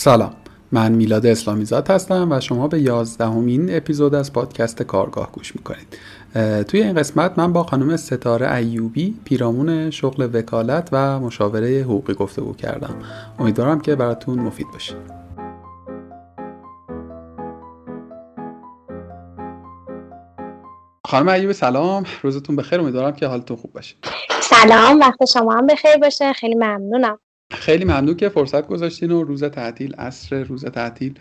سلام. من میلاد اسلامی زاد هستم و شما به یازدهمین اپیزود از پادکست کارگاه گوش می‌کنید. توی این قسمت من با خانم ستاره ایوبی پیرامون شغل وکالت و مشاوره حقوقی گفتگو کردم. امیدوارم که براتون مفید باشه. خانم ایوبی سلام. روزتون بخیر. امیدوارم که حالتون خوب باشه. سلام. وقت شما هم بخیر باشه. خیلی ممنونم. خیلی ممنون که فرصت گذاشتین و روز تعطیل عصر روز تعطیل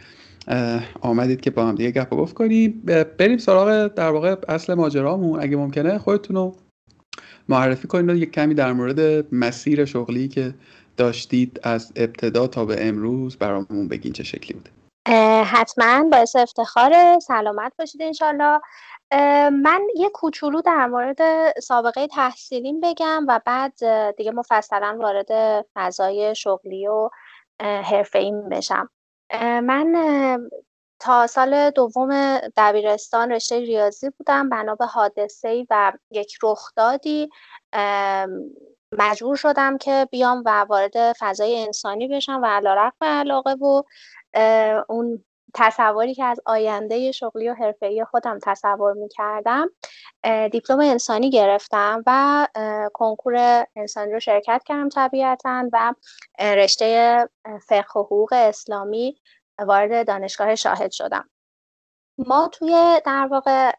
آمدید که با هم دیگه گپ گفت کنیم. بریم سراغ در واقع اصل ماجرامون. اگه ممکنه خودتون رو معرفی کنید یک کمی در مورد مسیر شغلی که داشتید از ابتدا تا به امروز برامون بگین چه شکلی بوده. حتما باعث افتخار سلامت باشید انشالله. من یه کوچولو در مورد سابقه تحصیلیم بگم و بعد دیگه مفصلا وارد فضای شغلی و حرفه‌ایم بشم. من تا سال دوم دبیرستان رشته ریاضی بودم بنا به حادثه و یک رخدادی مجبور شدم که بیام و وارد فضای انسانی بشم و علیرغم علاقه و اون تصوری که از آینده شغلی و حرفه‌ای خودم تصور می‌کردم دیپلم انسانی گرفتم و کنکور انسانی رو شرکت کردم طبیعتا و رشته فقه و حقوق اسلامی وارد دانشگاه شاهد شدم. ما توی در واقع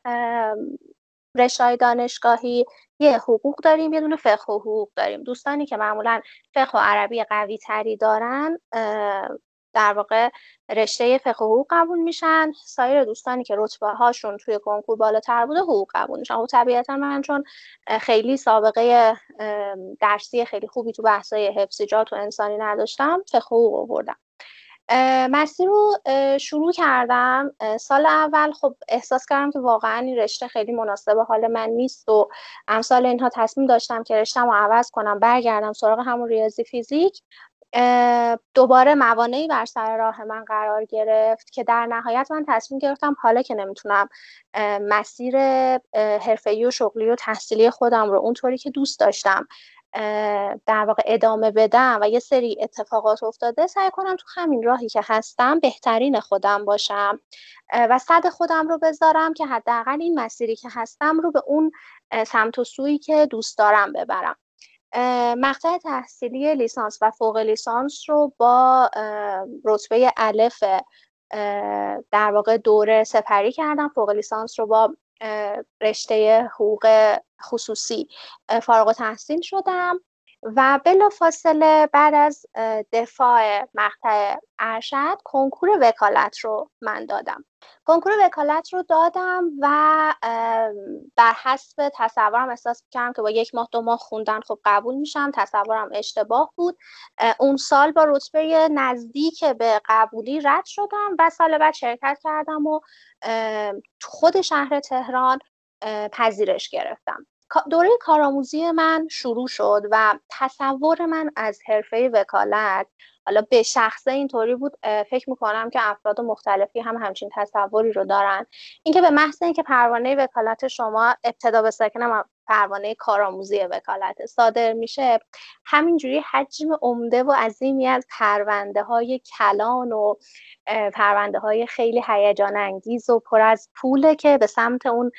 رشته دانشگاهی یه حقوق داریم یه دونه فقه و حقوق داریم. دوستانی که معمولا فقه و عربی قوی تری دارن در واقع رشته فقه حقوق قبول میشن. سایر دوستانی که رتبه هاشون توی کنکور بالاتر بوده حقوق قبول میشن. خب طبیعتا من چون خیلی سابقه درسی خیلی خوبی تو بحثای حفظیجات و انسانی نداشتم فقه حقوق آوردم. مسیر رو شروع کردم سال اول. خب احساس کردم که واقعا این رشته خیلی مناسب حال من نیست و امثال اینها تصمیم داشتم که رشتم رو عوض کنم برگردم سراغ همون ریاضی فیزیک. دوباره موانعی بر سر راه من قرار گرفت که در نهایت من تصمیم گرفتم حالا که نمی‌تونم مسیر حرفه‌ای و شغلی و تحصیلی خودم رو اونطوری که دوست داشتم در واقع ادامه بدم و یه سری اتفاقات افتاده سعی کنم تو همین راهی که هستم بهترین خودم باشم و صد خودم رو بذارم که حداقل این مسیری که هستم رو به اون سمت و سویی که دوست دارم ببرم. مقطع تحصیلی لیسانس و فوق لیسانس رو با رتبه الف در واقع دوره سپری کردم. فوق لیسانس رو با رشته حقوق خصوصی فارغ تحصیل شدم. و فاصله بعد از دفاع مقطع ارشد کنکور وکالت رو من دادم. کنکور وکالت رو دادم و بر حسب تصورم احساس کردم که با یک ماه دو ماه خوندن خب قبول میشم. تصورم اشتباه بود. اون سال با رتبه نزدیک به قبولی رد شدم و سال بعد شرکت کردم و خود شهر تهران پذیرش گرفتم. دوره کارآموزی من شروع شد و تصور من از حرفه وکالت حالا به شخصه اینطوری بود فکر می‌کنم که افراد مختلفی هم همچین تصوری رو دارن. اینکه به محض اینکه پروانه وکالت شما ابتدا به سکنم پروانه کارآموزی وکالت صادر میشه همینجوری حجم عمده و عظیمی از پرونده های کلان و پرونده های خیلی هیجان انگیز و پر از پوله که به سمت اون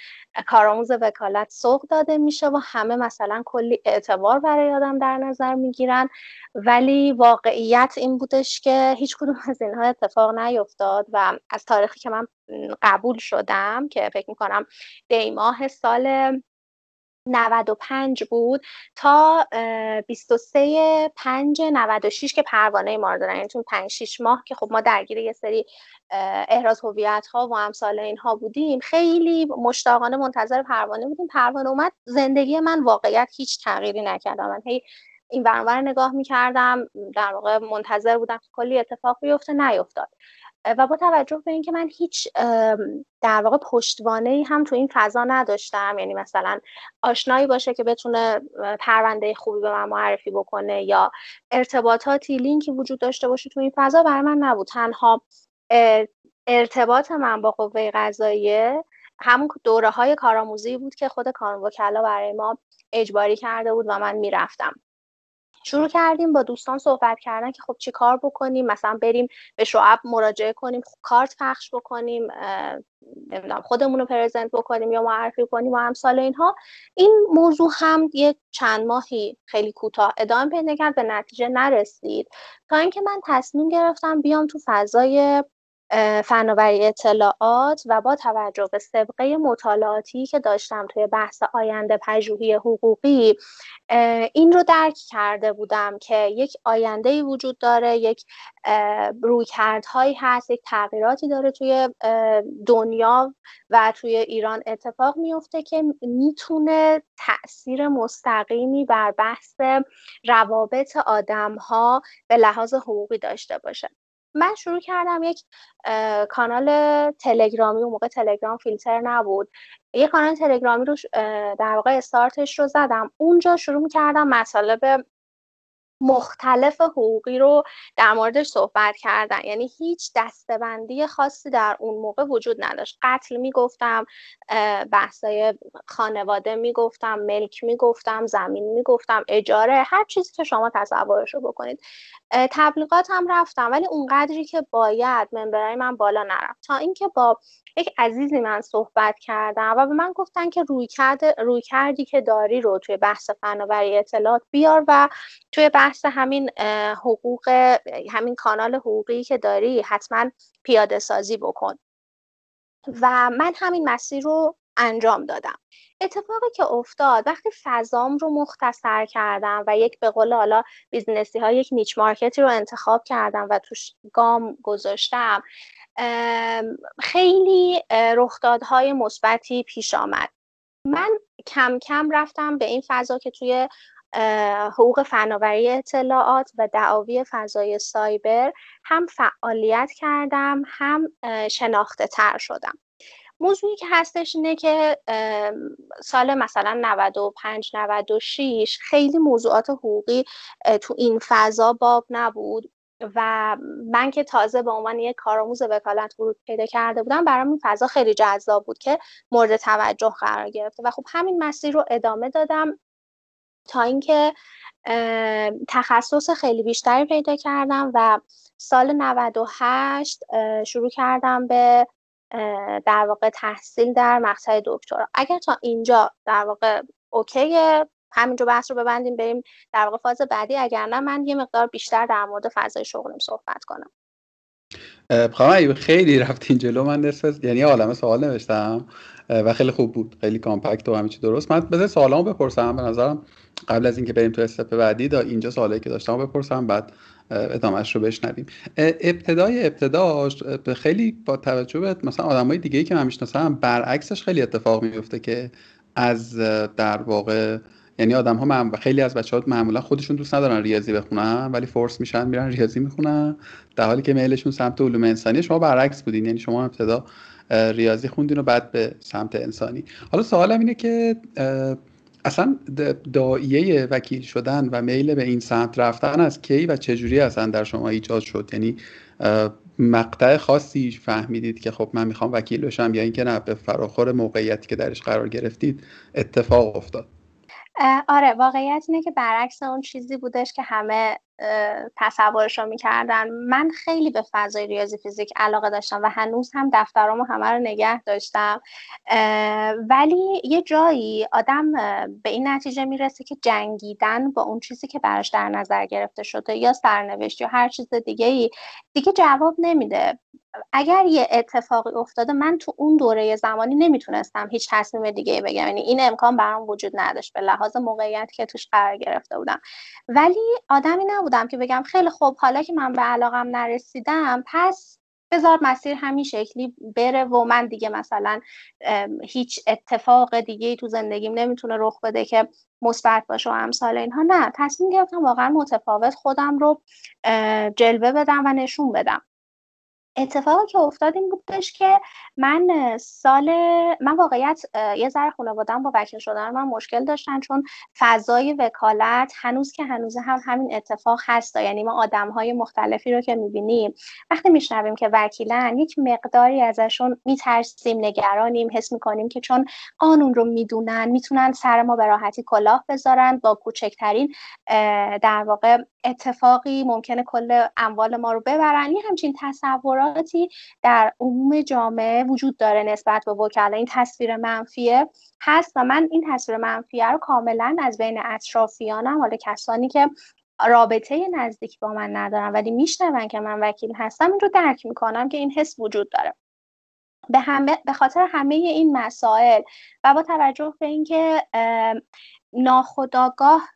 کارآموز وکالت سوق داده میشه و همه مثلا کلی اعتبار برای آدم در نظر می‌گیرن. ولی واقعیت این بودش که هیچ کدوم از اینها اتفاق نیفتاد و از تاریخی که من قبول شدم که فکر می‌کنم دیماه سال 95 بود تا 23 5 96 که پروانه ما رو دارن تو 5 6 ماه که خب ما درگیر یه سری احراز هویت ها و امثال اینها بودیم خیلی مشتاقانه منتظر پروانه بودیم. پروانه اومد زندگی من واقعیت هیچ تغییری نکرد. من هی این برانور نگاه می‌کردم در واقع منتظر بودم که کلی اتفاق بیفته نیفتاد. و با توجه به اینکه من هیچ در واقع پشتوانه ای هم تو این فضا نداشتم یعنی مثلا آشنایی باشه که بتونه پرونده خوبی به من معرفی بکنه یا ارتباطاتی لینکی وجود داشته باشه تو این فضا برای من نبود. تنها ارتباط من با قوه قضاییه همون دوره های کارآموزی بود که خود کانون وکلا برای ما اجباری کرده بود و من می‌رفتم. شروع کردیم با دوستان صحبت کردن که خب چی کار بکنیم مثلا بریم به شعب مراجعه کنیم کارت پخش بکنیم نمی‌دونم خودمون رو پرزنت بکنیم یا معرفی کنیم و همسال اینها. این موضوع هم یک چند ماهی خیلی کوتاه ادامه پیدا کرد به نتیجه نرسید. تا اینکه من تصمیم گرفتم بیام تو فضای فناوری اطلاعات و با توجه به سبقه مطالعاتی که داشتم توی بحث آینده پژوهی حقوقی این رو درک کرده بودم که یک آینده وجود داره یک رویکردهایی هست یک تغییراتی داره توی دنیا و توی ایران اتفاق میفته که می‌تونه تاثیر مستقیمی بر بحث روابط آدم ها به لحاظ حقوقی داشته باشه. من شروع کردم یک کانال تلگرامی و موقع تلگرام فیلتر نبود. یه کانال تلگرامی رو در واقع استارتش رو زدم. اونجا شروع کردم مطالب مختلف حقوقی رو در موردش صحبت کردن. یعنی هیچ دستبندی خاصی در اون موقع وجود نداشت. قتل می‌گفتم بحثای خانواده می‌گفتم ملک می‌گفتم زمین می‌گفتم اجاره هر چیزی که شما تصورش رو بکنید تبلیغات هم رفتم ولی اونقدری که باید ممبرای من بالا نرفت. تا اینکه با یک عزیزی من صحبت کردم و به من گفتن که روی, روی کردی که داری رو توی بحث فناوری اطلاعات بیار و توی بحث همین حقوق همین کانال حقوقی که داری حتما پیاده سازی بکن. و من همین مسیر رو انجام دادم. اتفاقی که افتاد وقتی فضام رو مختصر کردم و یک به قول حالا business ی ها یک niche market ی رو انتخاب کردم و توش گام گذاشتم خیلی رخدادهای مثبتی پیش آمد. من کم کم رفتم به این فضا که توی حقوق فناوری اطلاعات و دعاوی فضای سایبر هم فعالیت کردم هم شناخته تر شدم. موضوعی که هستش اینه که سال مثلا 95 96 خیلی موضوعات حقوقی تو این فضا باب نبود و من که تازه به عنوان یک کارآموز وکالت ورود پیدا کرده بودم برام این فضا خیلی جذاب بود که مورد توجه قرار گرفته. و خب همین مسیر رو ادامه دادم. تا اینکه تخصص خیلی بیشتری پیدا کردم و سال 98 شروع کردم به در واقع تحصیل در مقطع دکترا. اگر تا اینجا در واقع اوکیه همینجا بحث رو ببندیم بریم در واقع فاز بعدی. اگر نه من یه مقدار بیشتر در مورد فضای شغلم صحبت کنم. خواهم خیلی رفتین جلو من نصف یعنی عالم سوال نوشتم و خیلی خوب بود خیلی کامپکت و همه چی درست. من بذار سوالامو بپرسم به نظرم قبل از اینکه بریم تو استپ بعدی دا اینجا سوالی که داشتم بپرسم بعد ادامهش رو بشنویم. ابتدای ابتداش خیلی با توجه به مثلا آدمای دیگه ای که من می‌شناسم برعکسش خیلی اتفاق میفته که از در واقع یعنی آدم ها خیلی از بچه ها معمولا خودشون دوست ندارن ریاضی بخونن ولی فورس میشن میرن ریاضی می‌خونن در حالی که میلشون سمت علوم انسانی. شما برعکس بودین یعنی شما ابتدا ریاضی خوندین و بعد به سمت انسانی. حالا سوالم اینه که اصلا داییه وکیل شدن و میل به این سمت رفتن از کی و چجوری اصلا در شما ایجاد شد؟ یعنی مقطع خاصی فهمیدید که خب من می‌خوام وکیل بشم یا اینکه نه به فراخور موقعیتی که درش قرار گرفتید اتفاق افتاد؟ آره واقعیت اینه که برعکس اون چیزی بودش که همه تصورش رو می‌کردن. من خیلی به فضای ریاضی فیزیک علاقه داشتم و هنوز هم دفترامو همه رو نگه داشتم. ولی یه جایی آدم به این نتیجه می‌رسه که جنگیدن با اون چیزی که براش در نظر گرفته شده یا سرنوشت یا هر چیز دیگه ای دیگه جواب نمیده. اگر یه اتفاقی افتاده من تو اون دوره زمانی نمی‌تونستم هیچ تصمیم دیگه بگم یعنی این امکان برام وجود نداشت به لحاظ موقعیتی که توش قرار گرفته بودم. ولی آدمی نبودم که بگم خیلی خوب حالا که من به علاقم نرسیدم پس بذار مسیر همین شکلی بره و من دیگه مثلا هیچ اتفاق دیگه تو زندگیم نمی‌تونه رخ بده که مثبت باشه و امثال اینها. نه تصمیم گرفتم واقعا متفاوت خودم رو جلوه بدم و نشون بدم. اتفاقی که افتاد این بودش که من سال من واقعیت یه ذره خانوادم با وکیل شدن من مشکل داشتن چون فضای وکالت هنوز که هنوز هم همین اتفاق هست یعنی ما آدم های مختلفی رو که می‌بینیم وقتی میشنویم که وکیلن یک مقداری ازشون میترسیم نگرانیم حس می‌کنیم که چون قانون رو می‌دونن می‌تونن سر ما به راحتی کلاه بذارن با کوچکترین در واقع اتفاقی ممکنه کل اموال ما رو ببرن. یه همچین تصوراتی در عموم جامعه وجود داره نسبت به وکلا. این تصویر منفیه هست و من این تصویر منفیه رو کاملا از بین اطرافیانم حالا کسانی که رابطه نزدیک با من ندارم ولی میشنون که من وکیل هستم این رو درک می‌کنم که این حس وجود داره. به, همه، به خاطر همه این مسائل و با توجه به اینکه ناخداگاه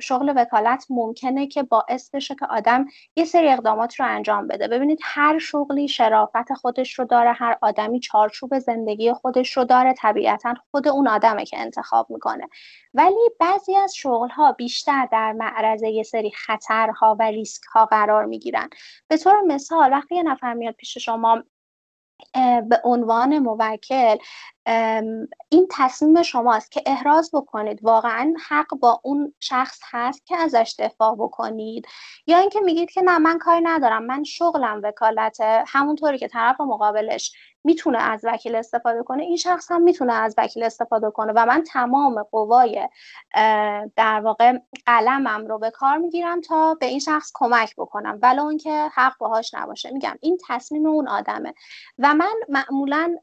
شغل وکالت ممکنه که باعث بشه که آدم یه سری اقدامات رو انجام بده. ببینید هر شغلی شرافت خودش رو داره هر آدمی چارچوب زندگی خودش رو داره طبیعتا خود اون آدمه که انتخاب می‌کنه. ولی بعضی از شغل ها بیشتر در معرض یه سری خطرها و ریسک ها قرار می‌گیرن. به طور مثال وقتی یه نفر میاد پیش شما به عنوان موکل این تصمیم شماست که احراز بکنید. واقعا حق با اون شخص هست که ازش دفاع بکنید. یا اینکه میگید که نه من کاری ندارم من شغلم وکالته. همونطوری که طرف مقابلش می‌تونه از وکیل استفاده کنه این شخص هم می‌تونه از وکیل استفاده کنه. و من تمام قوای در واقع قلمم رو به کار می‌گیرم تا به این شخص کمک بکنم. ولو اینکه حق باهاش نباشه. میگم این تصمیم اون آدمه. و من معمولا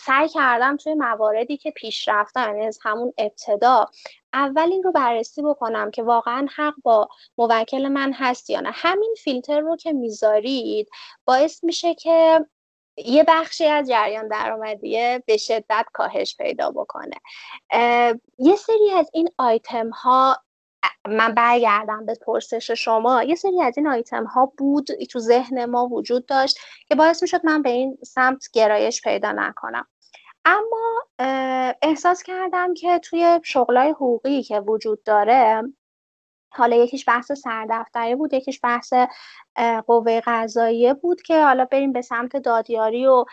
سعی کردم توی مواردی که پیش رفتم یعنی از همون ابتدا اول این رو بررسی بکنم که واقعا حق با موکل من هست یا نه. همین فیلتر رو که می‌ذارید باعث میشه که یه بخشی از جریان درآمدیه به شدت کاهش پیدا بکنه. یه سری از این آیتم ها من برگردم به پرسش شما یه سری از این آیتم ها بود تو ذهن ما وجود داشت که باعث می‌شد من به این سمت گرایش پیدا نکنم. اما احساس کردم که توی شغلای حقوقی که وجود داره حالا یکیش بحث سردفتری بود یکیش بحث قوه قضاییه بود که حالا بریم به سمت دادیاری و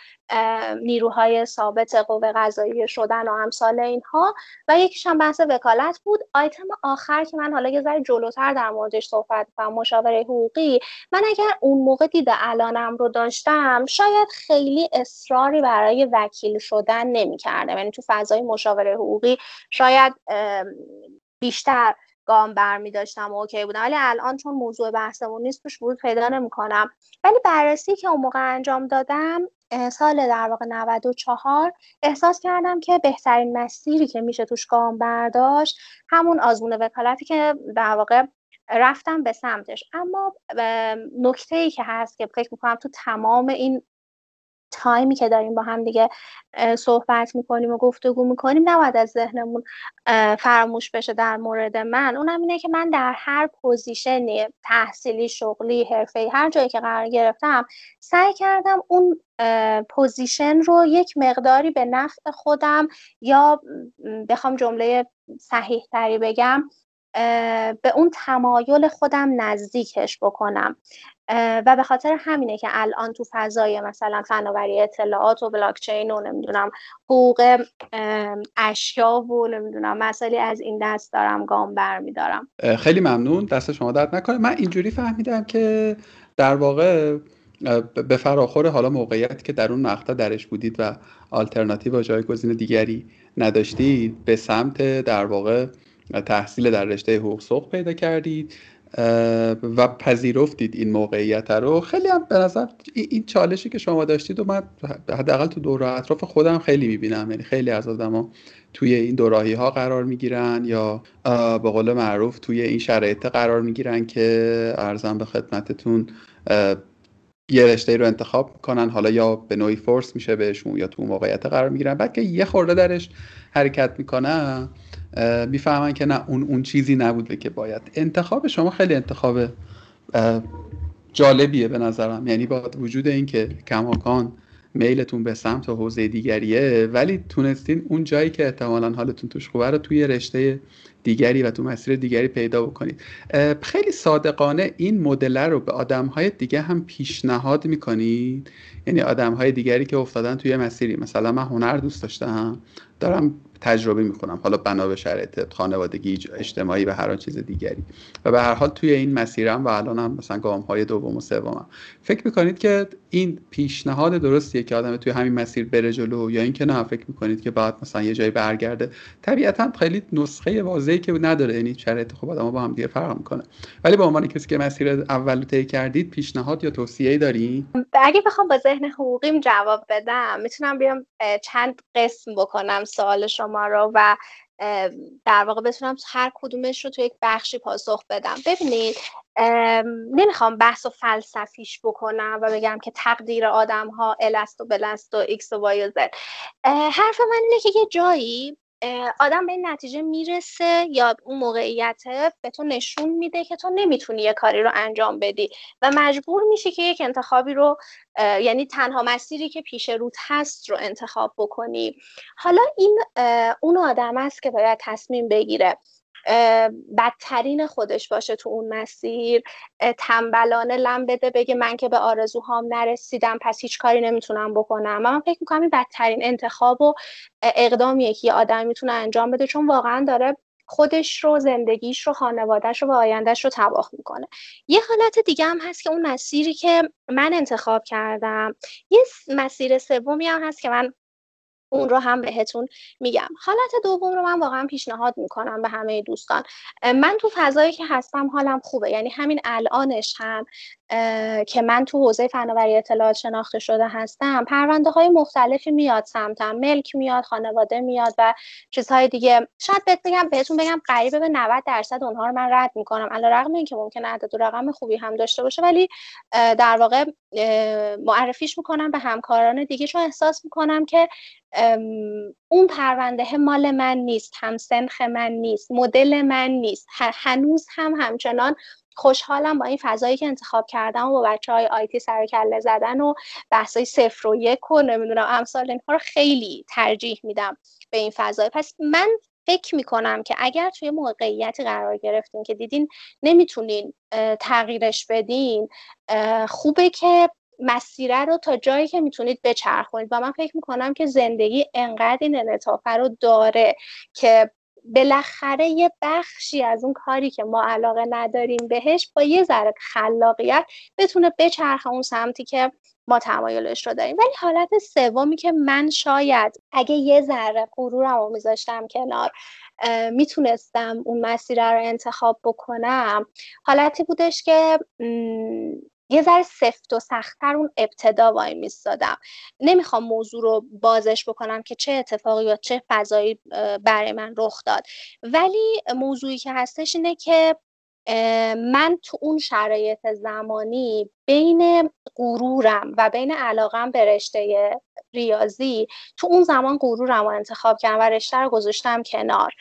نیروهای ثابت قوه قضاییه شدن و امثال اینها. و یکیش هم بحث وکالت بود. آیتم آخر که من حالا یه ذره جلوتر در موردش صحبت کنم مشاوره حقوقی. من اگر اون موقع دید الانم رو داشتم شاید خیلی اصراری برای وکیل شدن نمی‌کردم. یعنی تو فضای مشاوره حقوقی شاید بیشتر گام برمی داشتم و اوکی بودم. ولی الان چون موضوع بحثمون نیست توش ورود پیدا نمی‌کنم ولی بررسی که اون موقع انجام دادم سال در واقع 94 احساس کردم که بهترین مسیری که میشه توش گام برداشت همون آزمون وکالتی که در واقع رفتم به سمتش. اما نکته ای که هست که فکر می‌کنم تو تمام این time ی که داریم با هم دیگه صحبت می‌کنیم و گفتگو می‌کنیم نباید از ذهنمون فراموش بشه در مورد من. اونم اینه که من در هر position ی تحصیلی شغلی حرفه هر جایی که قرار گرفتم سعی کردم اون position رو یک مقداری به نفع خودم یا بخوام جمله صحیح تری بگم به اون تمایل خودم نزدیکش بکنم. و به خاطر همینه که الان تو فضای مثلا فناوری اطلاعات و بلاکچین و نمی‌دونم حقوق اشیا و نمی‌دونم مسئله از این دست دارم گام برمیدارم. خیلی ممنون. دست شما درد نکنه. من اینجوری فهمیدم که در واقع به فراخور حالا موقعیت که در اون مقطع درش بودید و آلترناتیو و جایگزین دیگری نداشتید به سمت در واقع تحصیل در رشته حقوق سوق پیدا کردید. و پذیرفتید این موقعیت رو. خیلی هم به نظر این چالشی که شما داشتید و من حداقل تو دور اطراف خودم خیلی می‌بینم. یعنی خیلی از آدما توی این دوراهی ها قرار می‌گیرن یا به قول معروف توی این شرایط قرار می‌گیرن که ارزم به خدمتتون یه رشته رو انتخاب کنن حالا یا به نوعی فورس میشه بهشون یا تو موقعیت قرار می‌گیرن. بعد که یه خورده درش حرکت می‌کنن می‌فهمن که نه اون اون چیزی نبوده که باید. انتخاب شما خیلی انتخاب جالبیه به نظرم. یعنی با وجود اینکه کماکان میلتون به سمت حوزه دیگریه ولی تونستین اون جایی که احتمالا حالتون توش خوبه رو توی رشته دیگری و تو مسیر دیگری پیدا بکنید. خیلی صادقانه این مدل رو به آدم های دیگه هم پیشنهاد می‌کنید. یعنی آدم های دیگری که افتادن توی مسیری. مثلا من هنر دوست داشتم. دارم تجربه می‌کنم. حالا بنا به شرایط خانوادگی اجتماعی و هر چیز دیگری. و به هر حال توی این مسیرم و الان هم مثلا گام های دوم و سومم. فکر می‌کنید که این پیشنهاد درستیه که آدم توی همین مسیر بره جلو یا اینکه نه؟ فکر می‌کنید که بعد مثلا یه جایی برگرده؟ طبیعتا خیلی نسخه واضحی که نداره. یعنی شرایط خب آدم با هم دیگه فرق می‌کنه. ولی به عنوان کسی که مسیر اول طی کردید پیشنهاد یا توصیه دارین؟ اگه بخوام با ذهن حقوقیم جواب بدم می‌تونم بیام چند قسم بکنم سوال شما رو و در واقع بتونم هر کدومش رو تو یک بخشی پاسخ بدم. ببینید نمی‌خوام بحث و فلسفیش بکنم و بگم که تقدیر آدم ها اله ست و بله ست و X و Y و Z حرف من اینه که یه جایی آدم به این نتیجه می‌رسه یا اون موقعیت به تو نشون میده که تو نمی‌تونی یه کاری رو انجام بدی و مجبور میشه که یک انتخابی رو یعنی تنها مسیری که پیش روت هست رو انتخاب بکنی. حالا این اون آدم است که باید تصمیم بگیره. بدترین خودش باشه تو اون مسیر. تنبلانه لم بده بگه من که به آرزوهام نرسیدم پس هیچ کاری نمی‌تونم بکنم. من فکر می‌کنم این بدترین انتخاب و اقدامیه که یه آدم می‌تونه انجام بده چون واقعا داره خودش رو زندگیش رو خانوادهش رو و آیندهش رو تباه می‌کنه. یه حالت دیگه هم هست که اون مسیری که من انتخاب کردم یه مسیر سومی هم هست که من اون رو هم بهتون میگم. حالت دوم رو من واقعا پیشنهاد می‌کنم به همه دوستان. من تو فضایی که هستم حالم خوبه. یعنی همین الانش هم که من تو حوزه فناوری اطلاعات شناخته شده هستم پرونده های مختلفی میاد سمتم. ملک میاد خانواده میاد و چیزهای دیگه. شاید بهت بگم بهتون بگم قریب به 90 درصد اونها رو من رد می‌کنم. علی رغم اینکه ممکن عدد و رقم خوبی هم داشته باشه ولی در واقع معرفیش می‌کنم به همکاران دیگه. چون احساس می‌کنم که اون پرونده مال من نیست هم سنخ من نیست مدل من نیست هنوز هم همچنان خوشحالم با این فضایی که انتخاب کردم و با بچه های آیتی سر کله زدن و بحثای صفر و یک و نمی‌دونم امثال اینها رو خیلی ترجیح میدم به این فضای. پس من فکر می‌کنم که اگر توی موقعیتی قرار گرفتین که دیدین نمی‌تونین تغییرش بدین خوبه که مسیره رو تا جایی که می‌تونید بچرخونید. و من فکر می‌کنم که زندگی انقدر این انعطافه رو داره که بالاخره یه بخشی از اون کاری که ما علاقه نداریم بهش با یه ذره خلاقیت بتونه بچرخه اون سمتی که ما تمایلش رو داریم. ولی حالت سومی که من شاید اگه یه ذره غرورم رو میذاشتم کنار می‌تونستم اون مسیر رو انتخاب بکنم حالتی بودش که یه ذره سفت و سختتر اون ابتدا وای میستادم. نمی‌خوام موضوع رو بازش بکنم که چه اتفاقی یا چه فضایی برای من رخ داد. ولی موضوعی که هستش اینه که من تو اون شرایط زمانی بین غرورم و بین علاقم به رشته ریاضی تو اون زمان غرورم رو انتخاب کردم و رشته رو گذاشتم کنار.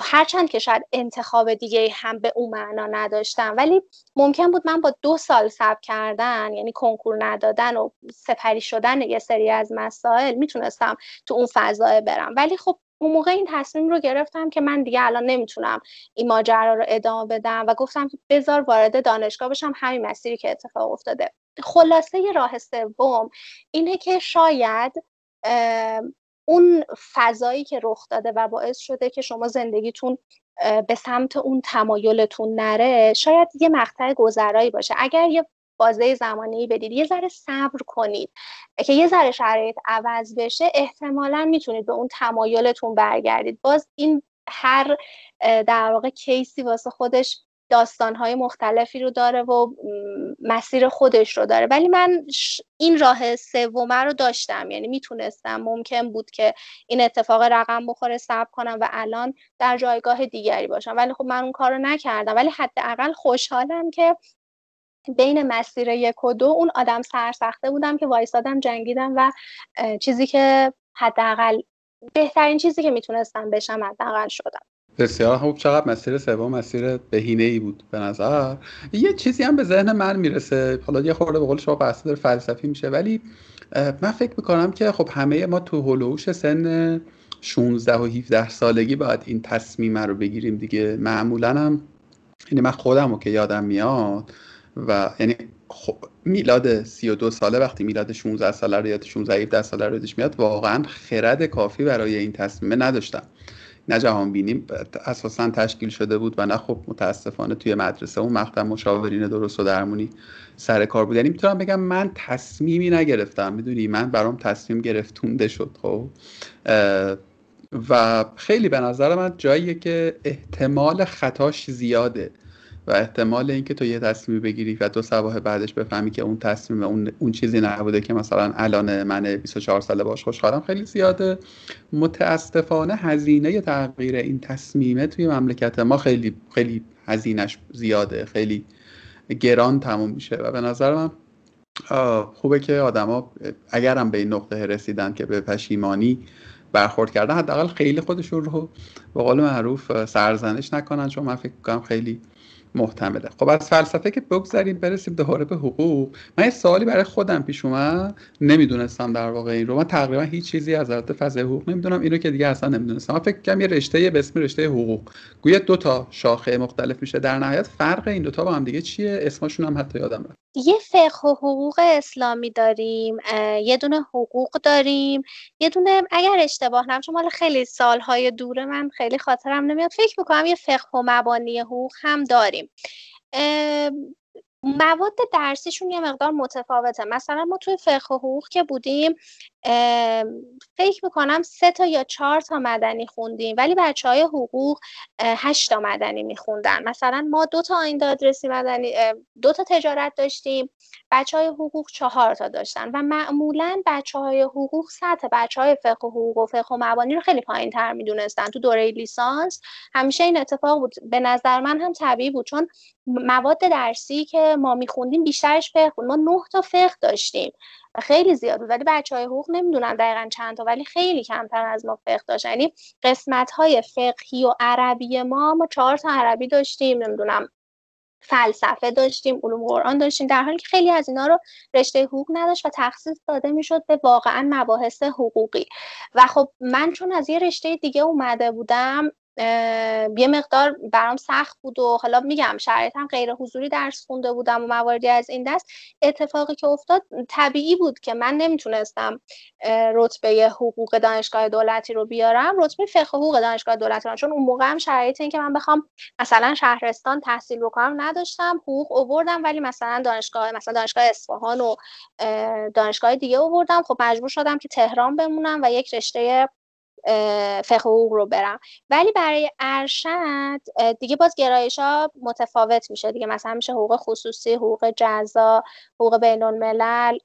هرچند که شاید انتخاب دیگه هم به اون معنا نداشتم ولی ممکن بود من با دو سال صبر کردن یعنی کنکور ندادن و سپری شدن یه سری از مسائل می‌تونستم تو اون فضای برم. ولی خب اون موقع این تصمیم رو گرفتم که من دیگه الان نمی‌تونم این ماجرا رو ادامه بدم و گفتم که بذار وارد دانشگاه بشم همین مسیری که اتفاق افتاده. خلاصه راه سوم اینه که شاید اون فضایی که رخ داده و باعث شده که شما زندگیتون به سمت اون تمایلتون نره شاید یه مقطع گذرایی باشه. اگر یه بازه زمانی بدید یه ذره صبر کنید که یه ذره شرایط عوض بشه احتمالا می‌تونید به اون تمایلتون برگردید. باز این هر در واقع کیسی واسه خودش داستانهای مختلفی رو داره و مسیر خودش رو داره. ولی من این راه سومه رو داشتم. یعنی می‌تونستم ممکن بود که این اتفاق رقم بخوره صبر کنم و الان در جایگاه دیگری باشم. ولی خب من اون کار رو نکردم. ولی حداقل خوشحالم که بین مسیر یک و دو اون آدم سرسخته بودم که وایسادم جنگیدم و چیزی که حداقل بهترین چیزی که می‌تونستم بشم حداقل شدم. بسیار خوب. چقدر مسیر سوم مسیر بهینه ای بود به نظر. یه چیزی هم به ذهن من می‌رسه. حالا یه خورده به قول شما بحث داره فلسفی میشه ولی من فکر می‌کنم که خب همه ما تو هلوش سن 16 و 17 سالگی باید این تصمیم رو بگیریم دیگه. معمولا هم یعنی من خودم رو که یادم میاد و یعنی خب میلاد 32 ساله وقتی میلاد 16 ساله رو یاد 16 17 ساله رو یادش میاد واقعا خرد کافی برای این تصمیم نداشتم. نه جهان بینیم اساسا تشکیل شده بود و نه خب متاسفانه توی مدرسه اون مقطع مشاورین درست و درمونی سر کار بود. یعنی می‌تونم بگم من تصمیمی نگرفتم می‌دونی؟ من برام تصمیم گرفتونده شد خب. و خیلی به نظر من جاییه که احتمال خطاش زیاده. و احتمال اینکه تو یه تصمیم بگیری و دو سباه بعدش بفهمی که اون تصمیم اون, اون چیزی نبوده که مثلا الان من 24 ساله باش خوشحالم خیلی زیاده. متاسفانه هزینه تغییر این تصمیمه توی مملکت ما خیلی خیلی هزینش زیاده خیلی گران تموم میشه و به نظر من خوبه که آدما اگرم به این نقطه رسیدن که به پشیمانی برخورد کردن حداقل خیلی خودشون رو به قول معروف سرزنش نکنن چون من فکر کنم خیلی محتمله. خب از فلسفه که بگذاریم برسیم دوباره به حقوق. من یه سوالی برای خودم پیش اومد. نمی‌دونستم در واقع این رو. من تقریبا هیچ چیزی از رابطه فضای حقوق نمی‌دونم. اینو که دیگه اصلا نمی‌دونستم. من فکر کنم یه رشته به اسم رشته حقوق. گویا دو تا شاخه مختلف میشه. در نهایت فرق این دوتا با هم دیگه چیه؟ اسمشون هم حتی یادم رفت. یه فقه و حقوق اسلامی داریم. یه دونه حقوق داریم. یه دونه اگر اشتباه نکنم مال خیلی سالهای دوره من خیلی خاطرم نمیاد. فکر می‌کنم یه فقه و مبانی حقوق هم داریم. مواد درسیشون یه مقدار متفاوته. مثلا ما توی فقه و حقوق که بودیم فکر می‌کنم سه تا یا چهار تا مدنی خوندیم. ولی بچه های حقوق هشت تا مدنی میخوندن. مثلا ما دو تا آین دادرسی مدنی دو تا تجارت داشتیم. بچه های حقوق چهار تا داشتن. و معمولا بچه های حقوق سطح بچه های فقه و حقوق و فقه و مبانی رو خیلی پایین تر می‌دونستن. تو دوره لیسانس همیشه این اتفاق بود. به نظر من هم طبیعی بود. چون مواد درسی که ما میخوندیم بیشترش فقه بود. ما نه تا فقه داشتیم. خیلی زیاد بود ولی بچه های حقوق نمی‌دونن دقیقا چند تا ولی خیلی کمتر از ما فقه داشتن یعنی قسمت های فقهی و عربی ما ما چهار تا عربی داشتیم نمی‌دونم فلسفه داشتیم علوم قرآن داشتیم در حالی که خیلی از اینا رو رشته حقوق نداشت و تخصیص داده می‌شد به واقعا مباحث حقوقی. و خب من چون از یه رشته دیگه اومده بودم یه مقدار برام سخت بود و حالا میگم شرایطم غیر حضوری درس خونده بودم و مواردی از این دست. اتفاقی که افتاد طبیعی بود که من نمی‌تونستم رتبه حقوق دانشگاه دولتی رو بیارم. رتبه فقه حقوق دانشگاه دولتی رو چون اون موقع هم شرایط این که من بخوام مثلا شهرستان تحصیل بکنم نداشتم حقوق اووردم ولی مثلا دانشگاه مثلا دانشگاه اصفهان و دانشگاه دیگه اووردم خب مجبور شدم که تهران بمونم و یک رشته فقه حقوق رو برم. ولی برای ارشد دیگه باز گرایش ها متفاوت میشه. دیگه مثلا میشه حقوق خصوصی حقوق جزا حقوق بین الملل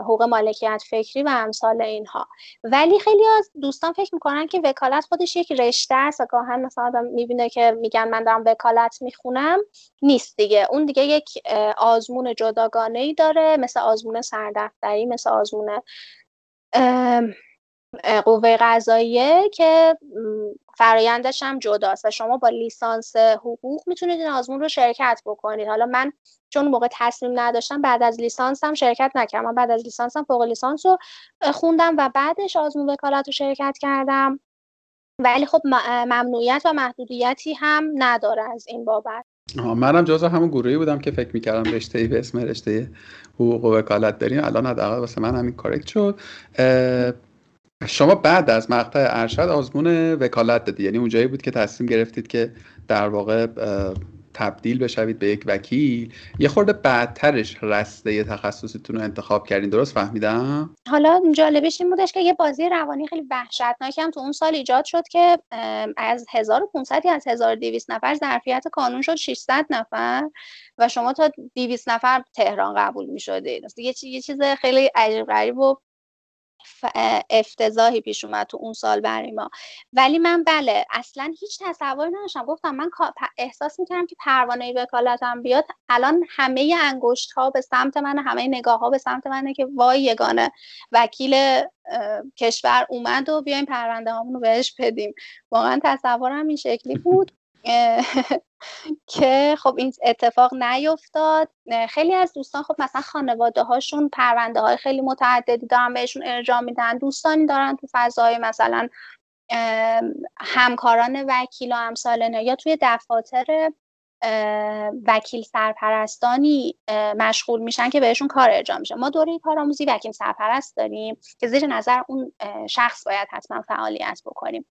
حقوق مالکیت فکری و امثال اینها. ولی خیلی از دوستان فکر می‌کنن که وکالت خودش یک رشته است و گاهن مثلا آدم می‌بینه که میگن من دارم وکالت می‌خونم. نیست دیگه. اون دیگه یک آزمون جداگانه ای داره مثل آزمون سردفتری مثل آزمون قوه قضاییه که فرایندش هم جداست و شما با لیسانس حقوق می‌تونید این آزمون رو شرکت بکنید. حالا من چون موقع تصمیم نداشتم بعد از لیسانسم شرکت نکردم. بعد از لیسانسم فوق لیسانس رو خوندم و بعدش آزمون وکالت رو شرکت کردم. ولی خب ممنوعیت و محدودیتی هم نداره از این بابت. منم جزو همون گروهی بودم که فکر می‌کردم رشته ای به اسم رشته حقوق و وکالت داریم. الان حداقل واسه من همین کارکت شد. شما بعد از مقطع ارشد آزمون وکالت دادی. یعنی اونجایی بود که تصمیم گرفتید که در واقع تبدیل بشوید به یک وکیل. یه خورده بعدترش رسته تخصصتون رو انتخاب کردین. درست فهمیدم؟ حالا جالبش این بودش که یه بازی روانی خیلی وحشتناکی هم تو اون سال ایجاد شد که از 1500 یا از 1200 نفر ظرفیت کانون شد 600 نفر و شما تا 200 نفر تهران قبول می شدید یه چیز خیلی عجیب غریب و افتضاحی پیش اومد تو اون سال برای ما. ولی من بله اصلا هیچ تصوری نداشتم. گفتم من احساس می‌کردم که پروانه وکالتم بیاد. الان همه انگشت ها به سمت من همه نگاه ها به سمت منه که وای یگانه وکیل کشور اومد و بیایم پرونده هامون رو بهش بدیم. واقعا تصورم این شکلی بود. که خب این اتفاق نیفتاد. خیلی از دوستان خب مثلا خانواده هاشون پرونده های خیلی متعددی دارن بهشون ارجاع میدن. دوستانی دارن تو فضای مثلا همکاران وکیل و امثال یا توی دفاتر وکیل سرپرستانی مشغول میشن که بهشون کار ارجاع میشه. ما دوره کارآموزی وکیل سرپرست داریم که زیر نظر اون شخص باید حتما فعالیت بکنیم.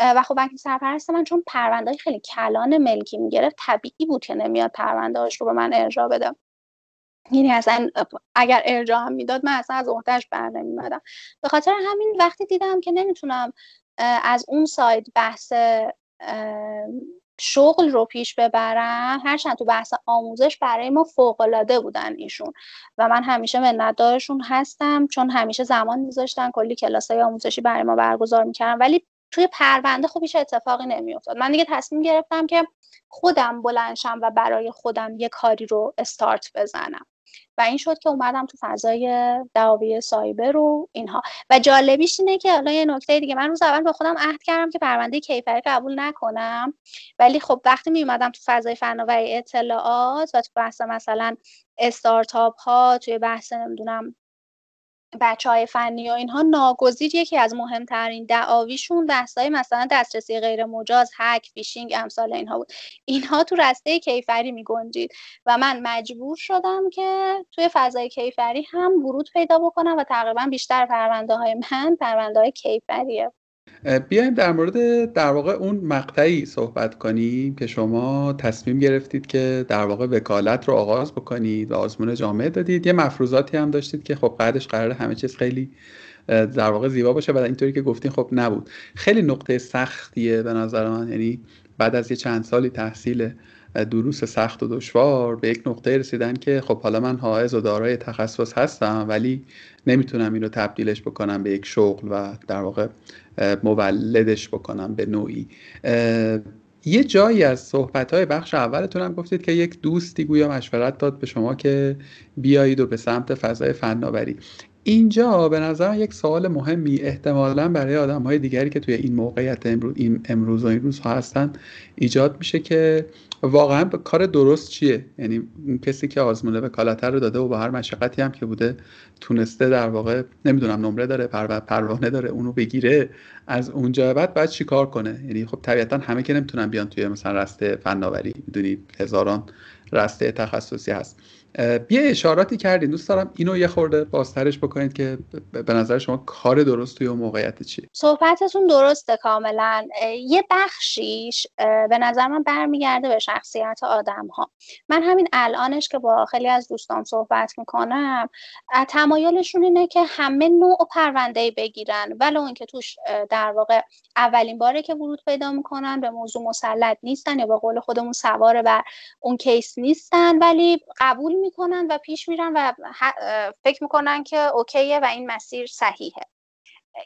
و خب وکیل سرپرست من چون پرونده خیلی کلان ملکی می‌گرفت طبیعی بود که نمیاد پرونده رو به من ارجاع بده. یعنی اصلا اگر ارجاع هم می‌داد من اصلا از عهدهش بر نمیمدم به خاطر همین وقتی دیدم که نمی‌تونم از اون ساید بحث شغل رو پیش ببرم هرچند تو بحث آموزش برای ما فوقالعاده بودن ایشون. و من همیشه منتدارشون هستم چون همیشه زمان میذاشتن کلی کلاس های آموزشی برای ما برگزار می‌کردم ولی توی پرونده خب هیچ اتفاقی نمیافتاد. من دیگه تصمیم گرفتم که خودم بلنشم و برای خودم یه کاری رو استارت بزنم. و این شد که اومدم تو فضای دعاوی سایبر و اینها. و جالبیش اینه که حالا یه نکته دیگه من روز اول به خودم عهد کردم که پرونده کیفری قبول نکنم. ولی خب وقتی می اومدم تو فضای فناوری اطلاعات و تو بحث مثلا استارتاپ ها توی بحث نمی‌دونم بچه های فنی و اینها ناگزیر یکی از مهمترین دعاویشون بحثای مثلا دسترسی غیر مجاز هک فیشینگ امثال اینها بود. اینها تو رسته کیفری می گنجید و من مجبور شدم که توی فضای کیفری هم ورود پیدا بکنم و تقریبا بیشتر پرونده های من پرونده های کیفریه. بیایم در مورد در واقع اون مقطعی صحبت کنیم که شما تصمیم گرفتید که در واقع وکالت رو آغاز بکنید و آزمون جامعه دادید. یه مفروضاتی هم داشتید که خب بعدش قرار همه چیز خیلی در واقع زیبا باشه و اینطوری که گفتین خب نبود. خیلی نقطه سختیه به نظر من. یعنی بعد از یه چند سالی تحصیل دروس سخت و دشوار به یک نقطه رسیدن که خب حالا من حائز و دارای تخصص هستم ولی نمی‌تونم این رو تبدیلش بکنم به یک شغل و در واقع مولدش بکنم به نوعی. یه جایی از صحبت های بخش اولتون هم گفتید که یک دوستی گویا مشورت داد به شما که بیایید و به سمت فضای فناوری. اینجا به نظر یک سوال مهمی احتمالا برای آدم های دیگری که توی این موقعیت امروز, این امروز و این روزها هستن ایجاد میشه که واقعا کار درست چیه؟ یعنی کسی که آزمون وکالت رو داده و با هر مشقتی هم که بوده تونسته در واقع نمی‌دونم نمره داره پروانه داره اونو بگیره از اونجا بعد باید چیکار کنه؟ یعنی خب طبیعتا همه که نمی‌تونن بیان توی مثلا رسته فناوری می‌دونید هزاران رسته تخصصی هست. بیا اشاراتی کردین. دوست دارم اینو یه خورده بازترش بکنید که به نظر شما کار درست توی اون موقعیت چیه؟ صحبتتون درسته کاملا. یه بخشیش به نظر من برمیگرده به شخصیت آدم ها من همین الانش که با خیلی از دوستان صحبت می‌کنم تمایلشون اینه که همه نوع پرونده بگیرن. ولو اینکه توش در واقع اولین باره که ورود پیدا می‌کنن به موضوع مسلط نیستن یا به قول خودمون سوار بر اون کیس نیستن ولی قبول می‌کنن و پیش میرن و فکر می‌کنن که اوکیه و این مسیر صحیحه.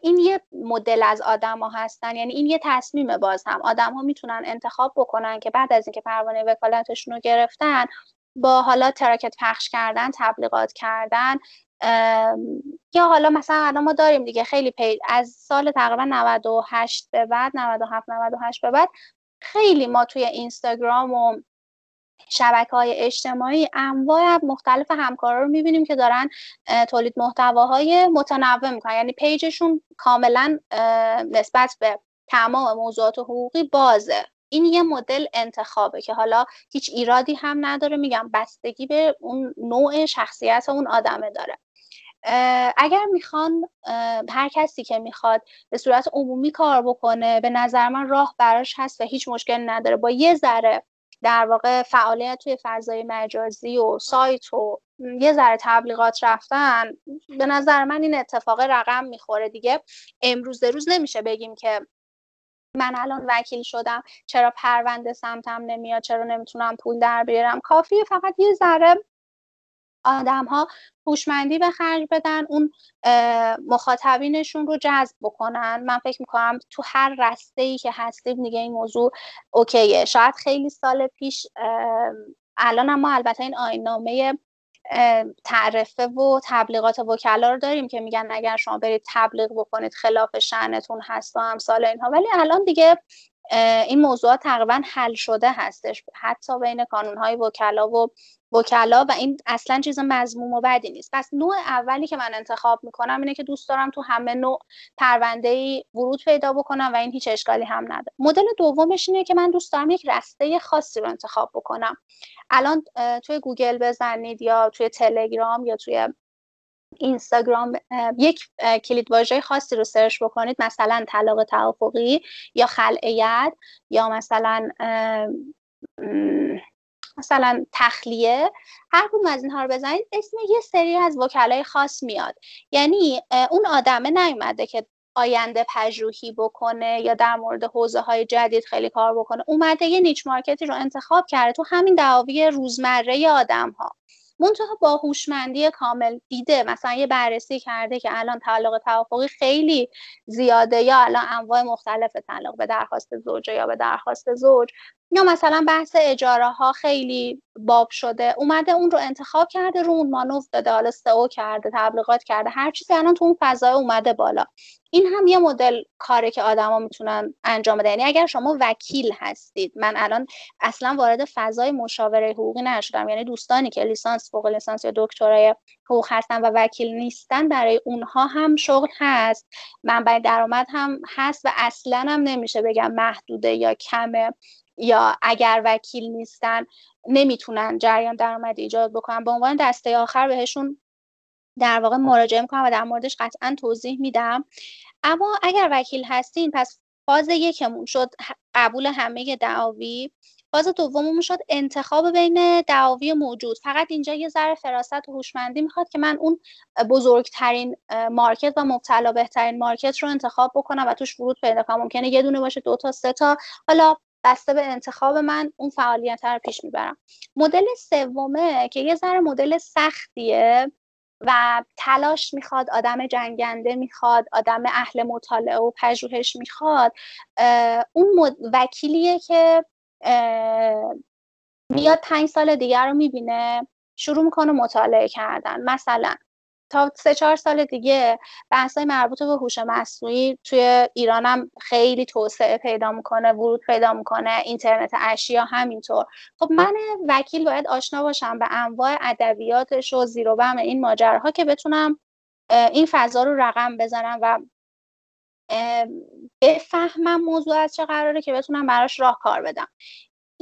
این یه مدل از آدما هستن یعنی این یه تصمیم باز هم. آدم ها می‌تونن انتخاب بکنن که بعد از اینکه پروانه وکالتشون رو گرفتن با حالا تراکت پخش کردن تبلیغات کردن یا حالا مثلا الان ما داریم دیگه خیلی پی از سال تقریبا 98 به بعد 97 98 به بعد خیلی ما توی اینستاگرام و شبکه های اجتماعی انواع مختلف همکارا رو می‌بینیم که دارن تولید محتواهای متنوع می‌کنن. یعنی پیجشون کاملا نسبت به تمام موضوعات حقوقی بازه. این یه مدل انتخابه که حالا هیچ ایرادی هم نداره. میگم بستگی به اون نوع شخصیت اون آدمه داره. اگر می‌خوان هر کسی که می‌خواد به صورت عمومی کار بکنه به نظر من راه براش هست و هیچ مشکل نداره. با یه ذره در واقع فعالیت توی فضای مجازی و سایت و یه ذره تبلیغات رفتن به نظر من این اتفاق رقم می‌خوره. دیگه امروز روز نمیشه بگیم که من الان وکیل شدم چرا پرونده سمتم نمیاد چرا نمی‌تونم پول در بیارم. کافیه فقط یه ذره آدم ها هوشمندی به خرج بدن اون مخاطبینشون رو جذب بکنن. من فکر می‌کنم تو هر رسته ای که هستیم دیگه این موضوع اوکیه. شاید خیلی سال پیش الان ما البته این آین نامه تعرفه و تبلیغات وکلا رو داریم که میگن اگر شما برید تبلیغ بکنید خلاف شعنتون هست و امثال اینها. ولی الان دیگه این موضوعات تقریبا حل شده هستش. حتی بین کانونهای وکلا و وکلا و این اصلا چیز مضموم و بدی نیست. پس نوع اولی که من انتخاب می‌کنم اینه که دوست دارم تو همه نوع پرونده ای ورود پیدا بکنم و این هیچ اشکالی هم نداره. مدل دومش اینه که من دوست دارم یک رسته خاصی رو انتخاب بکنم. الان توی گوگل بزنید یا توی تلگرام یا توی اینستاگرام یک کلید واژه خاصی رو search بکنید. مثلا طلاق توافقی یا خلع ید یا مثلا مثلا تخلیه هر کدوم از اینها رو بزنید اسم یه سری از وکلای خاص میاد. یعنی اون آدمه نیومده که آینده پژوهی بکنه یا در مورد حوزه های جدید خیلی کار بکنه. اومده یه niche market ی رو انتخاب کرده تو همین دعاوی روزمره آدم ها منتها با هوشمندی کامل دیده مثلا یه بررسی کرده که الان طلاق توافقی خیلی زیاده یا الان انواع مختلف طلاق به درخواست زوجه یا به درخواست زوج یا مثلا بحث اجاره ها خیلی باب شده اومده اون رو انتخاب کرده رو اون مانوف داده حالا سئو کرده تبلیغات کرده هر چیزی الان تو اون فضای اومده بالا. این هم یه مدل کاره که آدما می‌تونن انجام بدن. یعنی اگر شما وکیل هستید من الان اصلا وارد فضای مشاوره حقوقی نشدم. یعنی دوستانی که لیسانس فوق لیسانس یا دکترای حقوق هستن و وکیل نیستن برای اونها هم شغل هست. منبع درآمد هم هست و اصلا هم نمیشه بگم محدوده یا کمه یا اگر وکیل نیستن نمی‌تونن جریان درآمدی ایجاد بکنن. به عنوان دسته آخر بهشون در واقع مراجعه می‌کنم و در موردش قطعا توضیح میدم. اما اگر وکیل هستین پس فاز یکمون شد قبول همه دعاوی. فاز دوممون شد انتخاب بین دعاوی موجود. فقط اینجا یه ذره فراست و هوشمندی می‌خواد که من اون بزرگترین مارکت و مبتلا بهترین مارکت رو انتخاب بکنم و توش ورود پیدا کنم. ممکنه یه دونه باشه دو تا سه تا. حالا بسته به انتخاب من اون فعالیت رو پیش می‌برم. مدل سومه که یه ذره مدل سختیه و تلاش می‌خواد آدم جنگنده می‌خواد آدم اهل مطالعه و پژوهش می‌خواد اون وکیلیه که میاد پنج سال دیگر رو می‌بینه شروع می‌کنه مطالعه کردن. مثلا تا سه چهار سال دیگه بحثای مربوط به هوش مصنوعی توی ایرانم خیلی توسعه پیدا می‌کنه ورود پیدا می‌کنه اینترنت اشیا همینطور. خب من وکیل باید آشنا باشم به انواع ادبیاتش و زیر و این ماجراها که بتونم این فضا رو رقم بزنم و بفهمم موضوع از چه قراره که بتونم براش راه کار بدم.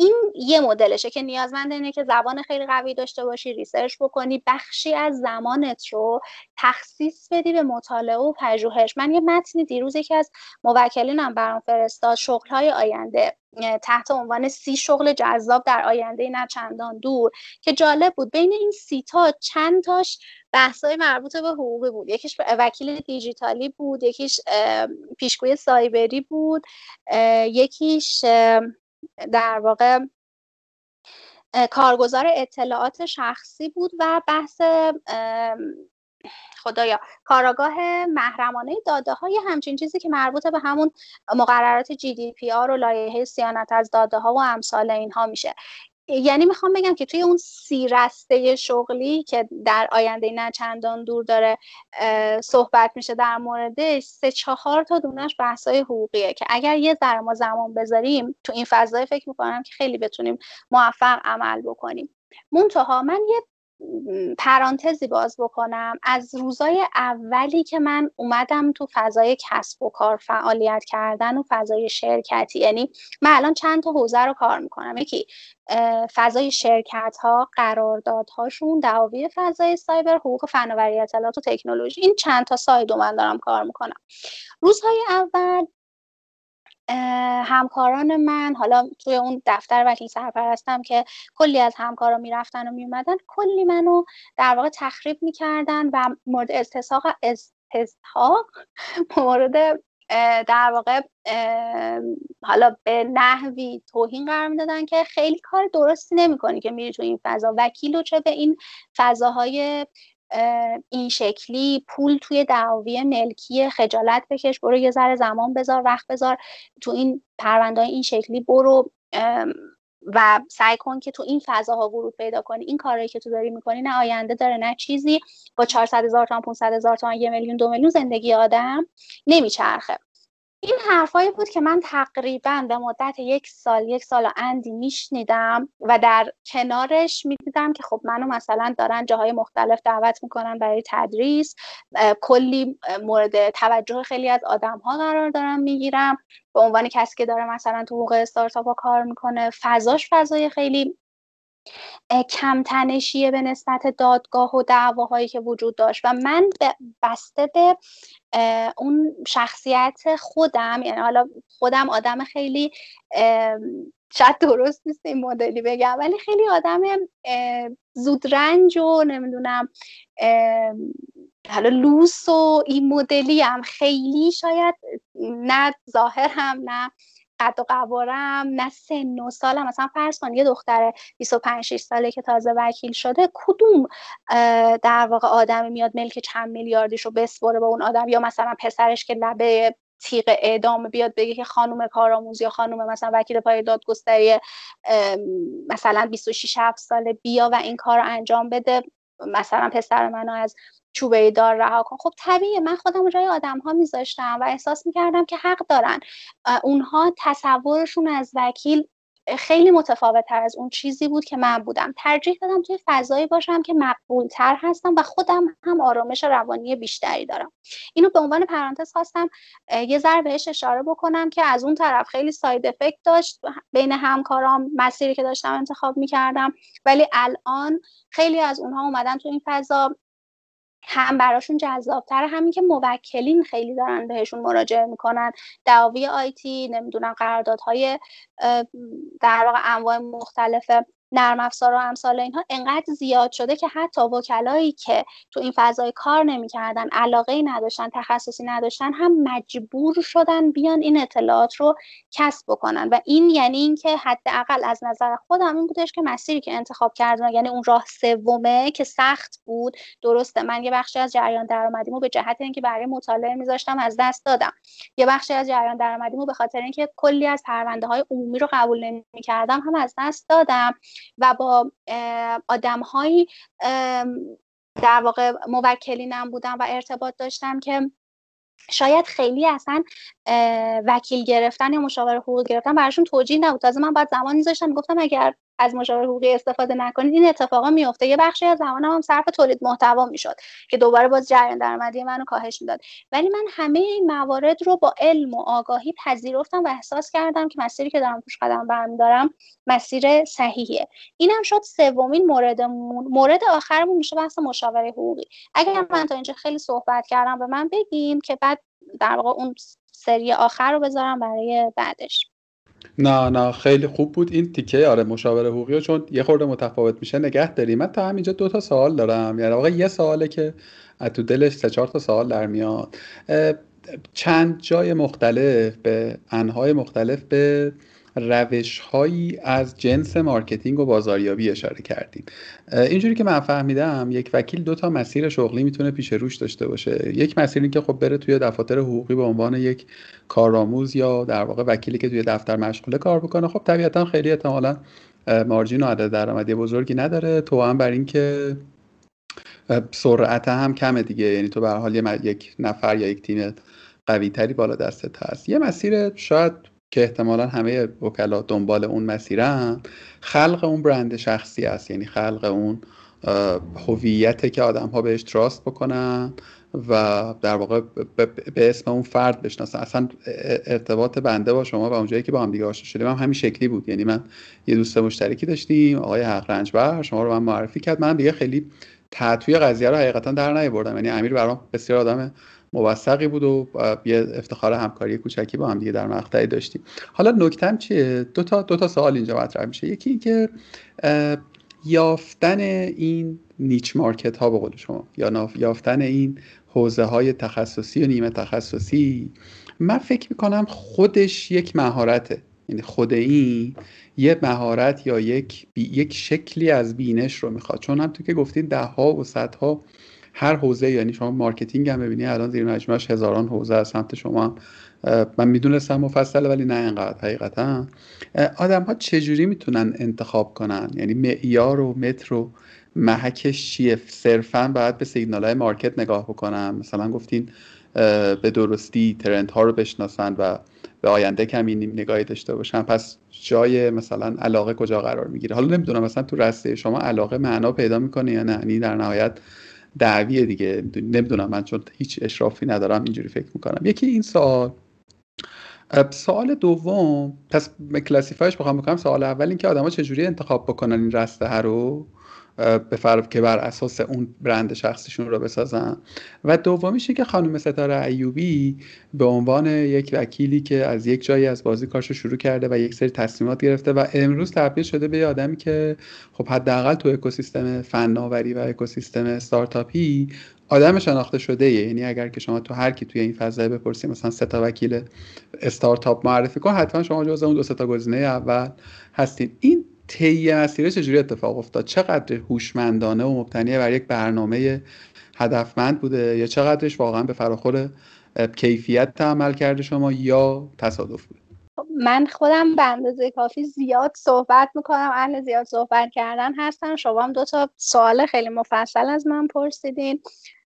این یه مدلشه که نیازمند اینه که زبان خیلی قوی داشته باشی research بکنی بخشی از زمانت رو تخصیص بدی به مطالعه و پژوهش. من یه متنی دیروز یکی از موکلینم برام فرستاد شغلهای آینده تحت عنوان سی شغل جذاب در آینده نه چندان دور که جالب بود. بین این سی تا چند تاش بحثای مربوط به حقوقی بود. یکیش وکیل دیجیتالی بود یکیش پیشگوی سایبری بود یکیش در واقع کارگزار اطلاعات شخصی بود و بحث خدایا کاراگاه محرمانه داده های همچین چیزی که مربوط به همون مقررات جی دی پی آر و لایحه سیانت از داده ها و امثال اینها میشه. یعنی می‌خوام بگم که توی اون سی رسته شغلی که در آینده نه چندان دور داره صحبت میشه در موردش سه چهار تا دونش بحثای حقوقیه که اگر یه ذره ما زمان بذاریم تو این فضای فکر می‌کنم که خیلی بتونیم موفق عمل بکنیم. منتها من یه پرانتزی باز بکنم. از روزای اولی که من اومدم تو فضای کسب و کار فعالیت کردن و فضای شرکتی یعنی من الان چند تا حوزه رو کار می‌کنم. یکی فضای شرکت ها قراردادهاشون دعاوی فضای سایبر حقوق فناوری اطلاعات و تکنولوژی این چند تا سایدو من دارم کار می‌کنم. روزهای اول همکاران من حالا توی اون دفتر وکیل سرپرستم که کلی از همکارا می‌رفتن و میومدن کلی منو در واقع تخریب می‌کردن و مورد استساق استساق مورد در واقع حالا به نحوی توهین قرار می‌دادن که خیلی کار درستی نمی‌کنی که میری تو این فضا. وکیل و چه به این فضاهای این شکلی پول توی دعاوی ملکی خجالت بکش برو یه ذره زمان بذار وقت بذار. تو این پرونده این شکلی برو و سعی کن که تو این فضاها ورود پیدا کنی. این کارهایی که تو داری می‌کنی نه آینده داره نه چیزی. با 400 هزار تومان 500 هزار تومان یه میلیون دو میلیون زندگی آدم نمیچرخه. این حرفایی بود که من تقریبا به مدت یک سال یک سال و اندی میشنیدم و در کنارش می‌دیدم که خب منو مثلا دارن جاهای مختلف دعوت می‌کنن برای تدریس. کلی مورد توجه خیلی از آدم ها قرار دارم می‌گیرم. به عنوان کسی که داره مثلا تو حقوق استارتاپ ها کار می‌کنه فضاش فضای خیلی کم تنشیه به نسبت دادگاه و دعواهایی که وجود داشت. و من بسته به اون شخصیت خودم یعنی حالا خودم آدم خیلی شاید درست نیست این مدلی بگم ولی خیلی آدم زودرنج و نمی‌دونم حالا لوس و این مدلی هم. خیلی شاید نه ظاهر هم نه قد و قوارم نه سن و سالم. مثلا فرض کن یه دختر 25 6 ساله که تازه وکیل شده کدوم در واقع آدمی میاد ملک چند میلیاردیش رو بسپره به اون آدم؟ یا مثلا پسرش که لبه تیغ اعدام بیاد بگه که خانم کارآموز یا خانم مثلا وکیل پای دادگستری مثلا 26 7 ساله بیا و این کار رو انجام بده. مثلا پسر منو از چوبه دار رها کن. خب طبیعیه من خودم جای آدم ها میذاشتم و احساس می‌کردم که حق دارن. اونها تصورشون از وکیل خیلی متفاوت تر از اون چیزی بود که من بودم. ترجیح دادم توی فضایی باشم که مقبول تر هستم و خودم هم آرامش روانی بیشتری دارم. اینو به عنوان پرانتز خواستم یه ذره بهش اشاره بکنم که از اون طرف خیلی ساید افکت داشت. بین همکارام مسیری که داشتم انتخاب می‌کردم ولی الان خیلی از اونها اومدن تو این فضا. هم براشون جذابتر همین که موکلین خیلی دارن بهشون مراجعه می‌کنن دعاوی آیتی نمی‌دونم قراردادهای در واقع انواع مختلف نرم افزار و امثال اینها انقدر زیاد شده که حتی وکلایی که تو این فضای کار نمی‌کردن علاقه نداشتن تخصصی نداشتن هم مجبور شدن بیان این اطلاعات رو کسب بکنن. و این یعنی اینکه حداقل از نظر خودم این بودش که مسیری که انتخاب کردم یعنی اون راه سومه که سخت بود درسته. من یه بخشی از جریان درآمدیمو به جهت اینکه برای مطالعه میذاشتم از دست دادم. یه بخشی از جریان درآمدیمو به خاطر اینکه کلی از پرونده های عمومی رو قبول نمی‌کردم هم از دست دادم. و با آدمهایی در واقع موکلینم بودم و ارتباط داشتم که شاید خیلی اصلا وکیل گرفتن یا مشاور حقوق گرفتن براشون توجیه نبود. تازه من بعد زمانی میذاشتم گفتم اگر از مشاور حقوقی استفاده نکنید. این اتفاقا میفته یه بخشی از زمانم هم صرف تولید محتوا می‌شد که دوباره باز جریان درآمدی منو کاهش می‌داد. ولی من همه این موارد رو با علم و آگاهی پذیرفتم و احساس کردم که مسیری که دارم توش قدم برمیدارم مسیر صحیحیه. اینم شد سومین موردمون. مورد آخرمون میشه بحث مشاوره حقوقی. اگر من تا اینجا خیلی صحبت کردم به من بگین که بعد در واقع اون سری آخر رو بذارم برای بعدش. نه نه خیلی خوب بود این تیکه آره مشاور حقوقی چون یه خورده متفاوت میشه نگه داریم. من تا همینجا دو تا سوال دارم. یعنی واقعا یه سواله که از تو دلش سه چهار تا سوال در میاد. چند جای مختلف به انحای مختلف به روش هایی از جنس marketing و بازاریابی اشاره کردیم. اینجوری که من فهمیدم یک وکیل دو تا مسیر شغلی می‌تونه پیش روش داشته باشه. یک مسیر این که خب بره توی دفاتر حقوقی به عنوان یک کارآموز یا در واقع وکیلی که توی دفتر مشغوله کار بکنه خب طبیعتا خیلی احتمالا مارجین و عدد درآمدی بزرگی نداره. تو هم بر اینکه سرعت هم کمه دیگه. یعنی تو به حال یک نفر یا یک تیم قوی تری بالا دستت هست. یه مسیر شاید که احتمالا همه وکلا دنبال اون مسیرن خلق اون برند شخصی است. یعنی خلق اون هویت که آدم ها بهش تراست بکنن و در واقع به اسم اون فرد بشناسن. اصلا ارتباط بنده با شما و اونجایی که با هم دیگه آشنا شدیم هم همین شکلی بود. یعنی من یه دوست مشترکی داشتیم آقای حق رنجبر شما رو من معرفی کرد. من دیگه خیلی تعطوی قضیه رو حقیقتا در نیاوردم. یعنی امیر برام بسیار آدم موثقی بود و یه افتخار همکاری کوچکی با هم دیگه در مقطعی داشتیم. حالا نکتم چیه؟ دو تا دو تا سوال اینجا مطرح میشه. یکی اینکه یافتن این niche market ها به قول شما یا یافتن این حوزه های تخصصی و نیمه تخصصی من فکر می‌کنم خودش یک مهارته. یعنی خود این یه مهارت یا یک یک شکلی از بینش رو می‌خواد. چون هم تو که گفتین ده ها و صدها هر حوزه یعنی شما marketing هم ببینی الان زیر مجموعش هزاران حوزه از سمت شما من می‌دونستم مفصل ولی نه اینقدر حقیقتا. آدم ها چجوری می‌تونن انتخاب کنن؟ یعنی معیار و متر و محکش چیه؟ صرفا باید به سیگنال های مارکت نگاه بکنم مثلا گفتین به درستی ترند ها رو بشناسن و به آینده کمی نگاهی داشته باشن. پس جای مثلا علاقه کجا قرار می‌گیره؟ حالا نمی‌دونم مثلا تو رسته شما علاقه معنا پیدا می‌کنه یا نه؟ یعنی در نهایت دعویه دیگه. نمی‌دونم من چون هیچ اشرافی ندارم اینجوری فکر می‌کنم. یکی این سوال. سوال دوم پس کلاسیفایش بخوام بکنم. سوال اول این که آدما چجوری انتخاب بکنن این رسته رو؟ به فرض که بر اساس اون برند شخصیشون رو بسازن. و دومیش که خانم ستاره ایوبی به عنوان یک وکیلی که از یک جایی از بازی کارشو شروع کرده و یک سری تصمیمات گرفته و امروز تبدیل شده به آدمی که خب حداقل تو اکوسیستم فناوری و اکوسیستم استارتاپی آدم شناخته شده یعنی اگر که شما تو هر کی توی این فضای بپرسی مثلا سه تا وکیل استارتاپ معرفی کن حتما شما جز اون دو تا گزینه اول هستین. این طی مسیر چجوری اتفاق افتاد؟ چقدر هوشمندانه و مبتنی بر یک برنامه هدفمند بوده یا چقدرش واقعا به فراخور کیفیت عمل کرده شما یا تصادف بوده من خودم به اندازه کافی زیاد صحبت می‌کنم اهل زیاد صحبت کردن هستم شما هم دو تا سوال خیلی مفصل از من پرسیدین.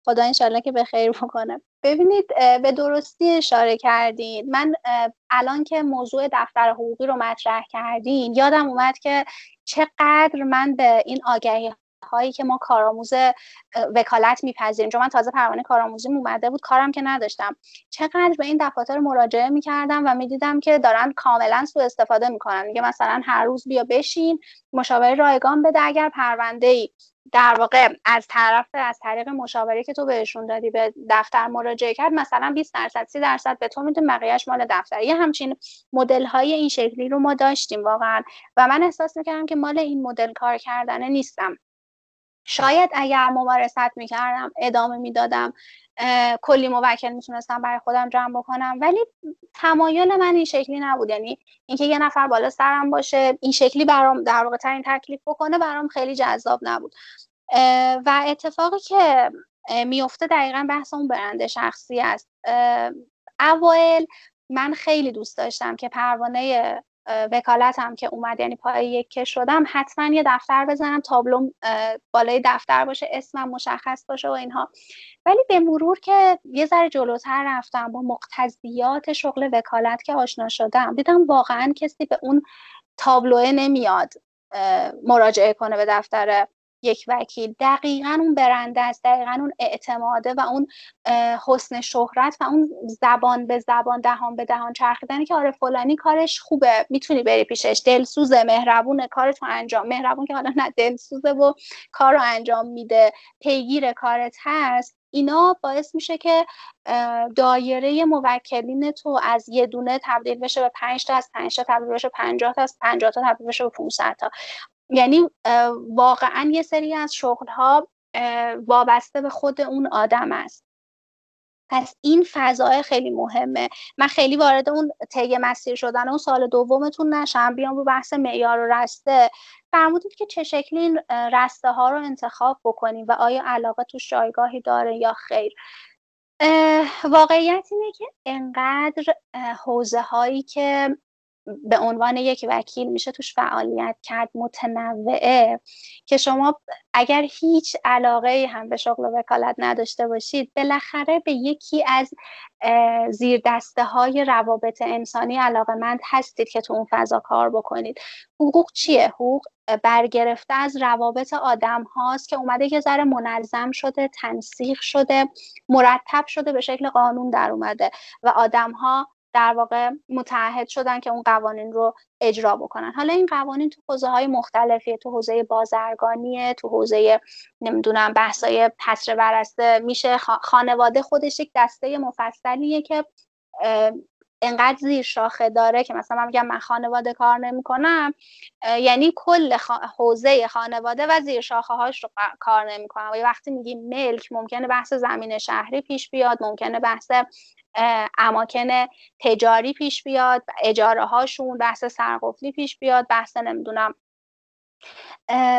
خدا انشالله که به خیر بکنه. ببینید به درستی اشاره کردین. من الان که موضوع دفتر حقوقی رو مطرح کردین یادم اومد که چقدر من به این آگهی هایی که ما کارآموز وکالت میپذیریم چون من تازه پروانه کارآموزی اومده بود کارم که نداشتم. چقدر به این دفاتر مراجعه می‌کردم و می‌دیدم که دارن کاملا سوء استفاده می‌کنن. میگه مثلا هر روز بیا بشین مشاوره رایگان بده اگر پرونده ای در واقع از طرف از طریق مشاوره که تو بهشون دادی به دفتر مراجعه کرد مثلا 20 درصد 30 درصد به تو میده بقیه‌اش مال دفتر. یه همچین مدل های این شکلی رو ما داشتیم واقعا. و من احساس می‌کردم که مال این مدل کار کردنه نیستم. شاید اگر ممارست می‌کردم ادامه می‌دادم. کلی موکل می‌تونستم برای خودم جمع بکنم. ولی تمایل من این شکلی نبود. یعنی اینکه یه نفر بالا سرم باشه این شکلی برام در واقع ترین تکلیف بکنه برام خیلی جذاب نبود. و اتفاقی که میفته دقیقا بحث اون برنده شخصی است. اوایل من خیلی دوست داشتم که پروانه وکالتم که اومد یعنی پای یک که شدم حتما یه دفتر بزنم تابلو بالای دفتر باشه اسمم مشخص باشه و اینها. ولی به مرور که یه ذره جلوتر رفتم با مقتضیات شغل وکالت که آشنا شدم دیدم واقعا کسی به اون تابلوه نمیاد مراجعه کنه به دفتر یک وکیل. دقیقا اون برنده است دقیقا اون اعتماده و اون حسن شهرت و اون زبان به زبان دهان به دهان چرخیدنی که آره فلانی کارش خوبه می‌تونی بری پیشش. دلسوزه مهربونه کارتو انجام. مهربون که حالا نه دلسوزه و کار رو انجام میده. پیگیر کارت هست. اینا باعث میشه که دایره موکلین تو از یه دونه تبدیل بشه به 5 تا از 5 تا تبدیل بشه 50 تا از 50 تا تبدیل بشه به 500 تا. یعنی واقعا یه سری از شغل ها وابسته به خود اون آدم است. پس این فضای خیلی مهمه. من خیلی وارد اون طی مسیر شدن اون سال دومتون نشم. بیام رو بحث معیار و رسته. فرمودید که چه شکلی این رسته ها رو انتخاب بکنیم و آیا علاقه تو جایگاهی داره یا خیر. واقعیت اینه که انقدر حوزه هایی که به عنوان یک وکیل میشه توش فعالیت کرد متنوعه که شما اگر هیچ علاقه هم به شغل وکالت نداشته باشید بالاخره به یکی از زیر دسته های روابط انسانی علاقه مند هستید که تو اون فضا کار بکنید حقوق چیه؟ حقوق برگرفته از روابط آدم هاست که اومده که ذره منظم شده تنسیق شده مرتب شده به شکل قانون در اومده و آدم ها در واقع متعهد شدن که اون قوانین رو اجرا بکنن. حالا این قوانین تو حوزه های مختلفی تو حوزه بازرگانیه تو حوزه نمی‌دونم بحثای پسر برسته میشه خانواده خودش یک دسته مفصلیه که انقدر زیر شاخه داره که مثلا من میگم من خانواده کار نمی‌کنم یعنی کل حوزه خانواده و زیر شاخه هاش رو کار نمی‌کنم. و وقتی میگیم ملک ممکنه بحث زمین شهری پیش بیاد ممکنه بحث اماکن تجاری پیش بیاد اجاره هاشون بحث سرقفلی پیش بیاد بحث نمی‌دونم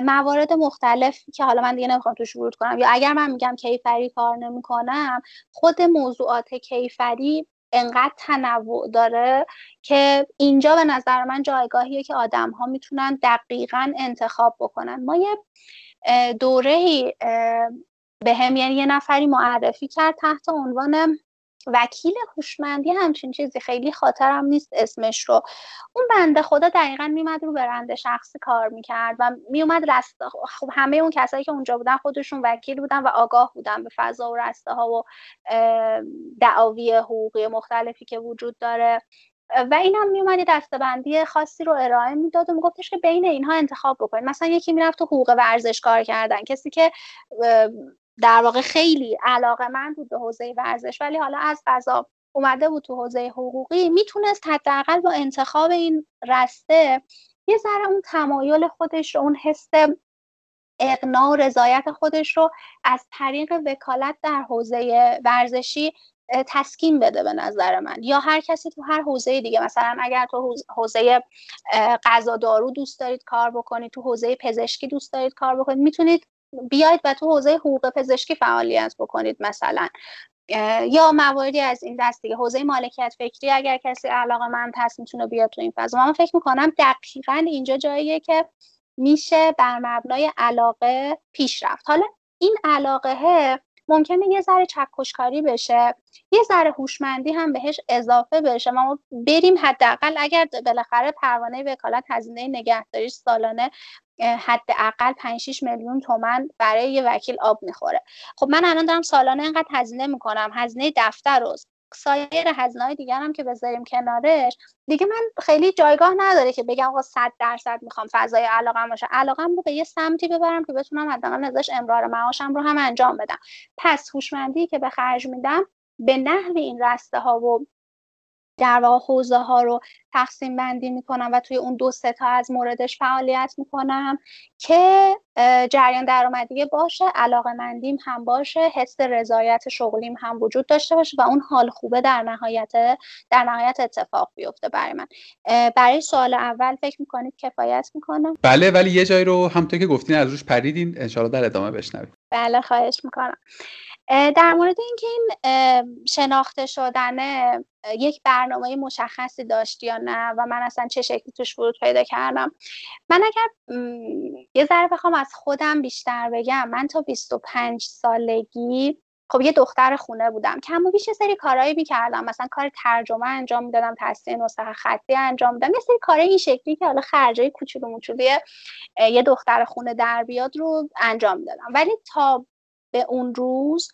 موارد مختلف که حالا من دیگه نمی‌خوام توش ورود کنم. یا اگر من میگم کیفری کار نمی‌کنم خود موضوعات کیفری انقدر تنوع داره که اینجا به نظر من جایگاهیه که آدم ها می‌تونن دقیقا انتخاب بکنن. ما یه دوره به هم یعنی یه نفری معرفی کرد تحت عنوان وکیل هوشمندی همچین چیزی خیلی خاطرم نیست اسمش رو. اون بنده خدا دقیقا میومد رو برنده شخصی کار می‌کرد و میومد رست خب همه اون کسایی که اونجا بودن خودشون وکیل بودن و آگاه بودن به فضا و رسته ها و دعاوی حقوقی مختلفی که وجود داره. و این هم میومد دستبندی خاصی رو ارائه می‌داد و میگفتش که بین اینها انتخاب بکنید. مثلا یکی می‌رفت تو حقوق ورزش کار کردن. کسی که در واقع خیلی علاقه من بود به حوزه ورزش ولی حالا از قضا اومده بود تو حوزه حقوقی می‌تونست حداقل با انتخاب این رسته یه ذره اون تمایل خودش رو اون حس اقناع و رضایت خودش رو از طریق وکالت در حوزه ورزشی تسکین بده به نظر من. یا هر کسی تو هر حوزه دیگه مثلا اگر تو حوزه غذا دارو دوست دارید کار بکنید تو حوزه پزشکی دوست دارید کار بکنید می‌تونید بیاید و تو حوزه حقوق پزشکی فعالیت بکنید مثلا. یا مواردی از این دست دیگه. حوزه مالکیت فکری اگر کسی علاقه من هست می‌تونه بیاد تو این فضا. من فکر می‌کنم دقیقا اینجا جاییه که میشه بر مبنای علاقه پیش رفت حالا این علاقه ممکنه یه ذره چکشکاری بشه یه ذره هوشمندی هم بهش اضافه بشه. ما بریم حداقل اگر بالاخره پروانه وکالت هزینه نگهداری سالانه حداقل 5 6 میلیون تومن برای یه وکیل آب می‌خوره. خب من الان دارم سالانه اینقدر هزینه می‌کنم هزینه دفتر رو سایر هزینه های دیگر هم که بذاریم کنارش دیگه من خیلی جایگاه نداره که بگم آقا 100 درصد می‌خوام فضای علاقم باشه. علاقم رو به یه سمتی ببرم که بتونم حداقل ازش امرار معاشم رو هم انجام بدم. پس هوشمندی که به خرج میدم به نحو این رسته ها و در واقع حوزه ها رو تقسیم بندی می‌کنم و توی اون دو سه تا از موردش فعالیت می‌کنم که جریان درآمدی باشه علاقه مندیم هم باشه حس رضایت شغلیم هم وجود داشته باشه و اون حال خوبه در نهایت در نهایت اتفاق بیفته برای من. برای سوال اول فکر می‌کنید کفایت می‌کنم؟ بله ولی یه جایی رو همونطور که گفتین از روش پریدین. انشاءالله در ادامه بشنوید بله خواهش می‌کنم. در مورد اینکه این شناخته شدن یک برنامه مشخصی داشت یا نه و من اصلا چه شکلی توش ورود پیدا کردم من اگر یه ذره بخوام از خودم بیشتر بگم من تا 25 سالگی خب یه دختر خونه بودم. کم و بیش سری کارهایی می‌کردم. مثلا کار ترجمه انجام می‌دادم تصحیح نسخه خطی انجام می‌دادم. یه سری کارهای این شکلی که حالا خرجای کوچولو موچولوی یه دختر خونه در بیاد رو انجام می‌دادم. ولی تا به اون روز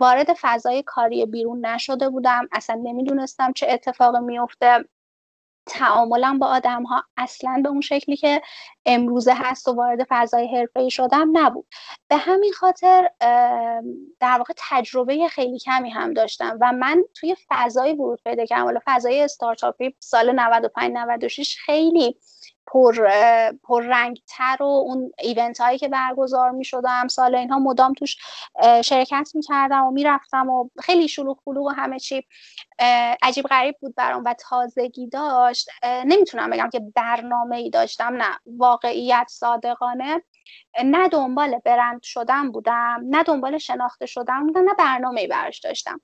وارد فضای کاری بیرون نشده بودم. اصلا نمی‌دونستم چه اتفاقی میفته تعاملم با آدم ها اصلا به اون شکلی که امروزه هست و وارد فضای ای شدم نبود. به همین خاطر در واقع تجربه خیلی کمی هم داشتم و من توی فضای ورود پیدا کردم. حالا فضای استارتاپی سال 95 96 خیلی پر پر رنگتر و اون ایونت هایی که برگزار می شدم. سال اینها مدام توش شرکت می کردم و می‌رفتم و خیلی شلوغ بلوغ و همه چی عجیب غریب بود برام و تازگی داشت. نمی‌تونم بگم که برنامه ای داشتم نه واقعیت صادقانه. نه دنبال برند شدن بودم نه دنبال شناخته شدن بودم نه برنامه ای براش داشتم.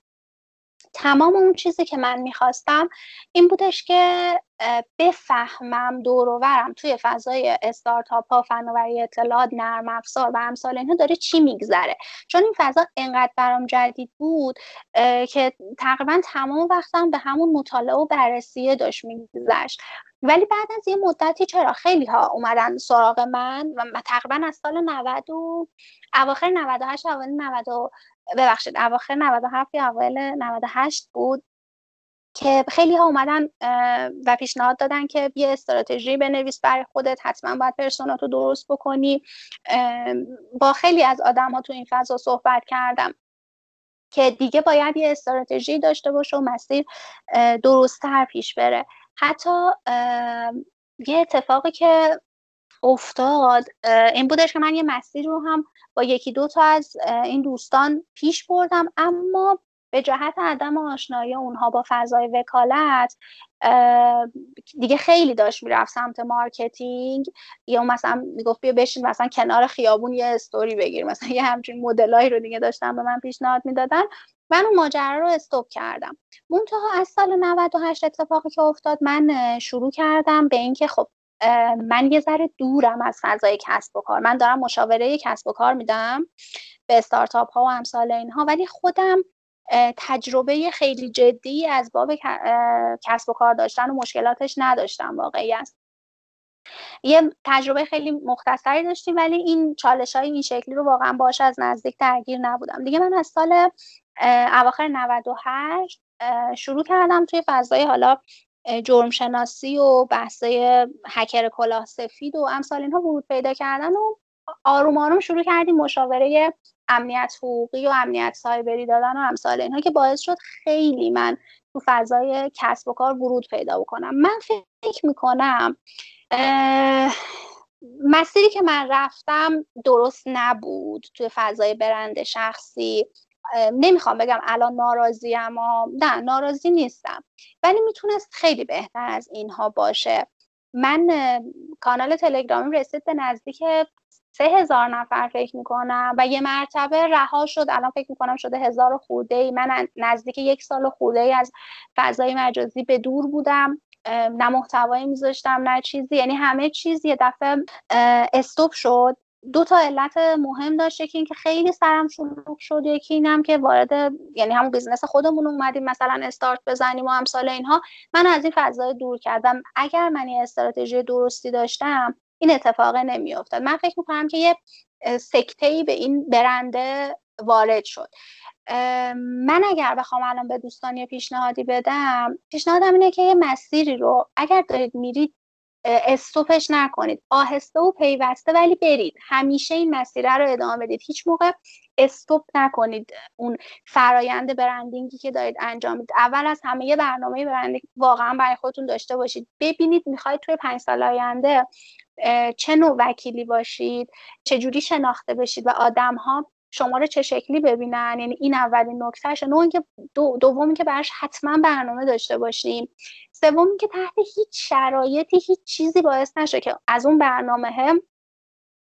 تمام اون چیزی که من می‌خواستم این بودش که بفهمم دورورم توی فضای استارتاپ ها فناوری اطلاعات نرم افزار و امثال اینها داره چی میگذره. چون این فضا انقدر برام جدید بود که تقریبا تمام وقتم به همون مطالعه و بررسیه داشت میگذشت. ولی بعد از یه مدتی چرا خیلی ها اومدن سراغ من؟ و تقریبا از سال 90 و اواخر 98 اوایل 90 ببخشید اواخر 97 یا اوایل 98 بود که خیلی ها اومدن و پیشنهاد دادن که یه استراتژی بنویس برای خودت حتما باید پرسوناتو درست بکنی. با خیلی از آدم ها تو این فضا صحبت کردم که دیگه باید یه استراتژی داشته باشه و مسیر درستتر پیش بره. حتی یه اتفاقی که افتاد. این بودش که من یه مسیر رو هم با یکی دو تا از این دوستان پیش بردم. اما به جهت عدم آشنایی اونها با فضای وکالت دیگه خیلی داشت می‌رفت سمت marketing. یا مثلا می‌گفت بیا بشین مثلا کنار خیابون یه استوری بگیر. مثلا یه همچین مدلایی رو دیگه داشتن به من پیشنهاد می‌دادن. من اون ماجرا رو استوب کردم. منتها از سال 98 اتفاقی که افتاد من شروع کردم به اینکه خب من یه ذره دورم از فضای کسب و کار. من دارم مشاوره کسب و کار میدم به استارتاپ ها و امثال اینها ولی خودم تجربه خیلی جدی از باب کسب و کار داشتن و مشکلاتش نداشتم واقعی است. یه تجربه خیلی مختصری داشتیم ولی این چالش های این شکلی رو واقعا باش از نزدیک درگیر نبودم. دیگه من از سال اواخر 98 شروع کردم توی فضای حالا جرم شناسی و بحثای هکر کلاه سفید و امثال اینها ورود پیدا کردن و آروم آروم شروع کردیم مشاوره امنیت حقوقی و امنیت سایبری دادن و امثال اینها که باعث شد خیلی من تو فضای کسب و کار ورود پیدا بکنم. من فکر می‌کنم مسیری که من رفتم درست نبود توی فضای برند شخصی. نمی‌خوام بگم الان ناراضی اما نه ناراضی نیستم. ولی می‌تونست خیلی بهتر از اینها باشه. من کانال تلگرامیم رسید به نزدیک سه هزار نفر فکر می‌کنم و یه مرتبه رها شد. الان فکر می‌کنم شده هزار خورده ای. من نزدیک یک سال خورده ای از فضای مجازی به دور بودم. نه محتوایی میذاشتم نه چیزی. یعنی همه چیز یه دفعه stop شد. دو تا علت مهم داشته که اینکه خیلی سرم شلوغ شد. یکی اینم که وارد یعنی همون business خودمون اومدیم مثلا استارت بزنیم و امثال اینها. من از این فضای دور کردم. اگر من یه استراتژی درستی داشتم این اتفاق نمیافتاد. من فکر می‌کنم که یه سکته ای به این برنده وارد شد. من اگر بخوام الان به دوستان پیشنهادی بدم پیشنهادم اینه که یه مسیری رو اگر دارید میرید استوپش نکنید. آهسته و پیوسته ولی برید. همیشه این مسیر رو ادامه بدید. هیچ موقع استوپ نکنید اون فرایند برندینگی که دارید انجام می‌دید. اول از همه یه برنامه برندینگ واقعا برای خودتون داشته باشید. ببینید می‌خواید توی پنج سال آینده چه نوع وکیلی باشید چه جوری شناخته بشید و آدم ها شما رو چه شکلی ببینن؟ یعنی این اولین نکتهش نوع که دو دومی که براش حتما برنامه داشته باشیم. سومی که تحت هیچ شرایطی هیچ چیزی باعث نشه که از اون برنامه هم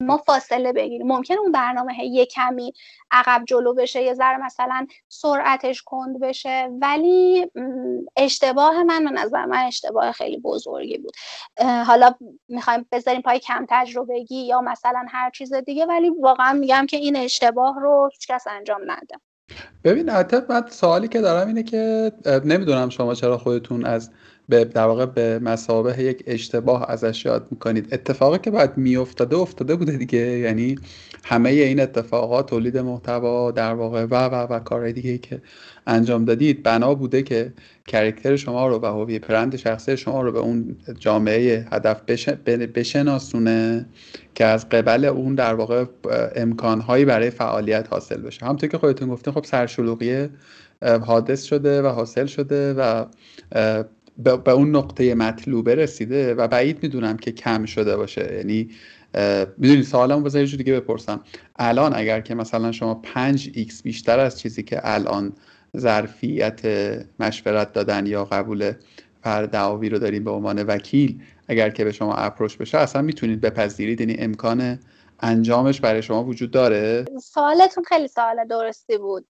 ما فاصله بگیریم. ممکن اون برنامه یه کمی عقب جلو بشه یه ذره مثلا سرعتش کند بشه. ولی اشتباه من به نظر من اشتباه خیلی بزرگی بود. حالا می‌خوایم بذاریم پای کم تجربگی یا مثلا هر چیز دیگه ولی واقعا میگم که این اشتباه رو هیچکس انجام نده. ببین حتی من سوالی که دارم اینه که نمی‌دونم شما چرا خودتون از به در واقع به مسابه یک اشتباه ازش یاد می‌کنید. اتفاقی که باید میافتاده افتاده بوده دیگه. یعنی همه این اتفاقات تولید محتوا در واقع و و و کارهای دیگه که انجام دادید بنا بوده که character شما رو و هویت برند شخصی شما رو به اون جامعه هدف بشناسونه که از قبل اون در واقع امکانهایی برای فعالیت حاصل بشه. همونطور که خودتون گفتین خب سرشلوغی حادث شده و حاصل شده و به اون نقطه مطلوبه رسیده و بعید می‌دونم که کم شده باشه. یعنی می‌دونی سوالمو بذار یه دیگه بپرسم. الان اگر که مثلا شما 5 X بیشتر از چیزی که الان ظرفیت مشورت دادن یا قبول پر دعاوی رو داریم به عنوان وکیل اگر که به شما اپروش بشه اصلا می‌تونید بپذیرید. یعنی امکان انجامش برای شما وجود داره؟ سوالتون خیلی سوال درستی بود.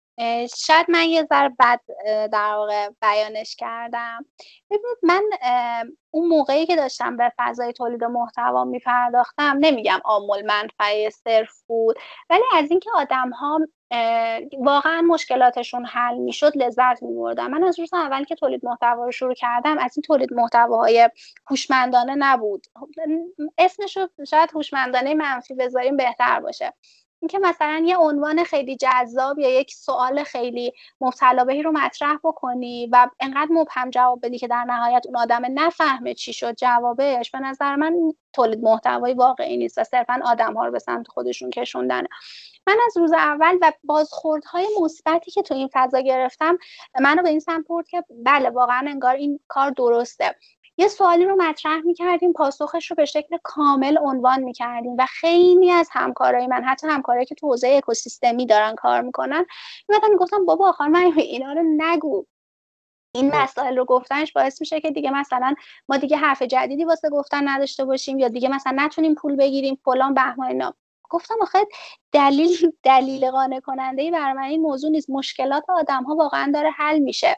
شاید من یه ذره بد در واقع بیانش کردم. ببینید من اون موقعی که داشتم به فضای تولید محتوا میپرداختم نمیگم آمول منفعه صرف بود ولی از اینکه آدم ها واقعا مشکلاتشون حل می‌شد لذت میبردم. من از روز اول که تولید محتوا رو شروع کردم از این تولید محتواهای هوشمندانه نبود. اسمش رو شاید هوشمندانه منفی بذاریم بهتر باشه. اینکه مثلا یه عنوان خیلی جذاب یا یک سوال خیلی مبتلا بهی رو مطرح بکنی و انقدر مبهم جواب بدی که در نهایت اون آدم نفهمه چی شد جوابش به نظر من تولید محتوایی واقعی نیست و صرفا آدم ها رو به سمت خودشون کشوندنه. من از روز اول و بازخوردهای مثبتی که تو این فضا گرفتم منو به این سمت برد که بله واقعا انگار این کار درسته. یه سوالی رو مطرح می‌کردیم پاسخش رو به شکل کامل عنوان می‌کردیم و خیلی از همکارای من حتی همکارایی که تو حوزه اکوسیستمی دارن کار می‌کنن میمدن می‌گفتم بابا آخر من اینا رو نگو. این خب. مسائل رو گفتنش باعث میشه که دیگه مثلا ما دیگه حرف جدیدی واسه گفتن نداشته باشیم یا دیگه مثلا نتونیم پول بگیریم فلان بهمان اینا. گفتم آخه دلیل دلیل قانع کننده ای برای من این موضوع نیست. مشکلات آدم ها واقعا داره حل میشه.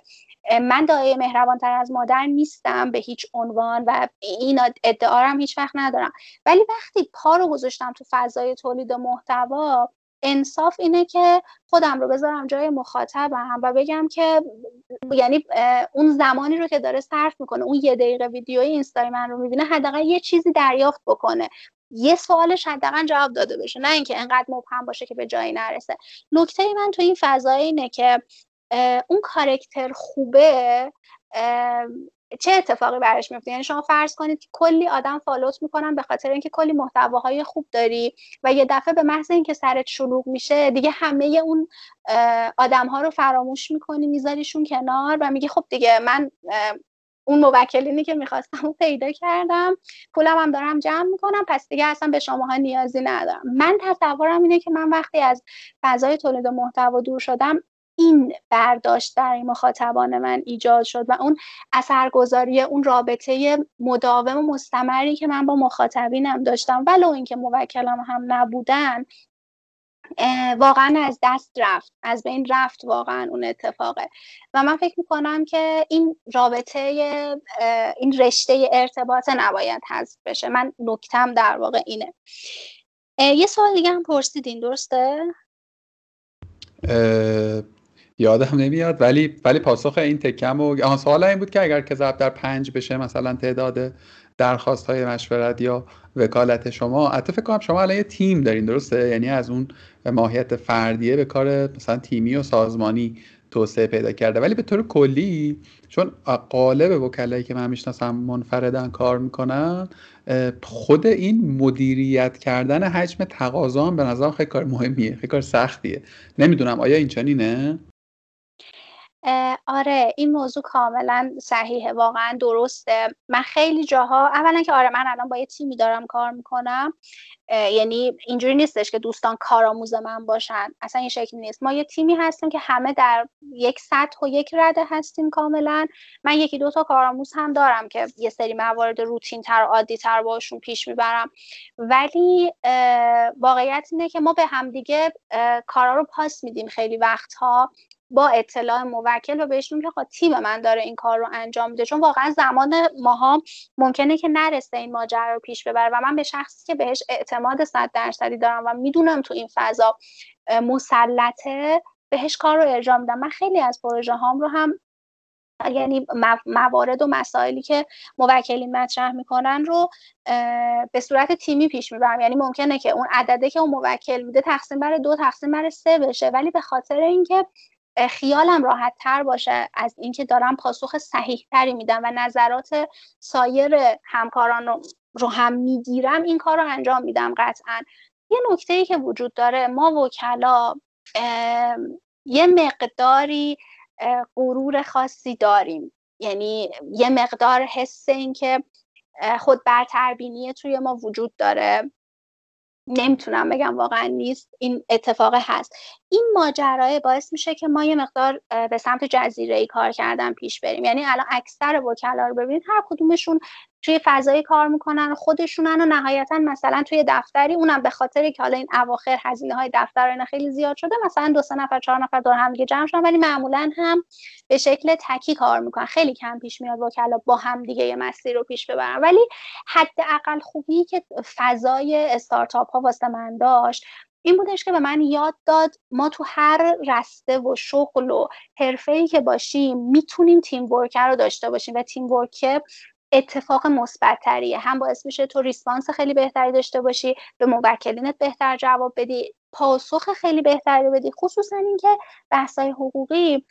من دایه مهربانتر از مادر نیستم به هیچ عنوان و این ادعا هم هیچ وقت ندارم. ولی وقتی پا رو گذاشتم تو فضای تولید محتوا انصاف اینه که خودم رو بذارم جای مخاطبم و بگم که یعنی اون زمانی رو که داره صرف می‌کنه اون یه دقیقه ویدیوی اینستای من رو می‌بینه حداقل یه چیزی دریافت بکنه. یه سوالش حداقل جواب داده بشه نه اینکه انقدر مبهم باشه که به جایی نرسه. نکته من تو این فضای اینه که اون کارکتر خوبه چه اتفاقی براش میفته؟ یعنی شما فرض کنید که کلی آدم فالوت می‌کنن به خاطر اینکه کلی محتواهای خوب داری و یه دفعه به محض اینکه سرت شلوغ میشه دیگه همه اون آدم ها رو فراموش می‌کنی میذاریشون کنار و میگی خب دیگه من اون موکلینی که می‌خواستم رو پیدا کردم پولم هم دارم جمع می‌کنم پس دیگه اصلا به شماها نیازی ندارم. من تصورم اینه که من وقتی از فضای تولید محتوا دور شدم این برداشت در مخاطبان من ایجاد شد و اون اثرگذاری اون رابطه مداوم و مستمری که من با مخاطبینم داشتم ولو اینکه موکلم هم نبودن واقعا از دست رفت از بین رفت واقعا اون اتفاقه. و من فکر می‌کنم که این رابطه این رشته ارتباط نباید حذف بشه. من نکتم در واقع اینه. یه سوال دیگه هم پرسیدین درسته؟ یادم نمیاد ولی ولی پاسخ این تکم و سوال این بود که اگر که ضرب در پنج بشه مثلا تعداد درخواست های مشورت یا وکالت شما فکر کنم شما الان یه تیم دارین درسته؟ یعنی از اون ماهیت فردیه به کار مثلا تیمی و سازمانی توسعه پیدا کرده. ولی به طور کلی چون قالب وکلایی که من می‌شناسم منفردن کار می‌کنن خود این مدیریت کردن حجم تقاضا به نظرم خیلی کار مهمیه خیلی کار سختیه. نمی‌دونم آیا این چنینه آره این موضوع کاملا صحیحه واقعا درسته. من خیلی جاها اولا که آره من الان با یه تیمی دارم کار می‌کنم یعنی اینجوری نیستش که دوستان کارآموز من باشن اصلا این شکلی نیست. ما یه تیمی هستیم که همه در یک سطح و یک رده هستیم کاملا. من یکی دو تا کارآموز هم دارم که یه سری موارد روتین تر و عادی تر باشون پیش می‌برم. ولی واقعیت اینه که ما به همدیگه کارا رو پاس میدیم خیلی وقتها. با اطلاع موکل و که خب تیم من داره این کار رو انجام میده. چون واقعا زمان ماها ممکنه که نرسه این ماجرا رو پیش ببره. و من به شخصی که بهش اعتماد صد درصدی دارم و می‌دونم تو این فضا مسلطه بهش کار رو ارجاع میدم. من خیلی از پروژه هام رو هم یعنی موارد و مسائلی که موکلین مطرح می‌کنن رو به صورت تیمی پیش می‌برم. یعنی ممکنه که اون عدده که اون موکل میده تقسیم بر دو تقسیم بر سه بشه. ولی به خاطر اینکه خیالم راحت تر باشه از اینکه دارم پاسخ صحیح تری میدم و نظرات سایر همکاران رو هم می‌گیرم این کار رو انجام میدم قطعا. یه نکته ای که وجود داره ما وکلا یه مقداری غرور خاصی داریم. یعنی یه مقدار حس این که خود برتربینی توی ما وجود داره. نمی‌تونم بگم واقعا نیست. این اتفاق هست. این ماجرای باعث میشه که ما یه مقدار به سمت جزیره ای کار کردن پیش بریم. یعنی الان اکثر وکلا رو ببینید هر کدومشون توی فضایی کار می‌کنن خودشونن و نهایتا مثلا توی دفتری اونم به خاطر که حالا این اواخر هزینه های دفتر اینا خیلی زیاد شده مثلا دو سه نفر چهار نفر دور هم دیگه جمع شدن ولی معمولا هم به شکل تکی کار می‌کنن. خیلی کم پیش میاد وکلا با هم دیگه یه مسیر رو پیش ببرن. ولی حداقل خوبی که فضای استارتاپ ها واسه من داشت این بودش که به من یاد داد ما تو هر رسته و شغل و حرفه که باشیم می‌تونیم teamwork رو داشته باشیم و teamwork اتفاق مثبتتریه. هم باعث میشه تو response خیلی بهتری داشته باشی به موکلینت بهتر جواب بدی پاسخ خیلی بهتری بدی. خصوصا اینکه بحثای حقوقی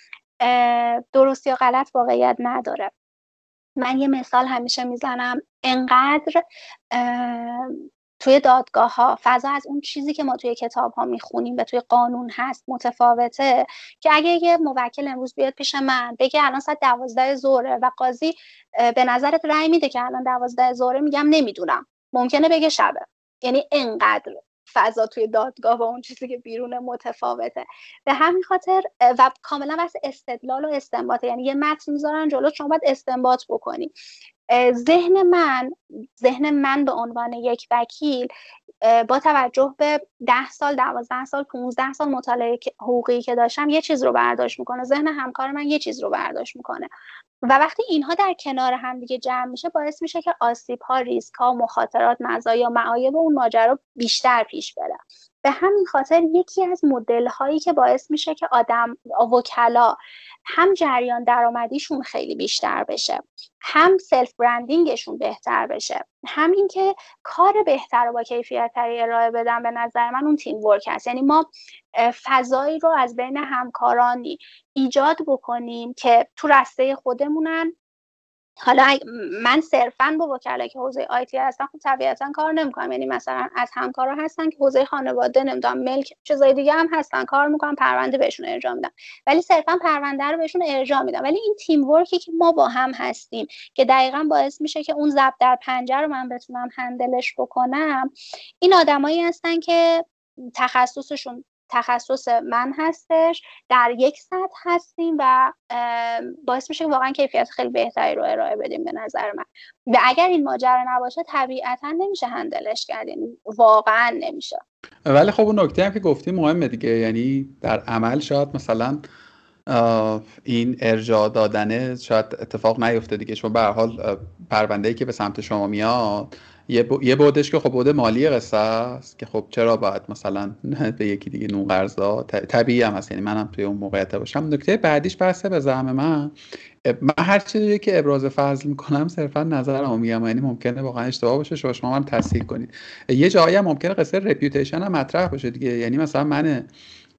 درست یا غلط واقعیت نداره. من یه مثال همیشه می‌زنم. انقدر توی دادگاه ها فضا از اون چیزی که ما توی کتاب ها می‌خونیم و توی قانون هست متفاوته که اگه یه موکل امروز بیاد پیش من بگه الان ساعت دوازده ظهره و قاضی به نظرت رأی میده که الان دوازده ظهره؟ میگم نمی‌دونم. ممکنه بگه شبه. یعنی انقدر فضا توی دادگاه و اون چیزی که بیرون متفاوته. به همین خاطر و کاملا بحث استدلال و استنباطه. یعنی یه متن می‌ذارن جلو شما باید استنباط بکنی. ذهن من ذهن من به عنوان یک وکیل با توجه به ده سال دوازده سال 15 سال مطالعه حقوقی که داشتم یه چیز رو برداشت می‌کنه. ذهن همکار من یه چیز رو برداشت می‌کنه. و وقتی اینها در کنار هم دیگه جمع میشه باعث میشه که آسیب ها ریسک ها مخاطرات مزایا معایب اون ماجرا بیشتر پیش بره. به همین خاطر یکی از مدل هایی که باعث میشه که آدم وکلا هم جریان درآمدیشون خیلی بیشتر بشه هم سلف برندینگشون بهتر بشه هم اینکه کار بهتر و با کیفیت ارائه بدن به نظر من اون تیم ورک هست. یعنی ما فضایی رو از بین همکارانی ایجاد بکنیم که تو رسته خودمونن. حالا من صرفا با وکلا که حوزه آیتی هستن خب طبیعتا کار نمی‌کنم. یعنی مثلا از همکارا هستن که حوزه خانواده نمی‌دونم ملک چیزای دیگه هم هستن کار می‌کنم پرونده بهشون ارجاع میدم ولی صرفا پرونده رو بهشون ارجاع میدم ولی این تیم ورکی که ما با هم هستیم که دقیقا باعث میشه که اون زب در پنجه رو من بتونم هندلش بکنم این آدمایی هستن که تخصصشون تخصص من هستش در یک سطح هستیم و باعث میشه واقعا کیفیت خیلی بهتری رو ارائه بدیم به نظر من. و اگر این ماجرا نباشه طبیعتا نمیشه هندلش کرد یعنی واقعا نمیشه. ولی خب اون نکته هم که گفتیم مهمه دیگه یعنی در عمل شاید مثلا این ارجاع دادنه شاید اتفاق نیفته دیگه. چون به حال پرونده ای که به سمت شما میاد یه, بودش که خب بوده مالی قصه است که خب چرا باید مثلا به یکی دیگه نون قرض طبیعی هم هست یعنی منم توی اون موقعیت باشم. نکته بعدیش بحثه به زعم من. من هر چیزی که ابراز فضل می‌کنم صرفا نظرم میگم. یعنی ممکنه واقعا اشتباه باشه شما شما من تصحیح کنید. یه جایی هم ممکنه قصه reputation هم مطرح باشه دیگه. یعنی مثلا من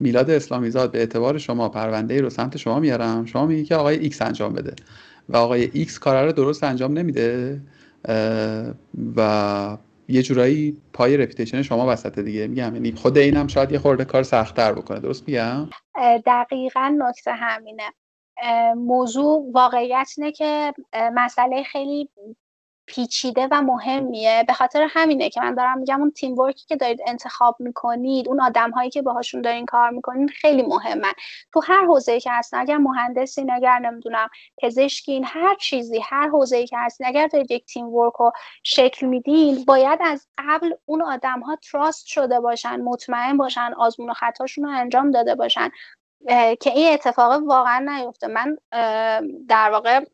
میلاد اسلامی زاد به اعتبار شما پرونده ای رو سمت شما میارم. شما میگی که آقای ایکس انجام بده و آقای ایکس کار رو درست انجام نمیده. و یه جورایی پای reputation شما وسط دیگه. میگم یعنی خود اینم شاید یه خورده کار سختتر بکنه. درست میگم؟ دقیقا نکته همینه. موضوع واقعیت اینه که مسئله خیلی پیچیده و مهمیه. به خاطر همینه که من دارم میگم اون تیم ورکی که دارید انتخاب می‌کنید اون آدم هایی که باهاشون دارین کار می‌کنید خیلی مهمن. تو هر حوزه که هستن اگر مهندسین اگر نمی‌دونم پزشکین هر چیزی هر حوزه که هستین اگر دارید یک تیم ورک رو شکل میدین باید از قبل اون آدم ها تراست شده باشن مطمئن باشن آزمون و خطاشون رو انجام داده باشن. که این اتفاق واقعا نیفته. من در واقع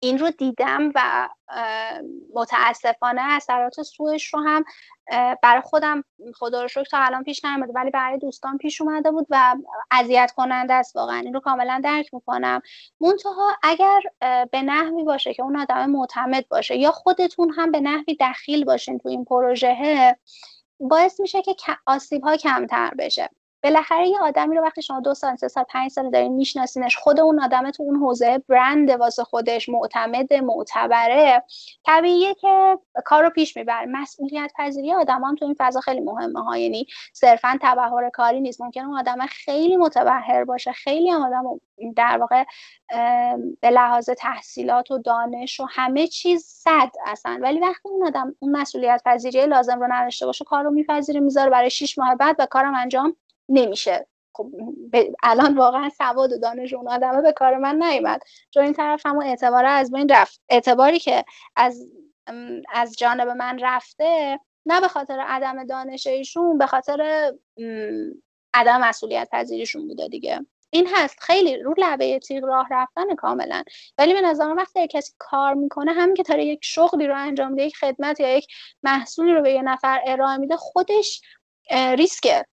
این رو دیدم و متاسفانه اثرات سوش رو هم برای خودم خدا رو شکر تا الان پیش نیومده ولی برای دوستان پیش اومده بود و اذیت کننده است. واقعا این رو کاملا درک می‌کنم. منتها اگر به نحوی باشه که اون آدم معتمد باشه یا خودتون هم به نحوی دخیل باشین تو این پروژه باعث میشه که آسیب ها کمتر بشه. بالاخره یه آدمی رو وقتی شما دو سال سه سال پنج سال دارین میشناسینش خود اون آدم تو اون حوزه برند واسه خودش معتمد معتبره طبیعیه که کار رو پیش می‌بره. مسئولیت پذیری آدم هم تو این فضا خیلی مهمه ها. یعنی صرفا تبهر کاری نیست. ممکنه اون آدم خیلی متبهر باشه خیلی هم آدم در واقع به لحاظ تحصیلات و دانش و همه چیز صد اصلا. ولی وقتی اون آدم اون مسئولیت پذیری لازم رو نداشته باشه کار رو میپذیره می‌ذاره برای 6 ماه بعد و کارم انجام نمیشه. خب الان واقعا سواد و دانش اون آدمه به کار من نیومد. چون این طرف همون اعتبار از بین رفت. اعتباری که از از جانب من رفته نه به خاطر عدم دانش ایشون به خاطر عدم مسئولیت پذیریشون بوده دیگه. این هست. خیلی رو لبه تیغ راه رفتن کاملا. ولی به نظر وقتی کسی کار می‌کنه همین که داره یک شغلی رو انجام میده یک خدمت یا یک محصولی رو به یه نفر ارائه میده خودش ریسکه.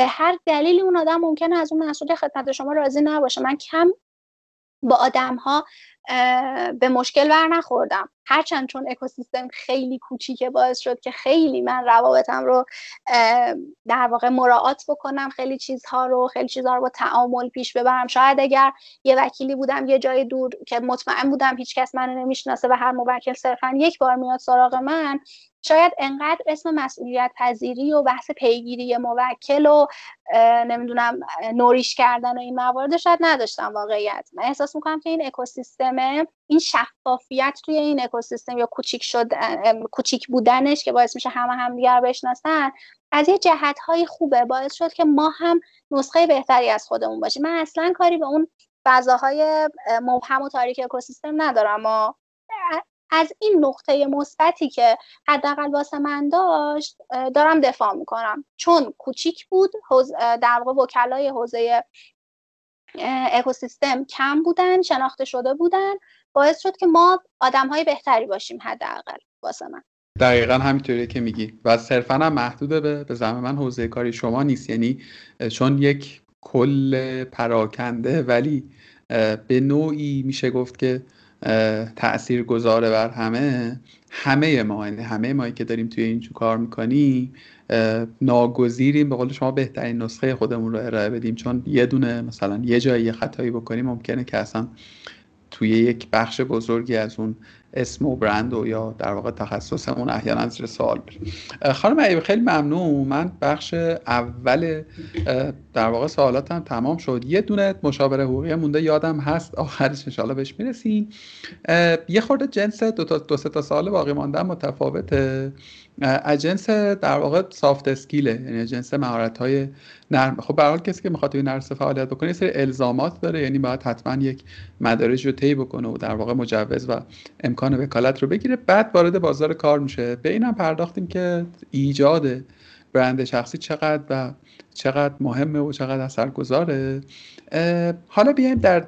به هر دلیلی اون آدم ممکنه از اون مسئول خدمت شما راضی نباشه. من کم با آدم ها به مشکل بر نخوردم. هرچند چون اکوسیستم خیلی کوچیکه باعث شد که خیلی من روابطم رو در واقع مراعات بکنم خیلی چیزها رو خیلی چیزها رو با تعامل پیش ببرم. شاید اگر یه وکیلی بودم یه جای دور که مطمئن بودم هیچکس منو نمی‌شناسه و هر موکل صرفا یک بار میاد سراغ من شاید انقدر اسم مسئولیت پذیری و بحث پیگیری موکل و نمی‌دونم نوریش کردن و این موارد شاید نداشتم واقعیت. من احساس می‌کنم که این اکوسیستم این شفافیت توی این اکوسیستم یا کوچیک شد کوچیک بودنش که باعث میشه همه همدیگر بشناسن از یه جهت های خوبه. باعث شد که ما هم نسخه بهتری از خودمون باشیم. من اصلا کاری به اون فضاهای مبهم و تاریک اکوسیستم ندارم. و از این نقطه مثبتی که حداقل واسه من داشت دارم دفاع می‌کنم. چون کوچیک بود در واقع وکلای حوزه اکوسیستم کم بودن شناخته شده بودن. باعث شد که ما آدم های بهتری باشیم حداقل واسه من. دقیقا همینطوریه که میگی. و صرفا هم محدوده به به من حوزه کاری شما نیست. یعنی چون یک کل پراکنده ولی به نوعی میشه گفت که تأثیر گذاره بر همه. همه ما یعنی همه ما که داریم توی این کار می‌کنیم ناگزیریم. به قول شما بهترین نسخه خودمون رو ارائه بدیم. چون یه دونه مثلا یه جایی یه خطایی بکنیم ممکنه که اصلا توی یک بخش بزرگی از اون اسم و برند و یا در واقع تخصصمون احیانا زیر سوال بریم خانم ایب خیلی ممنون. من بخش اول در واقع سوالاتم تمام شد. یه دونه مشاوره حقوقی مونده یادم هست. آخرش انشاءالله بهش می‌رسیم. یه خورده جنس دو, تا دو سه تا سال باقی مانده متفاوته. اجنس در واقع سافت اسکیله یعنی جنس مهارت های نرم. خب به حال کسی که می‌خواد توی نرس فعالیت بکنه یه سری الزامات داره یعنی باید حتما یک مدارج رو طی بکنه و در واقع مجوز و امکان وکالت رو بگیره. بعد وارد بازار کار میشه. به اینم پرداختیم که ایجاد برند شخصی چقدر و چقدر مهمه و چقدر اثرگذاره. حالا بیایم در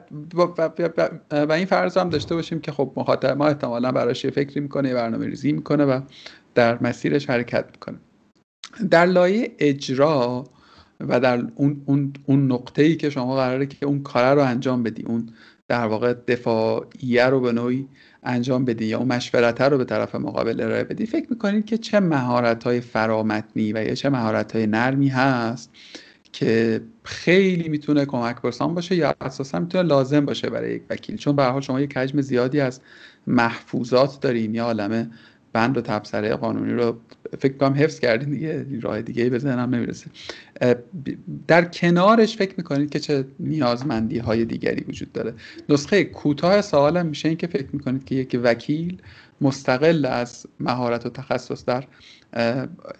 و این فرض هم داشته باشیم که خب مخاطب ما احتمالا براش فکری می‌کنه برنامه ریزی می‌کنه و در مسیرش حرکت می‌کنه. در لایه اجرا و در اون, اون, اون نقطه ای که شما قراره که اون کاره رو انجام بدی اون در واقع دفاعیه رو به نوعی انجام بدی یا اون مشورته رو به طرف مقابل ارائه بدی فکر می‌کنید که چه مهارت های فرامتنی و یا چه مهارت های نرمی هست که خیلی می‌تونه کمک برسان باشه یا اساسا می‌تونه لازم باشه برای یک وکیل؟ چون به حال شما یک حجم زیادی از محفوظات دارین یا عالمه بند و تبصره قانونی رو فکر کنم حفظ کردین دیگه راه دیگه به ذهنم نمی‌رسه. در کنارش فکر می‌کنید که چه نیازمندی های دیگری وجود داره؟ نسخه کوتاه سوالم میشه این که فکر می‌کنید که یک وکیل مستقل از مهارت و تخصص در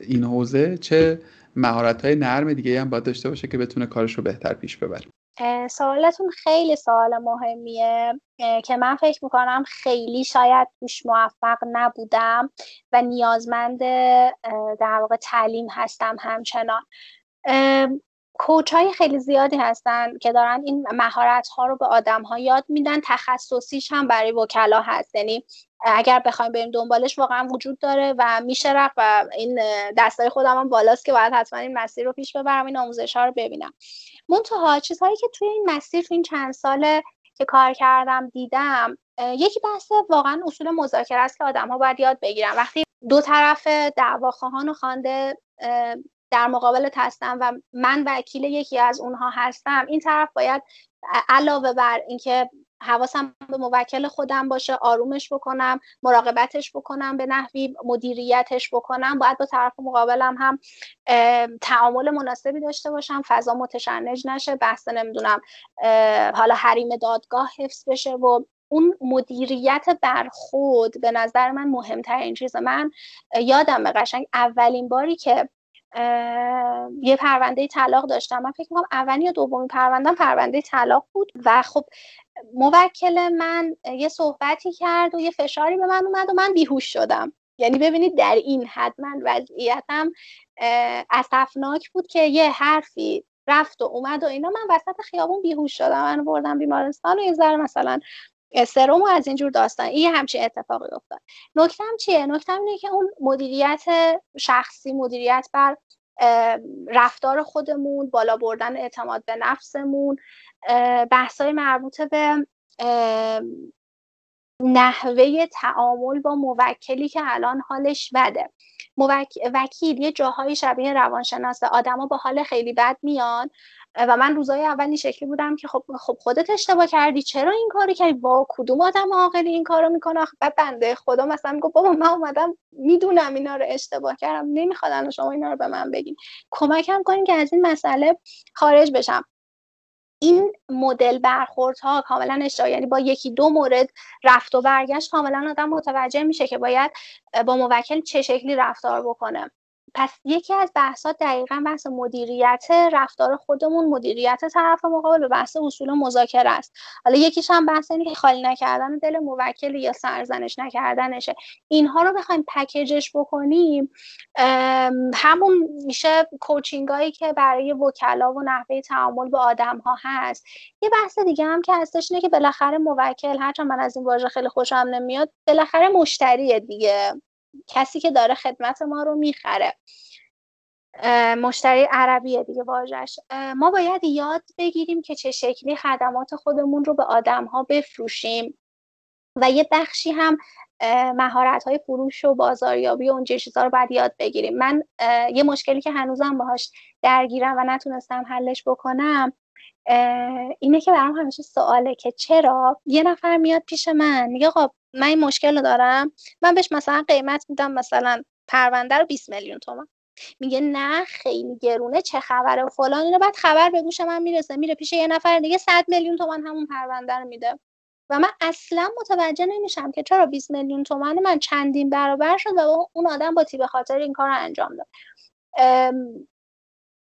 این حوزه چه مهارت های نرم دیگه هم باید داشته باشه که بتونه کارش رو بهتر پیش ببره؟ سوالتون خیلی سوال مهمیه. که من فکر می‌کنم خیلی شاید توش موفق نبودم و نیازمند در واقع تعلیم هستم همچنان. کوچ های خیلی زیادی هستن که دارن این مهارت ها رو به آدم ها یاد میدن. تخصصیش هم برای وکلا هست. یعنی اگر بخوایم بریم دنبالش واقعا وجود داره و میشه رفت و این دستای خودم هم بالاست که باید حتما این مسیر رو پیش ببرم این آموزش ها رو ببینم. منتها چیزهایی که توی این مسیر توی این چند ساله که کار کردم دیدم یکی بحث واقعا اصول مذاکره است که آدم ها باید یاد بگیرن. وقتی دو طرف دعواخواهان و خوانده در مقابلت هستم و من وکیل یکی از اونها هستم این طرف باید علاوه بر اینکه حواسم به موکل خودم باشه آرومش بکنم مراقبتش بکنم به نحوی مدیریتش بکنم. باید با طرف مقابلم هم تعامل مناسبی داشته باشم فضا متشنج نشه بحث نمی‌دونم حالا حریم دادگاه حفظ بشه و اون مدیریت بر خود به نظر من مهمترین چیز من یادم قشنگ اولین باری که یه پرونده طلاق داشتم. من فکر می‌کنم اولین یا دومین پرونده پرونده طلاق بود و خب موکل من یه صحبتی کرد و یه فشاری به من اومد و من بیهوش شدم. یعنی ببینید در این حد من وضعیتم اصفناک بود که یه حرفی رفت و اومد و اینا. من وسط خیابون بیهوش شدم. من بردم بیمارستان و یه ذره مثلا سرم از اینجور داستان. این همچین اتفاقی افتاد. نکتم چیه؟ نکتم اینه که اون مدیریت شخصی مدیریت بر رفتار خودمون بالا بردن اعتماد به نفسمون بحثای مربوط به نحوه تعامل با موکلی که الان حالش بده. وکیل یه جاهای شبیه روانشناسه آدما با حال خیلی بد میان. و من روزای اول این شکلی بودم که خب خب خودت اشتباه کردی. چرا این کاری کردی؟ با کدوم آدم عاقلی این کارو می‌کنه؟ بعد بنده خدا مثلا میگه بابا من اومدم می‌دونم اینا رو اشتباه کردم نمیخوادن شما اینا رو به من بگین. کمکم کنین که از این مسئله خارج بشم. این مدل برخوردها کاملا اشتباه. یعنی با یکی دو مورد رفت و برگشت کاملا آدم متوجه میشه که باید با موکل چه شکلی رفتار بکنه. پس یکی از بحثات دقیقا بحث مدیریت رفتار خودمون مدیریت طرف مقابل و بحث اصول مذاکره است. حالا یکیش هم بحث اینه که خالی نکردن دل موکل یا سرزنش نکردنشه. اینها رو بخوایم پکیجش بکنیم همون میشه کوچینگ هایی که برای وکلا و نحوه تعامل با آدم ها هست. یه بحث دیگه هم که هستش اینه که بالاخره موکل هرچند من از این واژه خیلی خوشم نمیاد بالاخره مشتریه دیگه. کسی که داره خدمت ما رو می‌خره. مشتری عربیه دیگه واژش ما باید یاد بگیریم که چه شکلی خدمات خودمون رو به آدم ها بفروشیم و یه بخشی هم مهارت های فروش و بازاریابی و اون چیزا رو باید یاد بگیریم. من یه مشکلی که هنوزم باهاش درگیرم و نتونستم حلش بکنم اینه که برام همیشه سواله که چرا یه نفر میاد پیش من میگه خب من این مشکل رو دارم؟ من بهش مثلا قیمت میدم مثلا پرونده رو 20 میلیون تومن میگه نه خیلی گرونه چه خبره؟ فلان اینو بعد خبر به گوش من می‌رسه. میره پیش یه نفر دیگه 100 میلیون تومن همون پرونده رو میده. و من اصلا متوجه نمیشم که چرا 20 میلیون تومن من چندین برابر شد و اون آدم با تیب خاطر این کار رو انجام داد.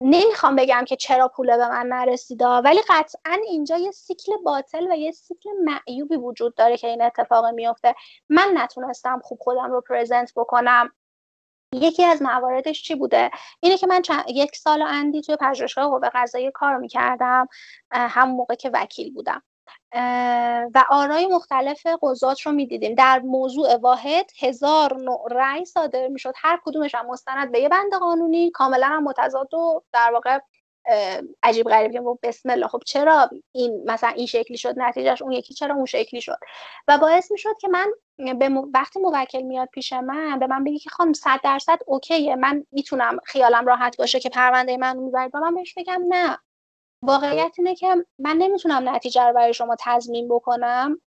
نمی‌خوام بگم که چرا پوله به من نرسیده ولی قطعا اینجا یه سیکل باطل و یه سیکل معیوبی وجود داره که این اتفاق میفته. من نتونستم خوب خودم رو پرزنت بکنم. یکی از مواردش چی بوده؟ اینه که من چند... یک سال اندی توی پژوهشگاه قوه قضاییه کار می‌کردم همون موقع که وکیل بودم. و آرای مختلف قضات رو می‌دیدیم. در موضوع واحد هزار نوع رأی صادر می‌شد. هر کدومش هم مستند به یه بند قانونی. کاملا هم متضاد و در واقع عجیب غریب که بسم الله. خب چرا این مثلا این شکلی شد؟ نتیجهش اون یکی. چرا اون شکلی شد؟ و باعث می‌شد که من به وقتی موکل میاد پیش من به من بگی که خانم صد درصد اوکیه. من می‌تونم خیالم راحت باشه که پرونده من می‌برید. و من بهش بگم نه. واقعیت اینه که من نمی‌تونم نتیجه رو برای شما تضمین بکنم.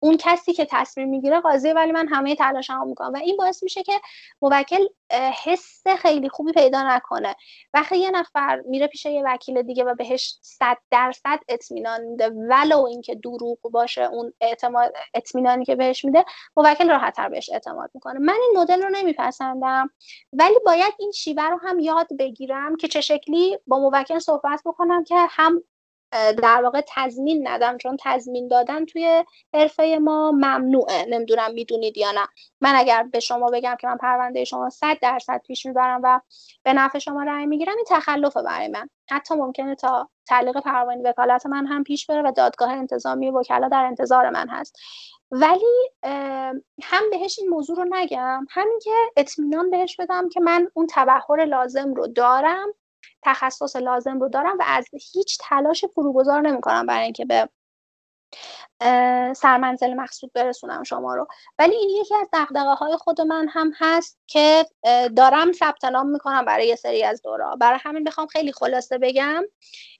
اون کسی که تصمیم می‌گیره قاضیه ولی من همه تلاشمو می‌کنم. و این باعث میشه که موکل حس خیلی خوبی پیدا نکنه. وقتی یه نفر میره پیش یه وکیل دیگه و بهش صد درصد اطمینان میده ولو اینکه دروغ باشه اون اعتماد اطمینانی که بهش میده موکل راحتتر بهش اعتماد می‌کنه. من این مدل رو نمیپسندم. ولی باید این شیوه رو هم یاد بگیرم که چه شکلی با موکل صحبت بکنم که هم در واقع تضمین ندم چون تضمین دادن توی حرفه ما ممنوعه. نمی‌دونم می‌دونید یا نه. من اگر به شما بگم که من پرونده شما صد درصد پیش می‌برم و به نفع شما رأی می‌گیرم این تخلفه برای من. حتی ممکنه تا تعلیق پروانه وکالت من هم پیش بره و دادگاه انتظامی وکلا در انتظار من هست. ولی هم بهش این موضوع رو نگم همین که اطمینان بهش بدم که من اون تبهر لازم رو دارم تخصص لازم رو دارم و از هیچ تلاش فروگذار نمی‌کنم برای اینکه به سرمنزل مقصود برسونم شما رو. ولی این یکی از دقدقه های خود من هم هست که دارم ثبت نام می‌کنم برای یه سری از دورا برای همین بخوام خیلی خلاصه بگم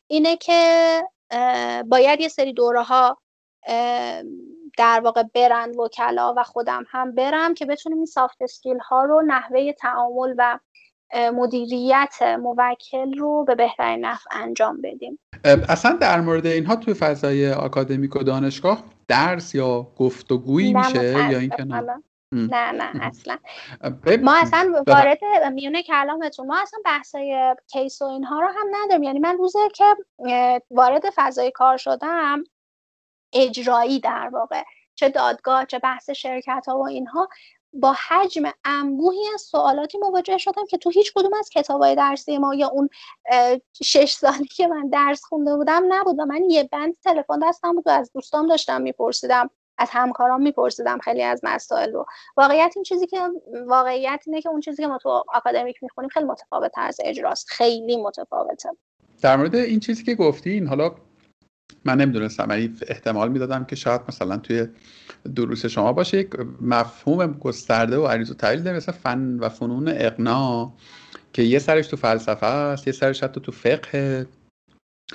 اینه که باید یه سری دوره ها در واقع برن وکلا و خودم هم برم که بتونیم این soft skill ها رو نحوه تعامل و مدیریت موکل رو به بهترین نفع انجام بدیم. اصلا در مورد اینها توی فضای آکادمیک و دانشگاه درس یا گفتگویی میشه یا اینکه نه؟ نه نه اصلا. ما اصلا وارد میونه کلامتون ما اصلا بحثای case و اینها رو هم نداریم. یعنی من روزی که وارد فضای کار شدم اجرایی در واقع چه دادگاه چه بحث شرکت ها و اینها با حجم انبوهی از سوالاتی مواجه شدم که تو هیچ کدوم از کتابای درسی ما یا اون شش سالی که من درس خونده بودم نبود و من یه بند تلفن دستم بود و از دوستام داشتم میپرسیدم از همکارام میپرسیدم خیلی از مسائل رو. واقعیت این چیزی که واقعیت اینه که اون چیزی که ما تو آکادمیک می‌خونیم خیلی متفاوت از اجراست خیلی متفاوته. در مورد این چیزی که گفتین حالا من نمی‌دونستم ولی احتمال می‌دادم که شاید مثلا توی دروس شما باشه یک مفهوم گسترده و عریض و تحلیل مثل فن و فنون اقنا که یه سرش تو فلسفه است یه سرش حتی تو فقه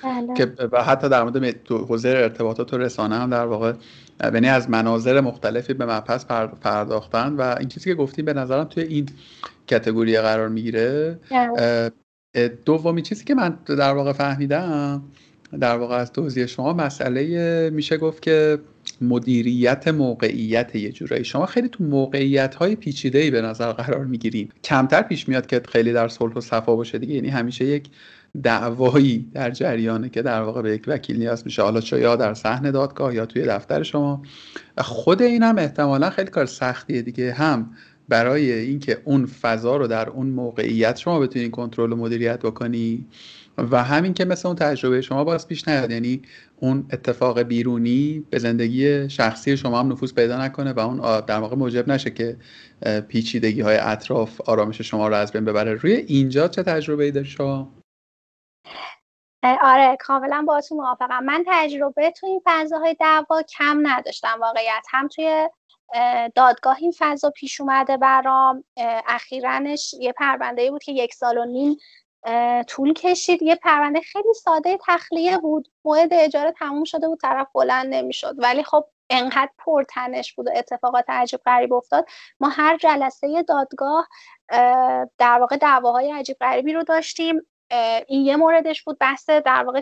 بله. که و حتی در مورد تو حوزه ارتباطات و رسانه هم در واقع یعنی از مناظر مختلفی به مبحث پرداختن و این چیزی که گفتی به نظرم توی این کتگوری قرار می‌گیره بله. دومی چیزی که من در واقع فهمیدم در واقع از توضیح شما مسئله میشه گفت که مدیریت موقعیت یه جورایی. شما خیلی تو موقعیت های پیچیده ای به نظر قرار می‌گیرین کمتر پیش میاد که خیلی در صلح و صفا باشه دیگه. یعنی همیشه یک دعوایی در جریانه که در واقع به یک وکیل نیاز میشه. حالا چه یا در صحن دادگاه یا توی دفتر شما. خود این هم احتمالا خیلی کار سختیه دیگه. هم برای اینکه اون فضا رو در اون موقعیت شما بتونین کنترل و مدیریت بکنی و همین که مثل اون تجربه شما باز پیش نیاد یعنی اون اتفاق بیرونی به زندگی شخصی شما هم نفوذ پیدا نکنه و اون در واقع موجب نشه که پیچیدگی های اطراف آرامش شما رو از بین ببره. روی اینجا چه تجربه ای داری شما؟ آره کاملا باهاتون موافقم. من تجربه تو این فضاهای دعوا کم نداشتم واقعیت. هم توی دادگاه این فضا پیش اومده برام. اخیرانش یه پرونده بود که یک سال و نیم طول کشید. یه پرونده خیلی ساده تخلیه بود. موعد اجاره تموم شده بود طرف بلند نمی‌شد. ولی خب انقدر پرتنش بود و اتفاقات عجیب غریب افتاد. ما هر جلسه دادگاه در واقع دعواهای عجیب غریبی رو داشتیم. این یه موردش بود بحث در واقع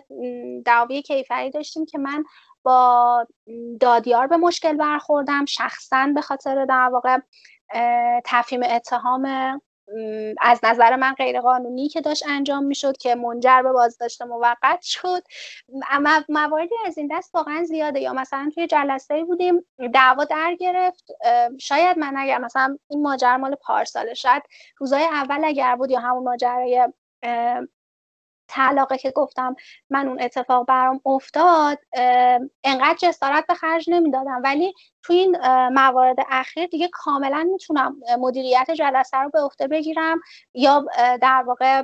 دعوی کیفری داشتیم که من با دادیار به مشکل برخوردم. شخصا به خاطر در واقع تفهیم اتهام از نظر من غیرقانونی که داشت انجام می‌شد که منجر به بازداشت موقت شد. مواردی از این دست واقعا زیاده. یا مثلا توی جلسه بودیم دعوا در گرفت. شاید من اگر مثلا این ماجرا مال پارساله شاید روزای اول اگر بود یا همون ماجرای طلاقه که گفتم من اون اتفاق برام افتاد انقدر جسارت به خرج نمی‌دادم. ولی تو این موارد اخیر دیگه کاملا می‌تونم مدیریت جلسه رو به عهده بگیرم یا در واقع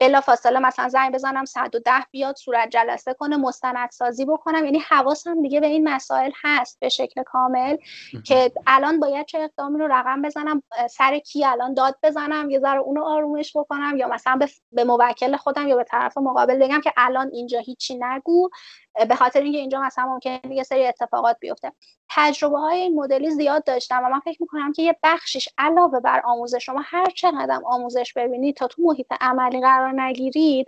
بلا فاصله مثلا زنگ بزنم 110 بیاد صورت جلسه کنه مستندسازی بکنم. یعنی حواسم دیگه به این مسائل هست به شکل کامل که الان باید چه اقدامی رو رقم بزنم سر کی الان داد بزنم یه ذره اونو آرومش بکنم یا مثلا به موکل خودم یا به طرف مقابل بگم که الان اینجا هیچی نگو. به خاطر اینکه اینجا مثلا ممکنه یه سری اتفاقات بیفته. تجربه های این مدلی زیاد داشتم و من فکر می‌کنم که یه بخشش علاوه بر آموزش شما هر چقدر آموزش ببینید تا تو محیط عملی قرار نگیرید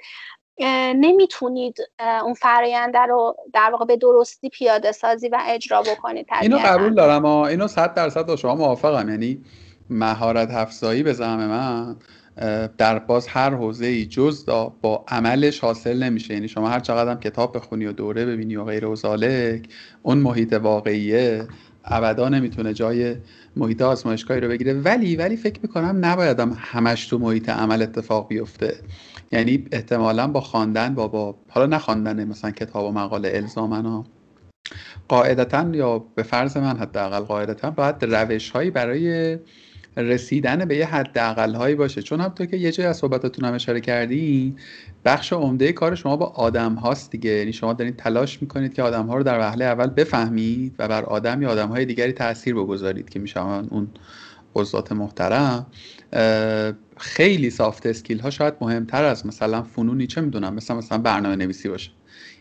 نمی‌تونید اون فرآیند رو در واقع به درستی پیاده سازی و اجرا بکنید اینو قبول دارم اینو صد درصد با شما موافقم. یعنی مهارت افزایی به زعم من. در باز هر حوزه ای جز با عملش حاصل نمیشه. یعنی شما هر چقدر هم کتاب بخونی و دوره ببینی و غیر و زالک اون محیط واقعیه ابدا نمی‌تونه جای محیط آزمایشگاهی رو بگیره. ولی ولی فکر می‌کنم نباید هم همش تو محیط عمل اتفاق بیفته. یعنی احتمالا با خواندن با, با حالا نه خواندن مثلا کتاب و مقاله الزامنا قاعدتا یا به فرض من حداقل قاعدتا باید روش هایی برای رسیدن به یه حد هایی باشه. چون همونطور که یه جای از صحبتاتون هم اشاره کردی بخش عمده کار شما با آدم هاست دیگه. یعنی شما دارین تلاش می‌کنید که آدم ها رو در وهله اول بفهمید و بر آدم یا آدم های دیگری تاثیر بگذارید که میشون اون قضات محترم. خیلی سافت اسکیل ها شاید مهمتر از مثلا فنونی چه می‌دونم. مثلا مثلا برنامه نویسی باشه.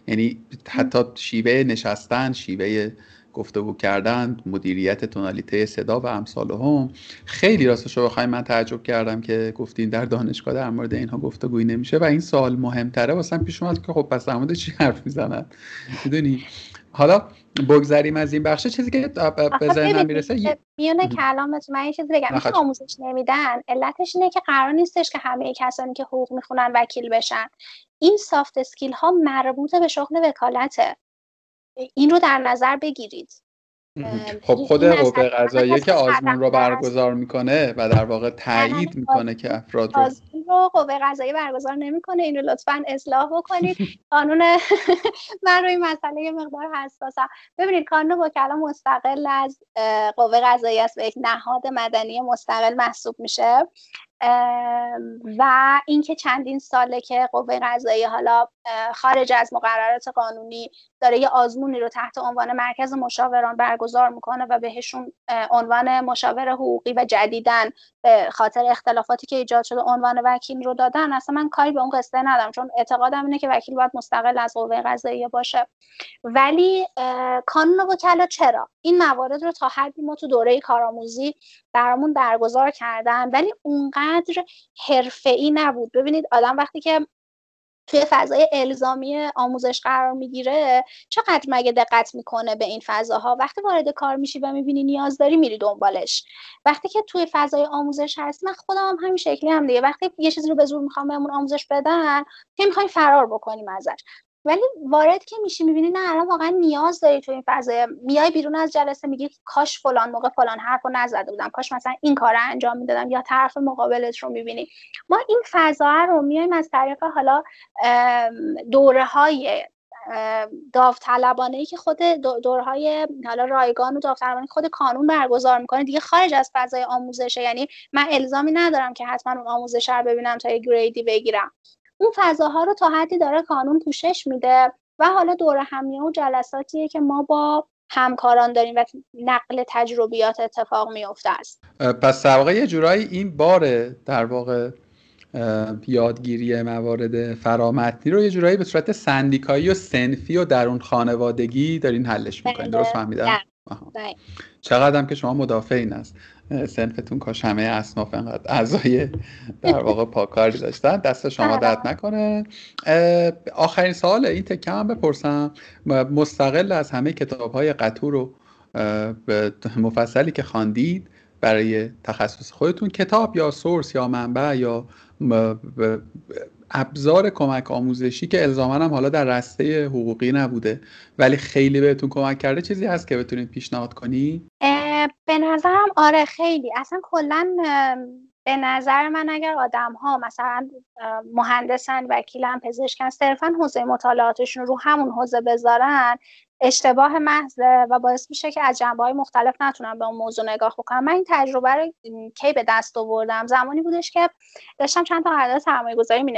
یعنی حتی شیوه نشستن شیوه گفتگو کردن مدیریت تونالیته صدا و امثال هم. خیلی راستش رو بخوایم من تعجب کردم که گفتین در دانشگاه در مورد اینها گفتگویی نمیشه و این سوال مهمتره. واسه پیش اومد که خب پس در چی حرف می‌زنن؟ می‌دونی؟ حالا بگذریم از این بخش. چیزی که به ذهنم می‌رسه میونه کلامت من یه چیزی بگم. آموزش نمیدن. علتش اینه که قرار نیستش که همه کسانی که حقوق می‌خونن وکیل بشن. این سافت اسکیل ها مربوط به شغل وکالته. این رو در نظر بگیرید. خب خود قوه قضاییه که آزمون رو برگزار می‌کنه و در واقع تایید می‌کنه که افراد رو آزمون رو قوه قضاییه برگزار نمی‌کنه. این رو لطفا اصلاح بکنید. قانون من روی مسئله یه مقدار حساسم. ببینید قانون وکلا مستقل از قوه قضاییه است و یک نهاد مدنی مستقل محسوب میشه. و اینکه چندین ساله که قوه قضاییه حالا خارج از مقررات قانونی داره یه آزمونی رو تحت عنوان مرکز مشاوران برگزار می‌کنه و بهشون عنوان مشاور حقوقی و جدیدن به خاطر اختلافاتی که ایجاد شده عنوان وکیل رو دادن اصلا من کاری به اون قصه ندارم چون اعتقادم اینه که وکیل باید مستقل از قوه قضاییه باشه. ولی کانون وکلا چرا؟ این موارد رو تا حدی ما تو دوره کارآموزی برامون برگزار کردن ولی اونقدر حرفه‌ای نبود. ببینید آدم وقتی که توی فضای الزامی آموزش قرار می‌گیره چقدر مگه دقت می‌کنه به این فضاها؟ وقتی وارد کار میشی و می‌بینی نیاز داری میری دنبالش. وقتی که توی فضای آموزش هست من خودم هم همین شکلی هم دیگه. وقتی یه چیزی رو به زور می‌خوام بهمون آموزش بدن که می‌خوایم فرار بکنیم ازش. ولی وارد که میشی می‌بینی نه الان واقعا نیاز داری تو این فضای میای بیرون از جلسه میگی کاش فلان موقع فلان حرف رو نزده بودم کاش مثلا این کار رو انجام می‌دادم یا طرف مقابلت رو می‌بینی. ما این فضا رو میایم از طریق حالا دوره های داوطلبانه ای که خود دوره های حالا رایگان و داوطلبانه خود کانون برگزار می‌کنه. دیگه خارج از فضای آموزشه. یعنی من الزامی ندارم که حتما اون آموزش رو ببینم تا یه گریدی بگیرم. اون فضاها رو تا حدی داره کانون پوشش میده و حالا دور همیه و جلساتیه که ما با همکاران داریم و نقل تجربیات اتفاق میفته است. پس در یه جورایی این باره در واقع یادگیری موارد فرامتنی رو یه جورایی به صورت سندیکایی و سنفی و درون خانوادگی دارین حلش می‌کنین. بله. درست فهمیدم؟ بله. چقدر هم که شما مدافع این است. سنفتون کاش همه اصناف انقدر اعضای در واقع پاکاری داشتن. دست شما درد نکنه. آخرین سال این تکه هم بپرسم. مستقل از همه کتاب های قطور و مفصلی که خواندید برای تخصص خودتون کتاب یا سورس یا منبع یا ابزار کمک آموزشی که الزاما هم حالا در رسته حقوقی نبوده ولی خیلی بهتون کمک کرده چیزی هست که بتونید پیشنهاد کنی؟ به نظرم آره خیلی. اصلا کلا به نظر من اگر آدم ها مثلا مهندسن وکیلن پزشکن صرفا حوزه مطالعاتشون رو همون حوزه بذارن اشتباه محضه و باعث میشه که از جنبه های مختلف نتونم به اون موضوع نگاه بکنم. من این تجربه رو کی به دست آوردم؟ زمانی بودش که داشتم چند تا قرارداد سرمایه گذاری می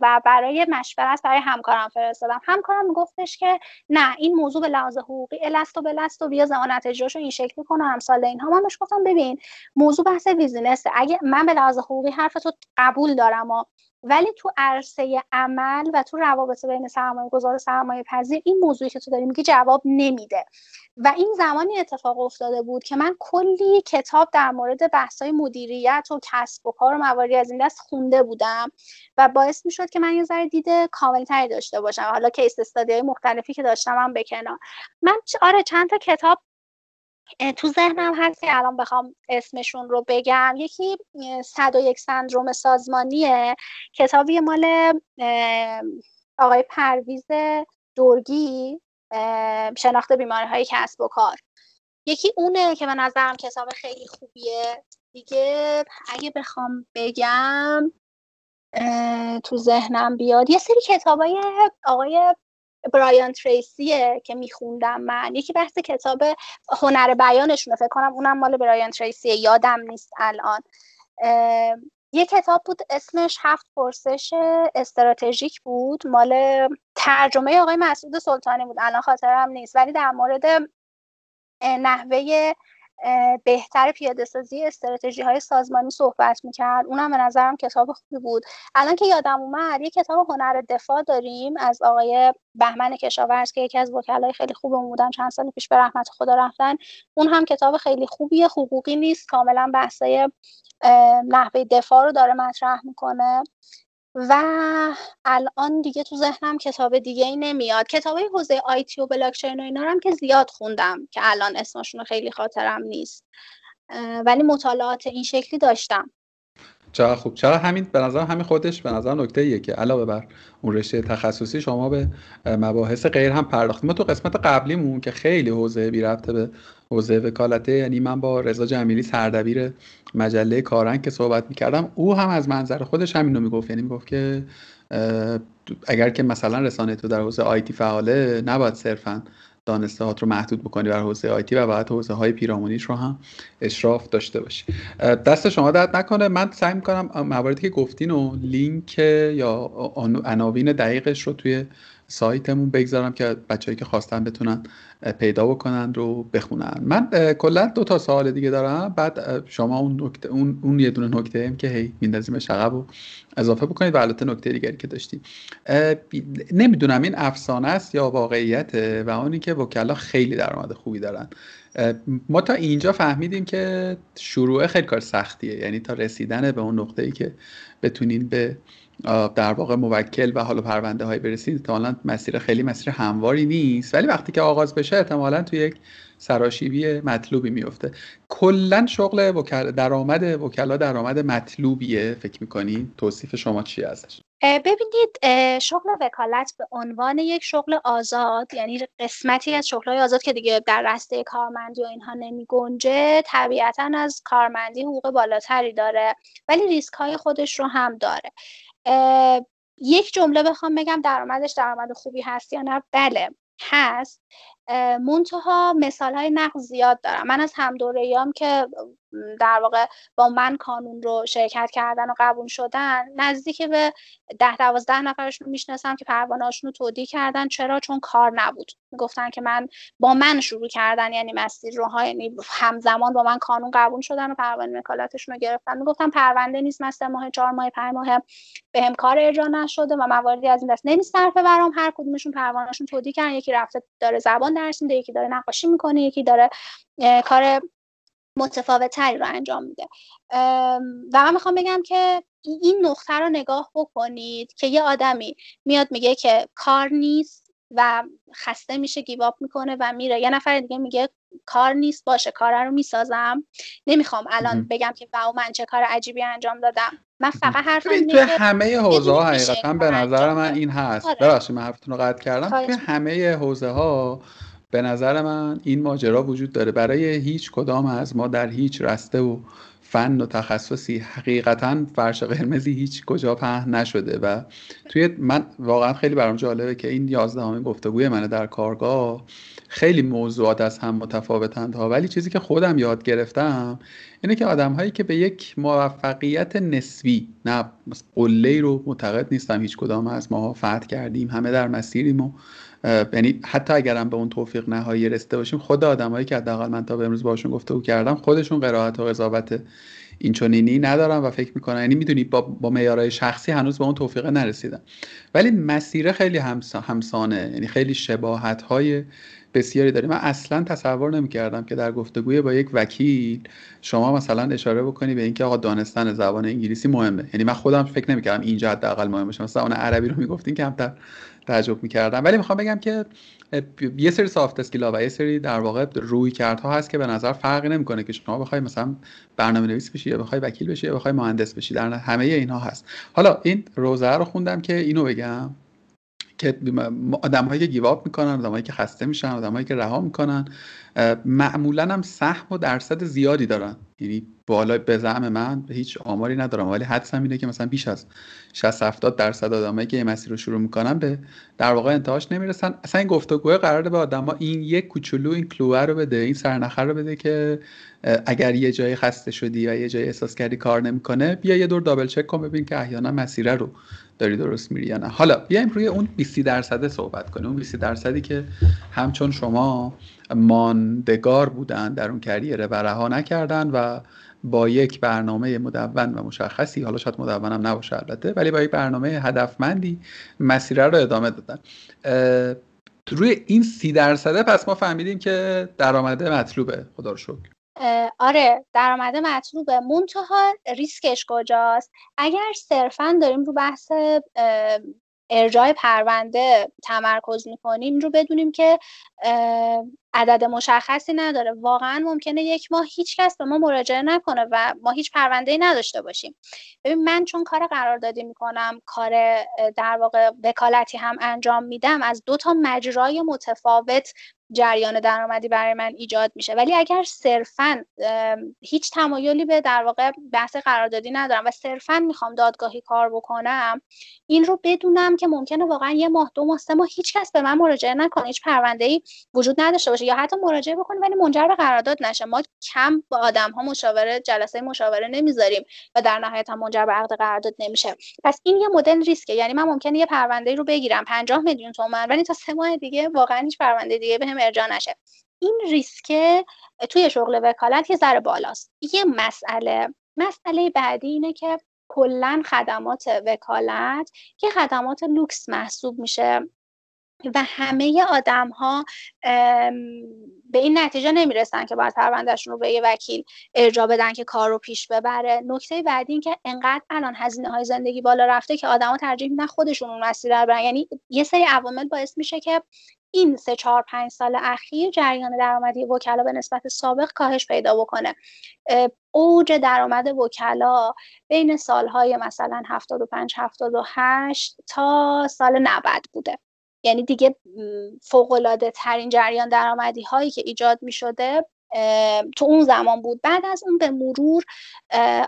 و برای مشورت برای همکارم فرستادم. همکارم میگفتش که نه این موضوع به لحاظ حقوقی الست و بلست و بیا زمانت اجراشو این شکلی کنه امثال اینها. من بهش گفتم ببین موضوع بحث بیزینسه. اگه من به لحاظ حقوقی حرف تو قبول دارم و ولی تو عرصه عمل و تو روابط بین سرمایه گذار و سرمایه پذیر این موضوعی که تو داری میگی جواب نمیده. و این زمانی اتفاق افتاده بود که من کلی کتاب در مورد بحث‌های مدیریت و کسب و کار و مواردی از این دست خونده بودم و باعث می‌شد که من یه ذره دید کاملتری داشته باشم. حالا کیس استادی های مختلفی که داشتم هم بکنم من آره چند تا کتاب تو ذهنم هست که الان بخوام اسمشون رو بگم. یکی 101 سندروم سازمانیه. کتابی مال آقای پرویز دورگی شناخت بیماری های کسب و کار. یکی اونه که به نظرم کتاب خیلی خوبیه. دیگه اگه بخوام بگم تو ذهنم بیاد یه سری کتاب های آقای برایان تریسیه که میخوندم من. یکی بحث کتاب هنر بیانشونه. فکر کنم اونم مال برایان تریسیه. یادم نیست الان. یه کتاب بود اسمش هفت پرسش استراتژیک بود. مال ترجمه آقای مسعود سلطانی بود. الان خاطرم نیست. ولی در مورد نحوه بهتر پیاده سازی استراتژی های سازمانی صحبت می‌کرد. اونم به نظرم کتاب خوبی بود. الان که یادم اومد یه کتاب هنر دفاع داریم از آقای بهمن کشاورز که یکی از وکلای خیلی خوبمون بودن. چند سال پیش به رحمت خدا رفتن. اون هم کتاب خیلی خوبیه حقوقی نیست. کاملا بحثای نحوه دفاع رو داره مطرح می‌کنه. و الان دیگه تو ذهنم کتاب دیگه ای نمیاد. کتاب حوزه آیتی و بلاکچین و اینا هم که زیاد خوندم که الان اسمشون خیلی خاطرم نیست. ولی مطالعات این شکلی داشتم. چرا خوب؟ چرا همین به نظر همین خودش به نظر نکته ایه که علاوه بر اون رشته تخصصی شما به مباحث غیر هم پرداختیم. ما تو قسمت قبلیمون که خیلی حوزه بی رفته به حوزه وکالته یعنی من با رضا جمیلی سردبیر مجله کارنگ که صحبت می‌کردم او هم از منظر خودش همین رو می‌گفت. یعنی می‌گفت که اگر که مثلا رسانه تو در حوزه آیتی فعاله نباید صرفا دانستهات رو محدود بکنی بر حوزه آیتی و باید حوزه های پیرامونیش رو هم اشراف داشته باشی. دست شما درد نکنه. من سعی می‌کنم مواردی که گفتین و لینک یا عناوین دقیقش رو توی سایتمون بگذارم که بچههایی که خواستن بتونن پیدا بکنن رو بخونن. من کلا دو تا سوال دیگه دارم. بعد شما اون نکته اون, اون یه دونه نکته ایم که هی میندازیمش عقب و اضافه بکنید و البته نکته دیگری که داشتیم. نمی‌دونم این افسانه است یا واقعیت و اونی که وکلا خیلی درآمد خوبی دارن. ما تا اینجا فهمیدیم که شروع خیلی کار سختیه. یعنی تا رسیدن به اون نقطه ای که بتونین به در واقع موکل و حالا پرونده های برسید احتمالا مسیر خیلی مسیر همواری نیست. ولی وقتی که آغاز بشه احتمالا تو یک سراشیبی مطلوبی میفته کلا شغل وکل... درآمد وکلا درآمد مطلوبیه فکر می‌کنی؟ توصیف شما چی ازش؟ ببینید شغل وکالت به عنوان یک شغل آزاد یعنی قسمتی از شغلهای آزاد که دیگه در رسته کارمندی و اینها نمی گنجه طبیعتا از کارمندی حقوق بالاتری داره ولی ریسک های خودش رو هم داره. یک جمله بخوام بگم درآمدش درآمد خوبی هست یا نه؟ بله هست. منتها مثال های نقض زیاد دارم. من از هم هم که در واقع با من کانون رو شرکت کردن و قبول شدن نزدیک به ده دوازده نفرشون می‌شناسم که پروانهاشون رو تودی کردن. چرا؟ چون کار نبود. گفتن که من با من شروع کردن یعنی مسیر روها یعنی همزمان با من کانون قبول شدن و پروانه وکالتشون رو گرفتن. می‌گفتم پرونده نیست من سه ماه چهار ماه پنج ماه هم کار ارجاع نشده و مواردی از این دست. نمیصرفه برام هر کدومشون پروانهشون تودی کردن یکی رفته داره زبان درس میده یکی داره نقاشی می‌کنه یکی داره کار متفاوت تری رو انجام میده. و من می‌خوام بگم که این نقطه رو نگاه بکنید که یه آدمی میاد میگه که کار نیست و خسته میشه گیواب می‌کنه و میره. یه نفر دیگه میگه کار نیست باشه کار رو می‌سازم. نمی‌خوام الان بگم که واو من چه کار عجیبی انجام دادم. من فقط حرفم اینه توی همه حوزه ها حقیقتا به نظر من این هست. آره. ببخشید من حرفتون رو قطع کردم. توی همه حوزه ها به نظر من این ماجرا وجود داره. برای هیچ کدام از ما در هیچ رسته و فن و تخصصی حقیقتا فرش قرمزی هیچ کجا پهن نشده و توی من واقعا خیلی برام جالبه که این یازدهمین گفتگوی منه در کارگاه. خیلی موضوعات از هم متفاوتند ها ولی چیزی که خودم یاد گرفتم اینه که آدم هایی که به یک موفقیت نسبی نه قله رو معتقد نیستم هیچ کدام از ماها فتح کردیم همه در مسیریم و یعنی حتی اگرم به اون توفیق نهایی رسیده باشیم خود آدمایی که حداقل من تا به امروز باشون گفتگو کردم خودشون قرائت و قضاوت این چنینی ندارم و فکر می‌کنم یعنی می‌دونی با, با معیارهای شخصی هنوز به اون توفیق نرسیدم ولی مسیر خیلی همسانه یعنی خیلی شباهت های بسیاری داریم. من اصلا تصور نمی‌کردم که در گفتگوی با یک وکیل شما مثلا اشاره بکنی به اینکه آقا دانستن زبان انگلیسی مهمه. یعنی من خودم فکر نمی‌کردم اینجا حداقل مهم باشه مثلا اون عربی رو می‌گفتین کمتر تعجب می‌کردم. ولی می‌خوام بگم که یه سری سافت اسکیلا و یه سری در واقع روی کردها هست که به نظر فرقی نمی‌کنه که شما بخوای مثلا برنامه نویس بشی یا بخوای وکیل بشی یا بخوای مهندس بشی. در همه اینها هست. حالا این روزه رو خوندم که اینو بگم که آدمهایی که گیواب می‌کنن آدمهایی که خسته میشن آدمهایی که رها می‌کنن معمولا هم سهم و درصد زیادی دارن. یعنی بالا به زعم من هیچ آماری ندارم. ولی حدسم اینه که مثلا بیش از 60 70 درصد آدمایی که این مسیر رو شروع می‌کنن به در واقع انتهاش نمی‌رسن. اصلا این گفتگو قراره به آدما این یک کوچولو این کلوه رو بده این سرنخه رو بده که اگر یه جایی خسته شدی و یه جایی احساس کردی کار نمی‌کنه بیا یه دور دابل چک کن ببین که احیانا مسیر رو داری درست میری یا نه. حالا بیایم روی اون 20 درصد صحبت کنیم. اون 20 درصدی که همچون شما ماندگار بودن در اون کریره و رها نکردن و با یک برنامه مدون و مشخصی حالا شاید مدون هم نباشه البته ولی با یک برنامه هدفمندی مسیره رو ادامه دادن. روی این سی درصده پس ما فهمیدیم که درآمده مطلوبه. خدا رو شکر. آره درآمد مطلوبه. منتها ریسکش کجاست؟ اگر صرفا داریم رو بحث ارجاع پرونده تمرکز می‌کنیم رو بدونیم که عدد مشخصی نداره. واقعا ممکنه یک ماه هیچ کس به ما مراجعه نکنه و ما هیچ پرونده ای نداشته باشیم. ببین من چون کار قراردادی می‌کنم کار در واقع وکالتی هم انجام میدم از دو تا مجرای متفاوت جریان درآمدی برای من ایجاد میشه. ولی اگر صرفا هیچ تمایلی به در واقع بحث قراردادی ندارم و صرفا می‌خوام دادگاهی کار بکنم این رو بدونم که ممکنه واقعا یه ماه دو ماه سه ماه هیچ کس به من مراجعه نکنه. هیچ پرونده ای وجود نداشته باشه. یا حتی مراجعه بکنه ولی منجر به قرارداد نشه. ما کم با آدم ها مشاوره جلسه مشاوره نمی‌ذاریم و در نهایت هم منجر به عقد قرارداد نمیشه. پس این یه مدل ریسکه. یعنی من ممکنه یه پرونده رو بگیرم 50 میلیون تومان ولی تا سه ماه دیگه واقعا هیچ پرونده دیگه بهم ارجاع نشه. این ریسک توی شغل وکالت یه ذره بالاست. یه مسئله مسئله بعدی اینه که کلا خدمات وکالت که خدمات لوکس محسوب میشه. و همه آدم ها به این نتیجه نمی‌رسن که باید پروندهشون رو به یه وکیل ارجا بدن که کار رو پیش ببره. نکته بعدی این که انقدر الان هزینه های زندگی بالا رفته که آدما ترجیح میدن خودشون اون مسیر رو برن. یعنی یه سری عوامل باعث میشه که این سه چهار پنج سال اخیر جریان درآمدی وکلا به نسبت سابق کاهش پیدا بکنه. اوج درآمد وکلا بین سالهای مثلا 75 78 تا سال 90 بوده. یعنی دیگه فوق ترین جریان درآمدی هایی که ایجاد می شده تو اون زمان بود. بعد از اون به مرور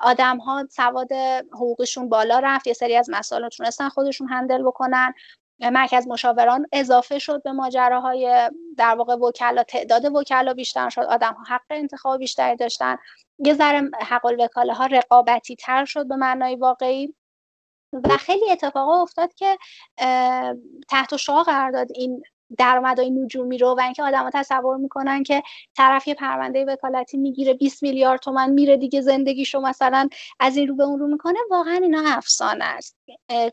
آدم ها سواد حقوقشون بالا رفت. یه سری از مسائل رو تونستن خودشون هندل بکنن. مرکز مشاوران اضافه شد به ماجراهای در واقع وکلا تعداد وکلا بیشتر شد. آدم ها حق انتخاب بیشتری داشتن. یه ذره حق الوکاله ها رقابتی تر شد به معنای واقعی. و خیلی اتفاقا افتاد که تحت شعا قرار داد این درآمدهای نجومی رو و اینکه آدما تصور می‌کنن که طرف یه پرونده وکالتی می‌گیره 20 میلیارد تومن میره دیگه زندگیشو مثلا از این رو به اون رو می‌کنه واقعا اینا افسانه است.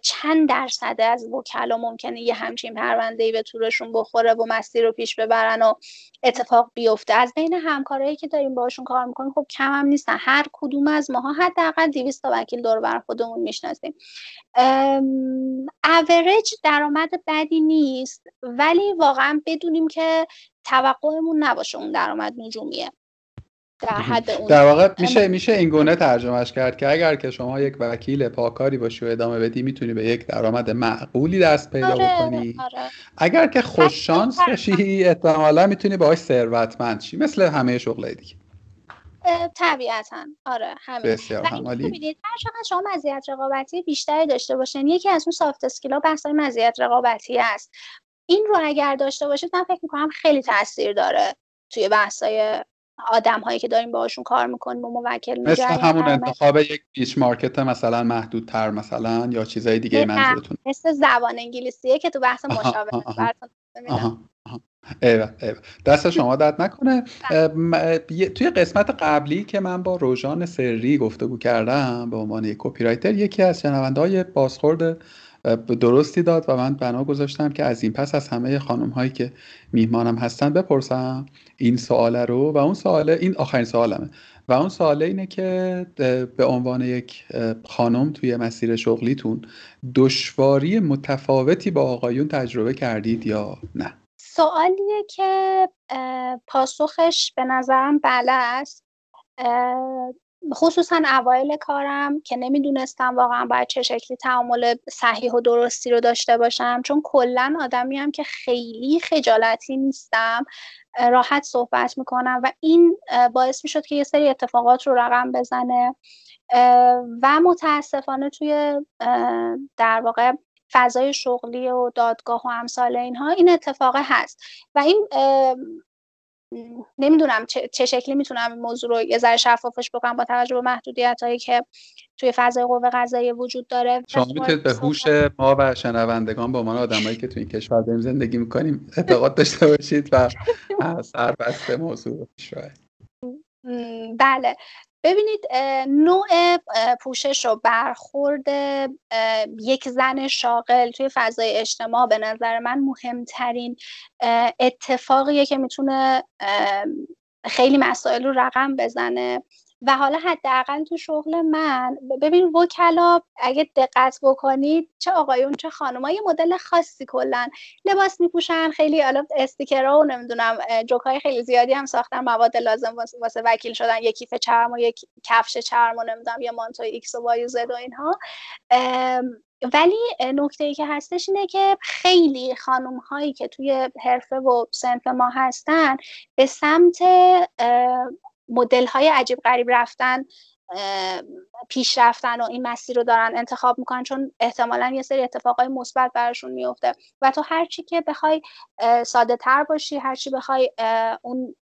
چند درصد از وکلا ممکنه یه همچین پرونده به تورشون بخوره و مسیر رو پیش ببرن و اتفاق بیفته. از بین همکارایی که داریم باشون کار می‌کنیم خب کم هم نیستن. هر کدوم از ماها حداقل 200 تا وکیل دور بر خودمون می‌شناسیم. اوریج درآمد بدی نیست ولی واقعا بدونیم که توقعمون نباشه اون درآمد نجومیه. در حد اون در واقع میشه میشه این گونه ترجمهش کرد که اگر که شما یک وکیل پاکاری باشی و ادامه بدی می‌تونی به یک درآمد معقولی دست پیدا آره، بکنی. آره. اگر که خوش شانس باشی احتمالا می‌تونی باهاش ثروتمند شی مثل همه شغل دیگه. طبیعتا. آره همین. بسیار ببینید هر چقدر شما مزیت رقابتی بیشتری داشته باشین یکی از اون سافت اسکیلا بحث مزیت رقابتی است. این رو اگر داشته باشید من فکر می‌کنم خیلی تاثیر داره توی بحثای آدم هایی که داریم باهاشون کار می‌کنیم و موکل مثل همون انتخاب یک پیش مارکت مثلا محدودتر مثلا یا چیزای دیگه منظورتون؟ مثل زبان انگلیسیه که تو بحث مشاورت براتون ایوه ایوه. دست شما درد نکنه. توی قسمت قبلی که من با روژان سری گفتگو کردم به عنوان یک کپی رایتر یکی از شنونده های بازخورد درستی داد و من بنا گذاشتم که از این پس از همه خانم هایی که میهمانم هستن بپرسم این سواله رو و اون سواله این آخرین سوالمه و اون سواله اینه که به عنوان یک خانم توی مسیر شغلیتون دشواری متفاوتی با آقایون تجربه کردید یا نه؟ سوالیه که پاسخش به نظرم بله است. خصوصا اوایل کارم که نمی‌دونستم واقعا باید چه شکلی تعامل صحیح و درستی رو داشته باشم چون کلا آدمی هم که خیلی خجالتی نیستم راحت صحبت می‌کنم و این باعث می‌شد که یه سری اتفاقات رو رقم بزنه. و متاسفانه توی در واقع فضای شغلی و دادگاه و امثال اینها این اتفاق هست. و این نمی‌دونم چه, شکلی می‌تونم این موضوع رو یه ذره شفافش بکنم با توجه به محدودیت هایی که توی فضای قوه قضایی وجود داره. شما می‌تونید به هوش ما و شنوندگان با عنوان آدمایی که توی این کشور داریم زندگی می‌کنیم اعتقاد داشته باشید و سربسته موضوع شاید بله. ببینید نوع پوشش و برخورد یک زن شاغل توی فضای اجتماع به نظر من مهمترین اتفاقیه که می‌تونه خیلی مسائل رو رقم بزنه. و حالا حداقل تو شغل من ببین وکلا اگه دقت بکنید چه آقایون چه خانم‌ها یه مدل خاصی کلا لباس میپوشن خیلی حالا استیکرها و نمی‌دونم جوکای خیلی زیادی هم ساختن مواد لازم واسه وکیل شدن یک کیف چرم و یک کفش چرم و نمی‌دونم یه مانتو ایکس و وای زد و اینها. ولی نکته ای که هستش اینه که خیلی خانم هایی که توی حرفه و صنف ما هستن به سمت مدل های عجیب غریب رفتن پیش رفتن و این مسیر رو دارن انتخاب می‌کنن چون احتمالا یه سری اتفاقای مثبت براشون میفته و تو هرچی که بخوای ساده تر باشی هرچی بخوای اون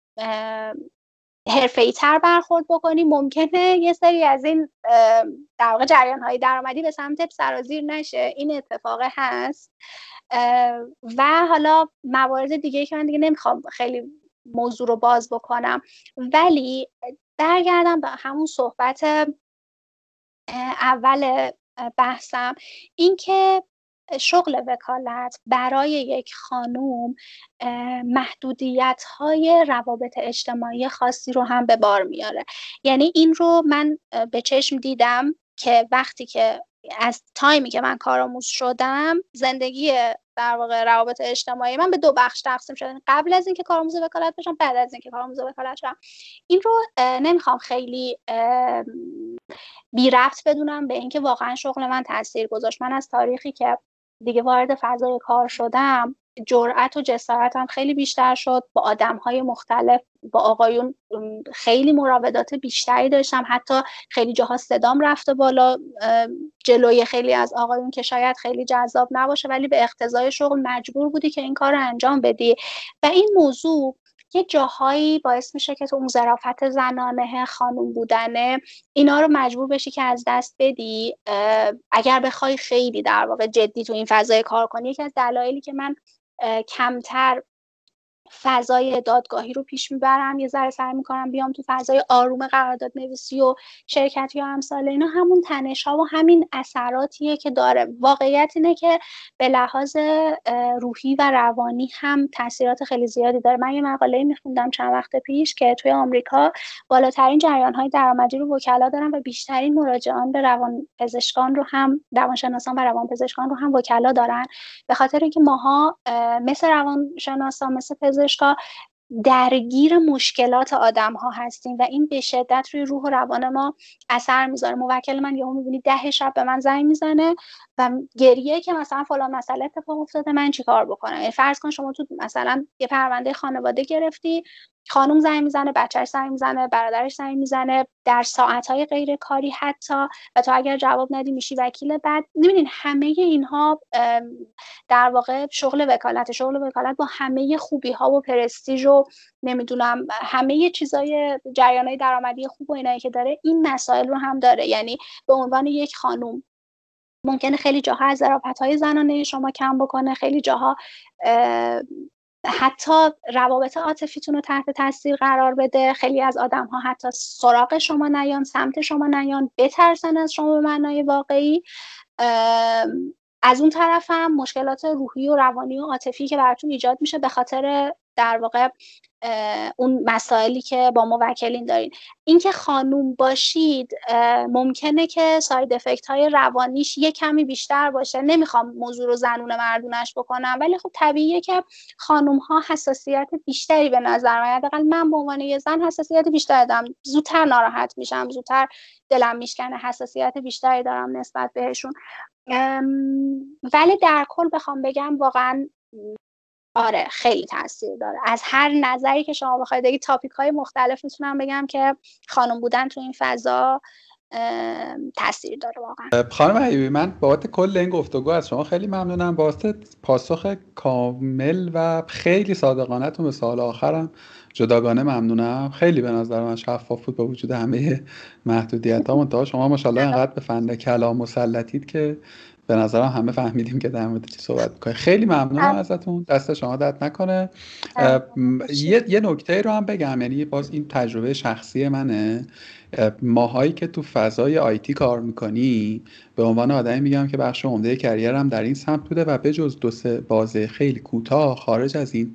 حرفه تر برخورد بکنی ممکنه یه سری از این در واقع جریان های درآمدی به سمت سرازیر نشه. این اتفاق هست. و حالا موارد دیگه که من دیگه نمی‌خوام خیلی موضوع رو باز بکنم. ولی برگردم به همون صحبت اول بحثم. اینکه شغل وکالت برای یک خانوم محدودیت های روابط اجتماعی خاصی رو هم به بار میاره. یعنی این رو من به چشم دیدم که وقتی که از تایمی که من کارآموز شدم زندگی در واقع روابط اجتماعی من به دو بخش تقسیم شده قبل از اینکه کارآموز وکالت بشم بعد از اینکه کارآموز وکالت شدم. این رو نمی‌خوام خیلی بی رفت بدونم به اینکه واقعا شغل من تاثیر گذاشت. من از تاریخی که دیگه وارد فضای کار شدم جرأت و جسارتم خیلی بیشتر شد. با آدم های مختلف با آقایون خیلی مراودات بیشتری داشتم. حتی خیلی جاها صدام رفته بالا جلوی خیلی از آقایون که شاید خیلی جذاب نباشه ولی به اقتضای شغل مجبور بودی که این کار رو انجام بدی. و این موضوع یه جاهایی باعث میشه که تو اون ظرافت زنانه خانوم بودنه اینا رو مجبور بشی که از دست بدی. اگر بخوای خیلی در واقع جدی تو این فضای کار کنی یکی از دلایلی که من کمتر فضای دادگاهی رو پیش می‌برم یه ذره سعی می‌کنم بیام تو فضای آروم قرارداد نویسی و شرکتی یا امثال اینا. همون تنش ها و همین اثراتیه که داره. واقعیت اینه که به لحاظ روحی و روانی هم تاثیرات خیلی زیادی داره. من یه مقاله میخوندم چند وقت پیش که توی آمریکا بالاترین جریان های درآمدی رو وکلا دارن و بیشترین مراجعان به روان پزشکان رو هم روانشناسان و روانپزشکان رو هم وکلا دارن. به خاطر اینکه ماها مثل روانشناسان مثل پزشکا درگیر مشکلات آدم ها هستیم و این به شدت روی روح و روان ما اثر می‌ذاره. موکل من یهو می‌بینی ده شب به من زنگ می‌زنه و گریه که مثلا فلان مسئله اتفاق افتاده من چیکار بکنم؟ یعنی فرض کن شما تو مثلا یه پرونده خانواده گرفتی خانم زنگ می‌زنه بچهش زنگ می‌زنه برادرش زنگ می‌زنه در ساعتهای غیر کاری حتی. و تو اگر جواب ندی میشی وکیل بعد. نمیدین همه اینها در واقع شغل وکالت. شغل وکالت با همه خوبی ها و پرستیژ و نمی‌دونم همه چیزای جریانهای درآمدی خوب و اینایی که داره این مسائل رو هم داره. یعنی به عنوان یک خانوم ممکنه خیلی جاها از ظرافت های زنانه شما کم بکنه خیلی جاها حتی روابط عاطفیتون رو تحت تاثیر قرار بده. خیلی از آدم ها حتی سراغ شما نیان سمت شما نیان بترسن از شما به معنای واقعی. از اون طرف هم مشکلات روحی و روانی و عاطفی که براتون ایجاد میشه به خاطر در واقع اون مسائلی که با موکلین دارین. اینکه خانوم باشید ممکنه که ساید افکت های روانیش یه کمی بیشتر باشه. نمی‌خوام موضوع رو زنون مردونش بکنم ولی خب طبیعیه که خانوم ها حساسیت بیشتری به نظر میاد. من به عنوان یه زن حساسیت بیشتری دارم. زودتر ناراحت میشم زودتر دلم میشکنه حساسیت بیشتری دارم نسبت بهشون. ولی در کل بخوام بگم واقعا آره خیلی تاثیر داره. از هر نظری که شما بخواید بگید تاپیک های مختلف می‌تونم بگم که خانم بودن تو این فضا تاثیر داره واقعا. خانم ایوبی من بابت کل این گفتگو از شما خیلی ممنونم. بابت پاسخ کامل و خیلی صادقانه به سال آخرم جداگانه ممنونم. خیلی به نظر من شفاف بود با وجود همه محدودیت ها شما ماشاءالله انقدر به فن کلام مسلطید که به نظرم همه فهمیدیم که در مورد چی صحبت می‌کنه خیلی ممنونم ازتون. دست شما درد نکنه. یه, یه نکته رو هم بگم. یعنی باز این تجربه شخصی منه. ماهایی که تو فضای آیتی کار می‌کنی به عنوان آدمی میگم که بخش عمده کریرم در این سمت بوده و به جز دو سه بازه خیلی کوتاه خارج از این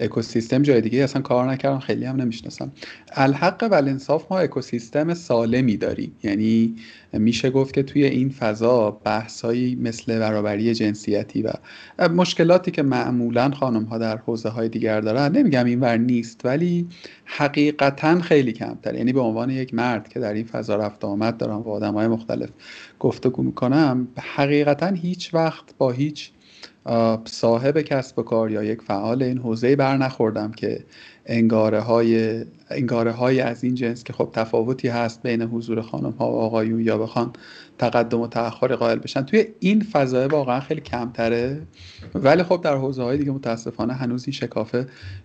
اکوسیستم جای دیگه اصلا کار نکردم خیلی هم نمی‌شناسم. الحق و انصاف ما اکوسیستم سالمی داریم. یعنی میشه گفت که توی این فضا بحثایی مثل برابری جنسیتی و مشکلاتی که معمولا خانم ها در حوزه های دیگر دارن نمیگم این ور نیست ولی حقیقتا خیلی کمتر یعنی به عنوان یک مرد که در این فضا رفت آمد دارم با آدم های مختلف گفتگو می‌کنم حقیقتا هیچ وقت با هیچ صاحب کسب و کار یا یک فعال این حوزه بر نخوردم که انگاره های, انگاره های از این جنس که خب تفاوتی هست بین حضور خانم ها و آقایون یا بخوان تقدم و تأخر قائل بشن. توی این فضای واقعا خیلی کمتره. ولی خب در حوزه های دیگه متاسفانه هنوز این شکاف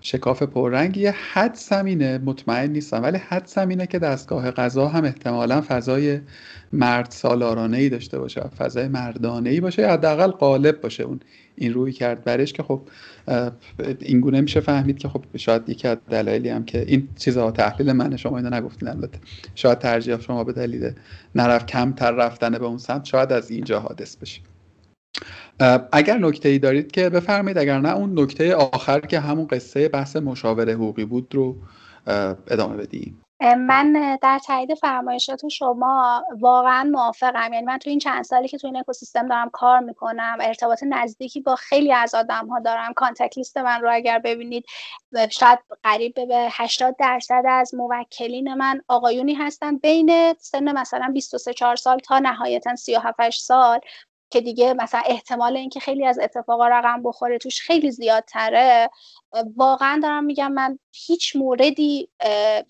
شکاف پررنگی حد سمینه مطمئن نیستم. ولی حد سمینه که دستگاه قضا هم احتمالا فضای مرد سالارانه ای داشته باشه فضای مردانه ای باشه حداقل غالب باشه اون این روی کرد برش که خب این گونه میشه فهمید که خب شاید یکی از دلایلی هم که این چیزها تحلیل من شما اینو نگفتین البته. شاید ترجیح شما به دلیل نرفت کمتر رفتن به اون سمت شاید از اینجا حادث بشه. اگر نکته ای دارید که بفرمایید اگر نه اون نکته آخر که همون قصه بحث مشاور حقوقی بود رو ادامه بدیم. من در تایید فرمایشات شما واقعا موافقم. یعنی من تو این چند سالی که تو این اکوسیستم دارم کار می‌کنم ارتباط نزدیکی با خیلی از آدم ها دارم contact list من رو اگر ببینید شاید قریب به 80 درصد از موکلین من آقایونی هستن. بین سن مثلا 23 4 سال تا نهایتا 37 سال که دیگه مثلا احتمال اینکه خیلی از اتفاقا رقم بخوره توش خیلی زیادتره واقعا دارم میگم من هیچ موردی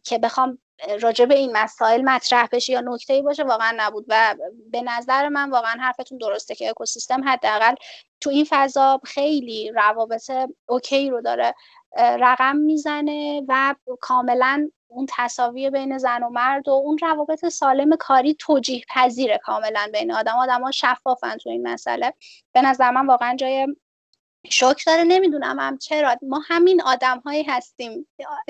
که بخوام راجع به این مسائل مطرح بشه یا نکته ای باشه واقعا نبود و به نظر من واقعا حرفتون درسته که اکوسیستم حداقل تو این فضا خیلی روابط اوکی رو داره رقم می‌زنه و کاملا اون تصاوی بین زن و مرد و اون روابط سالم کاری توجیه پذیره کاملا بین آدم. آدم ها شفافن تو این مسئله. به نظر من واقعا جای شوک داره. نمی‌دونم هم چرا. ما همین آدم هایی هستیم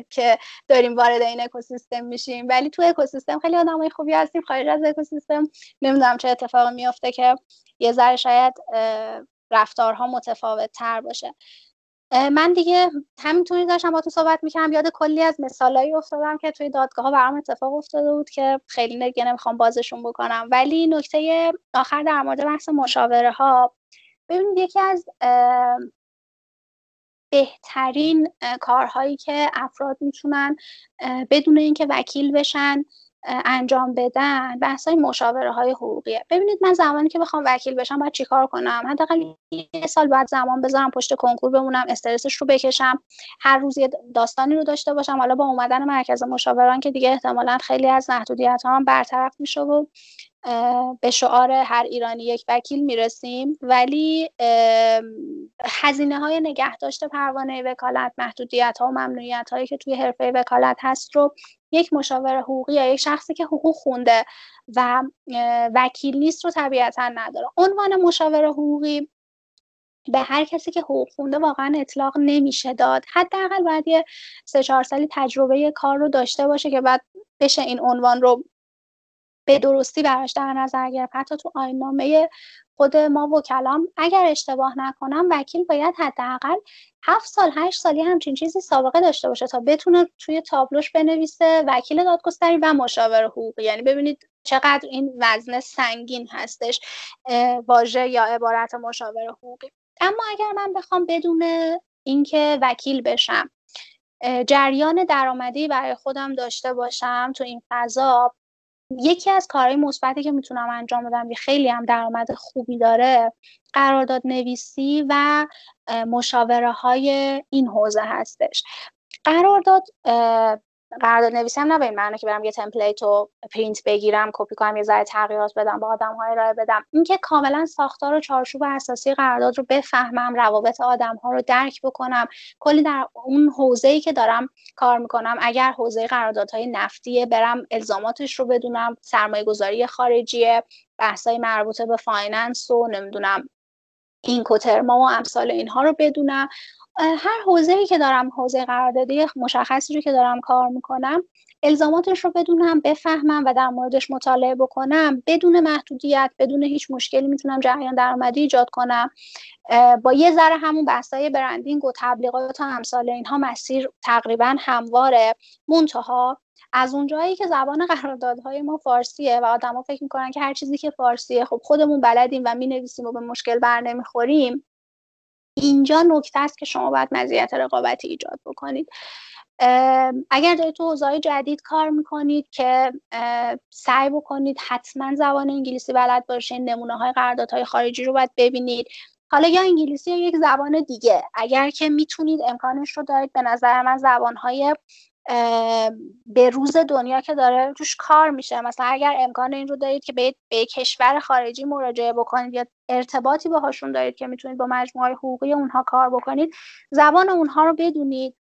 که داریم وارد این اکوسیستم میشیم. ولی تو اکوسیستم خیلی آدم های خوبی هستیم. خارج از اکوسیستم. نمی‌دونم چه اتفاقی میفته که یه ذره شاید رفتارها متفاوت تر باشه. من دیگه همینطوری داشتم با تو صحبت می‌کنم یاد کلی از مثالایی افتادم که توی دادگاه ها برام اتفاق افتاده بود که خیلی دیگه نمی‌خوام بازشون بکنم. ولی نکته آخر در مورد بحث مشاوره ها ببینید یکی از بهترین کارهایی که افراد می‌تونن بدون اینکه وکیل بشن انجام بدن بحث های مشاوره های حقوقیه. ببینید من زمانی که بخوام وکیل بشم باید چیکار کنم؟ حداقل یه سال بعد زمان بذارم پشت کنکور بمونم استرسش رو بکشم. هر روز یه داستانی رو داشته باشم. حالا با اومدن مرکز مشاوران که دیگه احتمالا خیلی از محدودیت ها هم برطرف میشه و به شعار هر ایرانی یک وکیل می‌رسیم. ولی هزینه های نگه داشته پروانه وکالت محدودیت ها و ممنوعیت هایی که توی حرفه وکالت هست رو یک مشاور حقوقی یا یک شخصی که حقوق خونده و وکیل نیست رو طبیعتا نداره. عنوان مشاور حقوقی به هر کسی که حقوق خونده واقعا اطلاق نمیشه داد. حداقل باید یه سه چهار سالی تجربه کار رو داشته باشه که بعد بشه این عنوان رو به درستی براش در نظر گرفت. حتی تو آینامه خود ما وکلام اگر اشتباه نکنم وکیل باید حداقل هفت سال هشت سالی همچین چیزی سابقه داشته باشه تا بتونه توی تابلوش بنویسه وکیل دادگستری و مشاور حقوقی. یعنی ببینید چقدر این وزن سنگین هستش واژه یا عبارت مشاور حقوقی. اما اگر من بخوام بدون اینکه وکیل بشم جریان درآمدی برای خودم داشته باشم تو این فضا یکی از کارهای مثبتی که می‌تونم انجام بدم که خیلی هم درآمد خوبی داره قرارداد نویسی و مشاوره های این حوزه هستش. قرارداد قرارداد نویسی هم نه معنی که برم یه template رو پرینت بگیرم کپی کنم یه ذره تغییرات بدم با آدم های ارائه بدم. اینکه کاملا ساختار و چارچوب اساسی قرارداد رو بفهمم روابط آدم ها رو درک بکنم کلی در اون حوزه ای که دارم کار می‌کنم اگر حوزه قراردادهای نفتیه برم الزاماتش رو بدونم سرمایه گذاری خارجیه بحثای مربوطه به finance و نمی‌دونم Incoterm ها و امثال اینها رو بدونم. هر حوزه‌ای که دارم حوزه قراردادی مشخصی رو که دارم کار می‌کنم الزاماتش رو بدونم بفهمم و در موردش مطالعه بکنم. بدون محدودیت بدون هیچ مشکلی می‌تونم جریان درآمدی ایجاد کنم. با یه ذره همون بحثای branding و تبلیغات و امثال اینها مسیر تقریبا همواره منتها از اونجایی که زبان قراردادهای ما فارسیه و آدما فکر می‌کنن که هر چیزی که فارسیه خب خودمون بلدیم و می‌نویسیم و به مشکل بر نمی‌خوریم. اینجا نکته است که شما باید مزیت رقابتی ایجاد بکنید. اگر دارید تو حوزه‌های جدید کار می‌کنید که سعی بکنید حتما زبان انگلیسی بلد باشین نمونه های قراردادهای خارجی رو باید ببینید. حالا یا انگلیسی یا یک زبان دیگه. اگر که می‌تونید امکانش رو دارید به نظر من زبانهای به روز دنیا که داره توش کار میشه. مثلا اگر امکان این رو دارید که به, به کشور خارجی مراجعه بکنید یا ارتباطی باهاشون دارید که می‌تونید با مجموعه حقوقی اونها کار بکنید زبان اونها رو بدونید.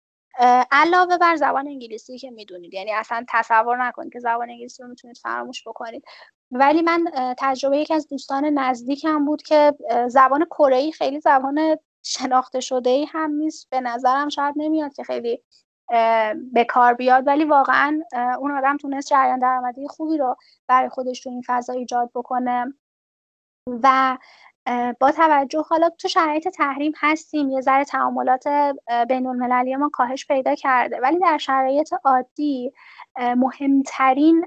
علاوه بر زبان انگلیسی که می‌دونید. یعنی اصلا تصور نکنید که زبان انگلیسی رو می‌تونید فراموش بکنید. ولی من تجربه یکی از دوستان نزدیکم بود که زبان کره خیلی زبان شناخته شده ای هم نیست. به نظرم شاید نمیاد که خیلی به کار بیاد. ولی واقعا اون آدم تونست جریان درآمدی خوبی رو برای خودش تو این فضا ایجاد بکنه. و با توجه حالا تو شرایط تحریم هستیم یه ذره تعاملات بین المللی ما کاهش پیدا کرده ولی در شرایط عادی مهمترین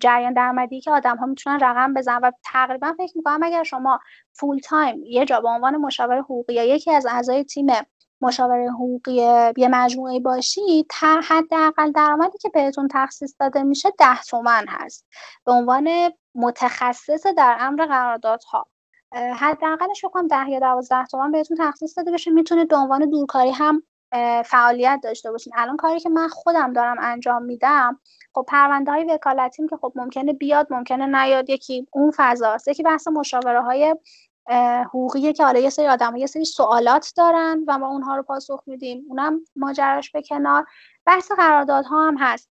جریان درآمدی که آدم ها می‌تونن رقم بزنن و تقریبا فکر می‌کنم اگر شما فول تایم یه جا به عنوان مشاور حقوقی یا یکی از اعضای تیم مشاوره حقوقی یه مجموعه باشید حداقل درآمدی که بهتون تخصیص داده میشه ده تومن هست. به عنوان متخصص در امر قراردادها. حداقلش بکنم ده یا دوازده تومن بهتون تخصیص داده بشه. می‌تونید به عنوان دورکاری هم فعالیت داشته باشین. الان کاری که من خودم دارم انجام میدم خب پرونده های وکالتیم که خب ممکنه بیاد ممکنه نیاد. یکی اون فضاست یکی بحث مشاوره های حقوقیه که حالا یه سری آدم یه سری سوالات دارن و ما اونها رو پاسخ میدیم. اونم ماجراش به کنار. بحث قراردادها هم هست.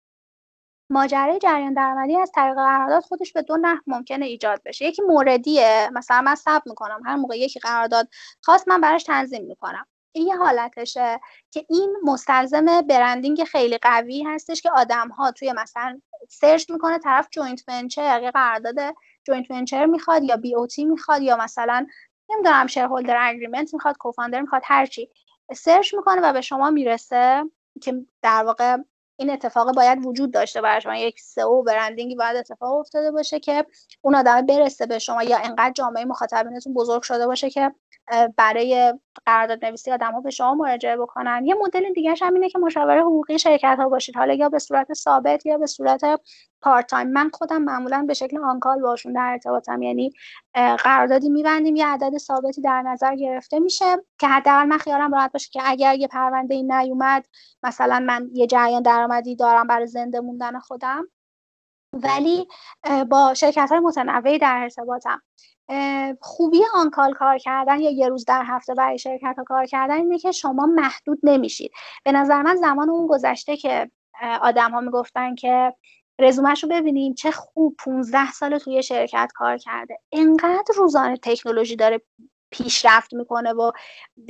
ماجرای جریان درآمدی از طریق قرارداد خودش به دو نحو ممکنه ایجاد بشه. یکی موردیه. مثلا من ثبت می‌کنم. هر موقع یکی قرارداد خاص من براش تنظیم می‌کنم. این یه حالتشه که این مستلزم branding خیلی قوی هستش که آدم ها توی مثلا search می‌کنه طرف joint venture یا قرارداد joint venture می‌خواد یا BOT می‌خواد یا مثلا نمی‌دونم shareholder agreement می‌خواد co-founder می‌خواد هرچی search می‌کنه و به شما می‌رسه که در واقع این اتفاق باید وجود داشته برای شما یک SEO branding ی باید اتفاق افتاده باشه که اون آدم برسه به شما یا انقدر جامعه مخاطبینتون بزرگ شده باشه که برای قرارداد نویسی آدم ها به شما مراجعه بکنن. یه مدل دیگه هم اینه که مشاوره حقوقی شرکت ها باشید. حالا یا به صورت ثابت یا به صورت part-time من خودم معمولا به شکل on-call باشون در ارتباطم. یعنی قراردادی میبندیم یه عدد ثابتی در نظر گرفته میشه که حداقل من خیالم راحت باشه که اگر یه پرونده این نیومد مثلا من یه جریان درآمدی دارم برای زنده موندن خودم. ولی با شرکت های متنوعی در ارتباطم. خوبی on-call کار کردن یا یه روز در هفته برای شرکت ها کار کردن اینه که شما محدود نمیشید. به نظر من زمان اون گذشته که آدم ها می‌گفتن که رزومش رو ببینیم چه خوب 15 سال توی شرکت کار کرده. انقدر روزانه تکنولوژی داره پیشرفت می‌کنه و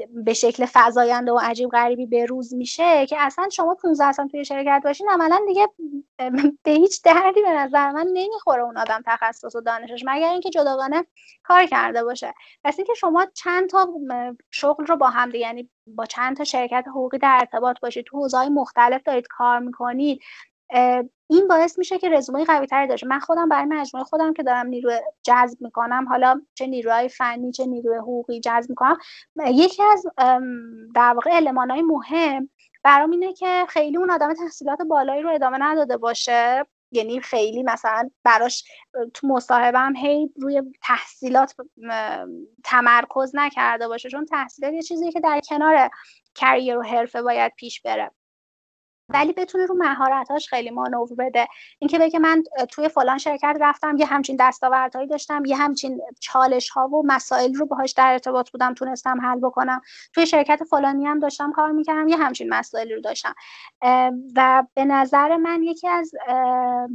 به شکل فضاینده و عجیب غریبی به روز میشه که اصلا شما 15 سال توی شرکت باشین عملا دیگه به هیچ دردی به نظر من نمی‌خوره اون آدم تخصص و دانشش مگر اینکه جداگانه کار کرده باشه. پس اینکه شما چند تا شغل رو با هم یعنی با چند تا شرکت حقوقی در ارتباط باشید تو حوزه‌های مختلف دارید کار می‌کنید این باعث میشه که رزومه قوی تری داشته من خودم برای مجموعه خودم که دارم نیرو جذب می‌کنم حالا چه نیروهای فنی چه نیروی حقوقی جذب می‌کنم. یکی از در واقع های مهم برام اینه که خیلی اون آدم تحصیلات بالایی رو ادامه نداده باشه. یعنی خیلی مثلا براش تو مصاحبه هم هی روی تحصیلات تمرکز نکرده باشه. چون تحصیلات یه چیزی که در کنار کریر و حرفه باید پیش بره. ولی بتونه رو مهارتاش خیلی مانور بده. اینکه بگه من توی فلان شرکت رفتم یه همچین دستاوردهایی داشتم یه همچین چالش ها و مسائل رو باهاش در ارتباط بودم تونستم حل بکنم. توی شرکت فلانی هم داشتم کار می‌کردم یه همچین مسائلی رو داشتم. و به نظر من یکی از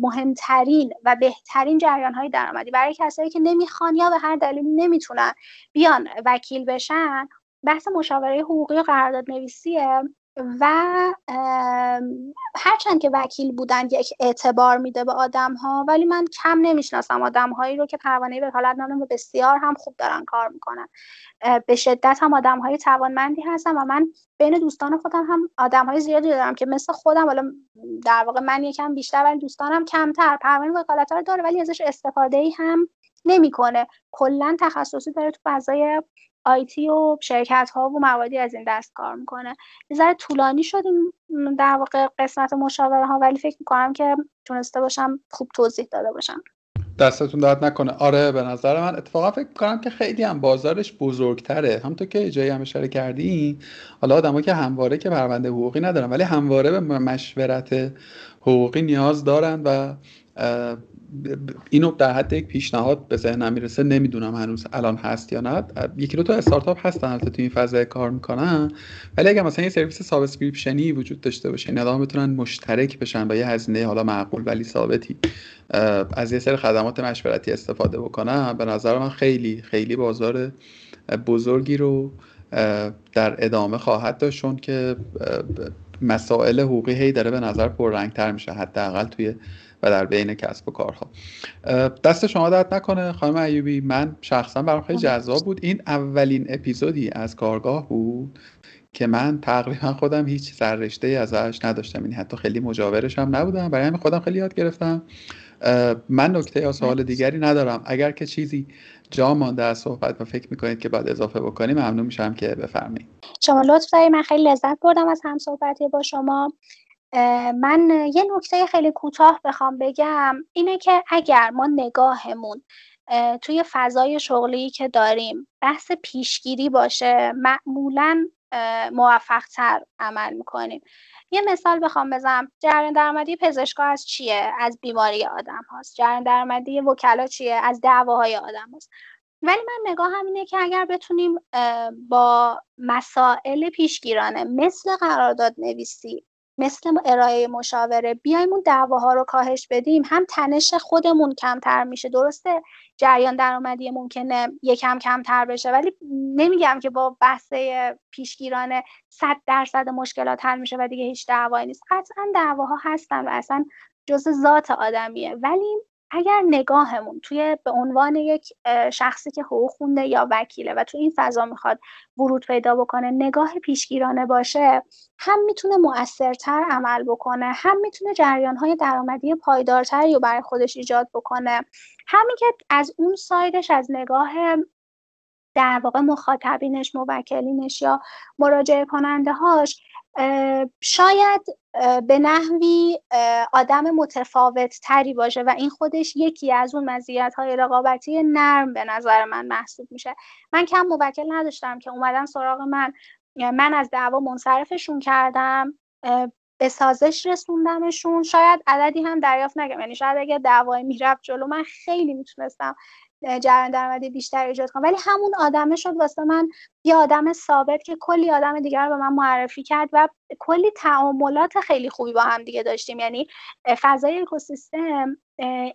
مهمترین و بهترین جریان های درآمدی برای کسایی که نمی‌خوان یا به هر دلیل نمی‌تونن بیان وکیل بشن بحث مشاوره حقوقی و قرارداد نویسیه و هرچند که وکیل بودن یک اعتبار میده به آدم ها ولی من کم نمی‌شناسم آدم هایی رو که پروانه وکالت نامه بسیار هم خوب دارن کار می‌کنن. به شدت هم آدم های توانمندی هستن و من بین دوستان خودم هم آدم های زیادی دارم که مثل خودم حالا در واقع من یکم بیشتر ولی دوستانم کمتر پروانه وکالت رو داره ولی ازش استفاده ای هم نمی‌کنه. کلا تخصصی داره تو فضای آیتی و شرکت ها و موادی از این دست کار می‌کنه. یه ذره طولانی شدیم در واقع قسمت مشاوره ها ولی فکر می‌کنم که تونسته باشم خوب توضیح داده باشم. دستتون داد نکنه. آره به نظر من اتفاقا فکر کنم که خیلی هم بازارش بزرگتره. همونطور که جایی هم اشاره کردی حالا آدمایی که همواره که پرونده حقوقی ندارن ولی همواره به مشورت حقوقی نیاز دارن و اینو در حد یک پیشنهاد به ذهنم می‌رسه نمی‌دونم هنوز الان هست یا نه. یکی دو تا استارتاپ هستن البته تو این فضای کار می‌کنن. ولی اگه مثلا یه سرویس subscription ی وجود داشته باشه این آدم بتونن مشترک بشن با یه هزینه حالا معقول ولی ثابتی از یه سری خدمات مشورتی استفاده بکنن به نظر من خیلی خیلی بازار بزرگی رو در ادامه خواهد داشت که مسائل حقوقی هی داره به نظر پررنگتر میشه حداقل توی و در بین کسب و کارها. دست شما درد نکنه خانم ایوبی. من شخصا برام خیلی جذاب بود. این اولین اپیزودی از کارگاه بود که من تقریبا خودم هیچ سررشته ازش نداشتم. یعنی حتی خیلی مجاورش هم نبودم. برای همین خودم خیلی یاد گرفتم. من نکته یا سوال دیگری ندارم. اگر که چیزی جا مانده از صحبت و فکر می‌کنید که باید اضافه بکنیم ممنون میشم که بفرمایید. شما لطف دارید من خیلی لذت بردم از هم صحبتی با شما. من یه نکته خیلی کوتاه بخوام بگم اینه که اگر ما نگاهمون توی فضای شغلی که داریم بحث پیشگیری باشه معمولا موفق تر عمل می‌کنیم. یه مثال بخوام بزنم. جریان درآمدی پزشکا از چیه؟ از بیماری آدم هاست. جریان درآمدی وکلا چیه؟ از دعواهای آدم هاست. ولی من نگاه هم اینه که اگر بتونیم با مسائل پیشگیرانه مثل قرارداد نویسی مثل ارائه مشاوره. بیایم اون دعواها رو کاهش بدیم. هم تنش خودمون کمتر میشه. درسته؟ جریان درآمدی ممکنه یکم کمتر بشه. ولی نمیگم که با بحث پیشگیرانه صد درصد مشکلات حل میشه و دیگه هیچ دعوایی نیست. قطعا دعواها هستن و اصلا جز ذات آدمیه. ولی اگر نگاهمون توی به عنوان یک شخصی که حقوق خونده یا وکیله و تو این فضا می‌خواد ورود پیدا بکنه نگاه پیشگیرانه باشه هم می‌تونه مؤثرتر عمل بکنه هم می‌تونه جریانهای درآمدی پایدارتری رو برای خودش ایجاد بکنه. همین که از اون سایدش از نگاه در واقع مخاطبینش موکلینش یا مراجعه کننده هاش شاید به نحوی آدم متفاوت تری باشه و این خودش یکی از اون مزیت های رقابتی نرم به نظر من محسوب میشه. من کم موکل نداشتم که اومدن سراغ من. من از دعوا منصرفشون کردم به سازش رسوندمشون. شاید عددی هم دریافت نگم. یعنی شاید اگه دعوای می‌رفت جلو من خیلی می‌تونستم جریان درآمدی بیشتر ایجاد کنم. ولی همون آدمه شد واسه من یه آدم ثابت که کلی آدم دیگر رو به من معرفی کرد و کلی تعاملات خیلی خوبی با هم دیگه داشتیم. یعنی فضای اکوسیستم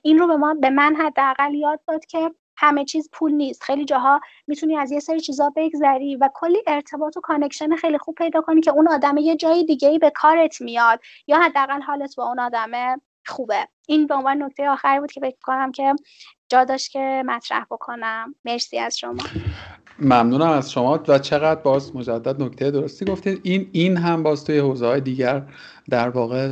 این رو به ما به من حداقل یاد داد که همه چیز پول نیست. خیلی جاها می‌تونی از یه سری چیزا بگذری و کلی ارتباط و connection خیلی خوب پیدا کنی که اون آدم یه جای دیگه ای به کارت میاد یا حداقل حالت با اون آدمه خوبه. این به عنوان نکته آخری بود که فکر کنم که جا داشت که مطرح بکنم. مرسی از شما. ممنونم از شما. و چقدر باز مجدد نکته درستی گفتید این این هم باز توی حوزه های دیگر در واقع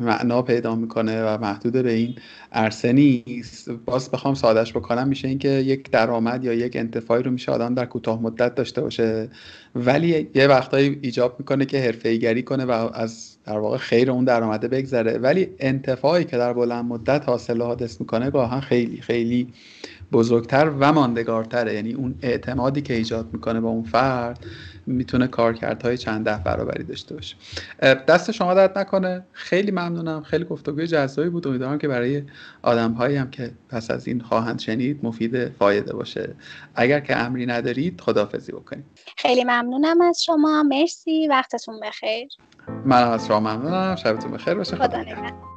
معنا پیدا می‌کنه و محدود به این عرصه نیست. باز بخوام سادش بکنم میشه اینکه یک درآمد یا یک انتفاعی رو میشه آدم در کوتاه مدت داشته باشه. ولی یه وقتایی ایجاب می‌کنه که حرفه کنه و از در واقع خیر اون درآمده بگذره. ولی انتفاعی که در بلند مدت حاصل حادث می‌کنه گاهن خیلی خیلی بزرگتر و ماندگارتره. یعنی اون اعتمادی که ایجاد می‌کنه با اون فرد می‌تونه کارکردهای چند ده برابری داشته باشه. دست شما درد نکنه. خیلی ممنونم. خیلی گفتگوی جذابی بود. امیدوارم که برای آدمهایی هم که پس از این خواهند شنید مفید فایده باشه. اگر که امری ندارید خدافزی بکنید. خیلی ممنونم از شما. مرسی. وقتتون بخیر. من از شما ممنونم. شبتون بخیر. باشه. خدا نگهدار.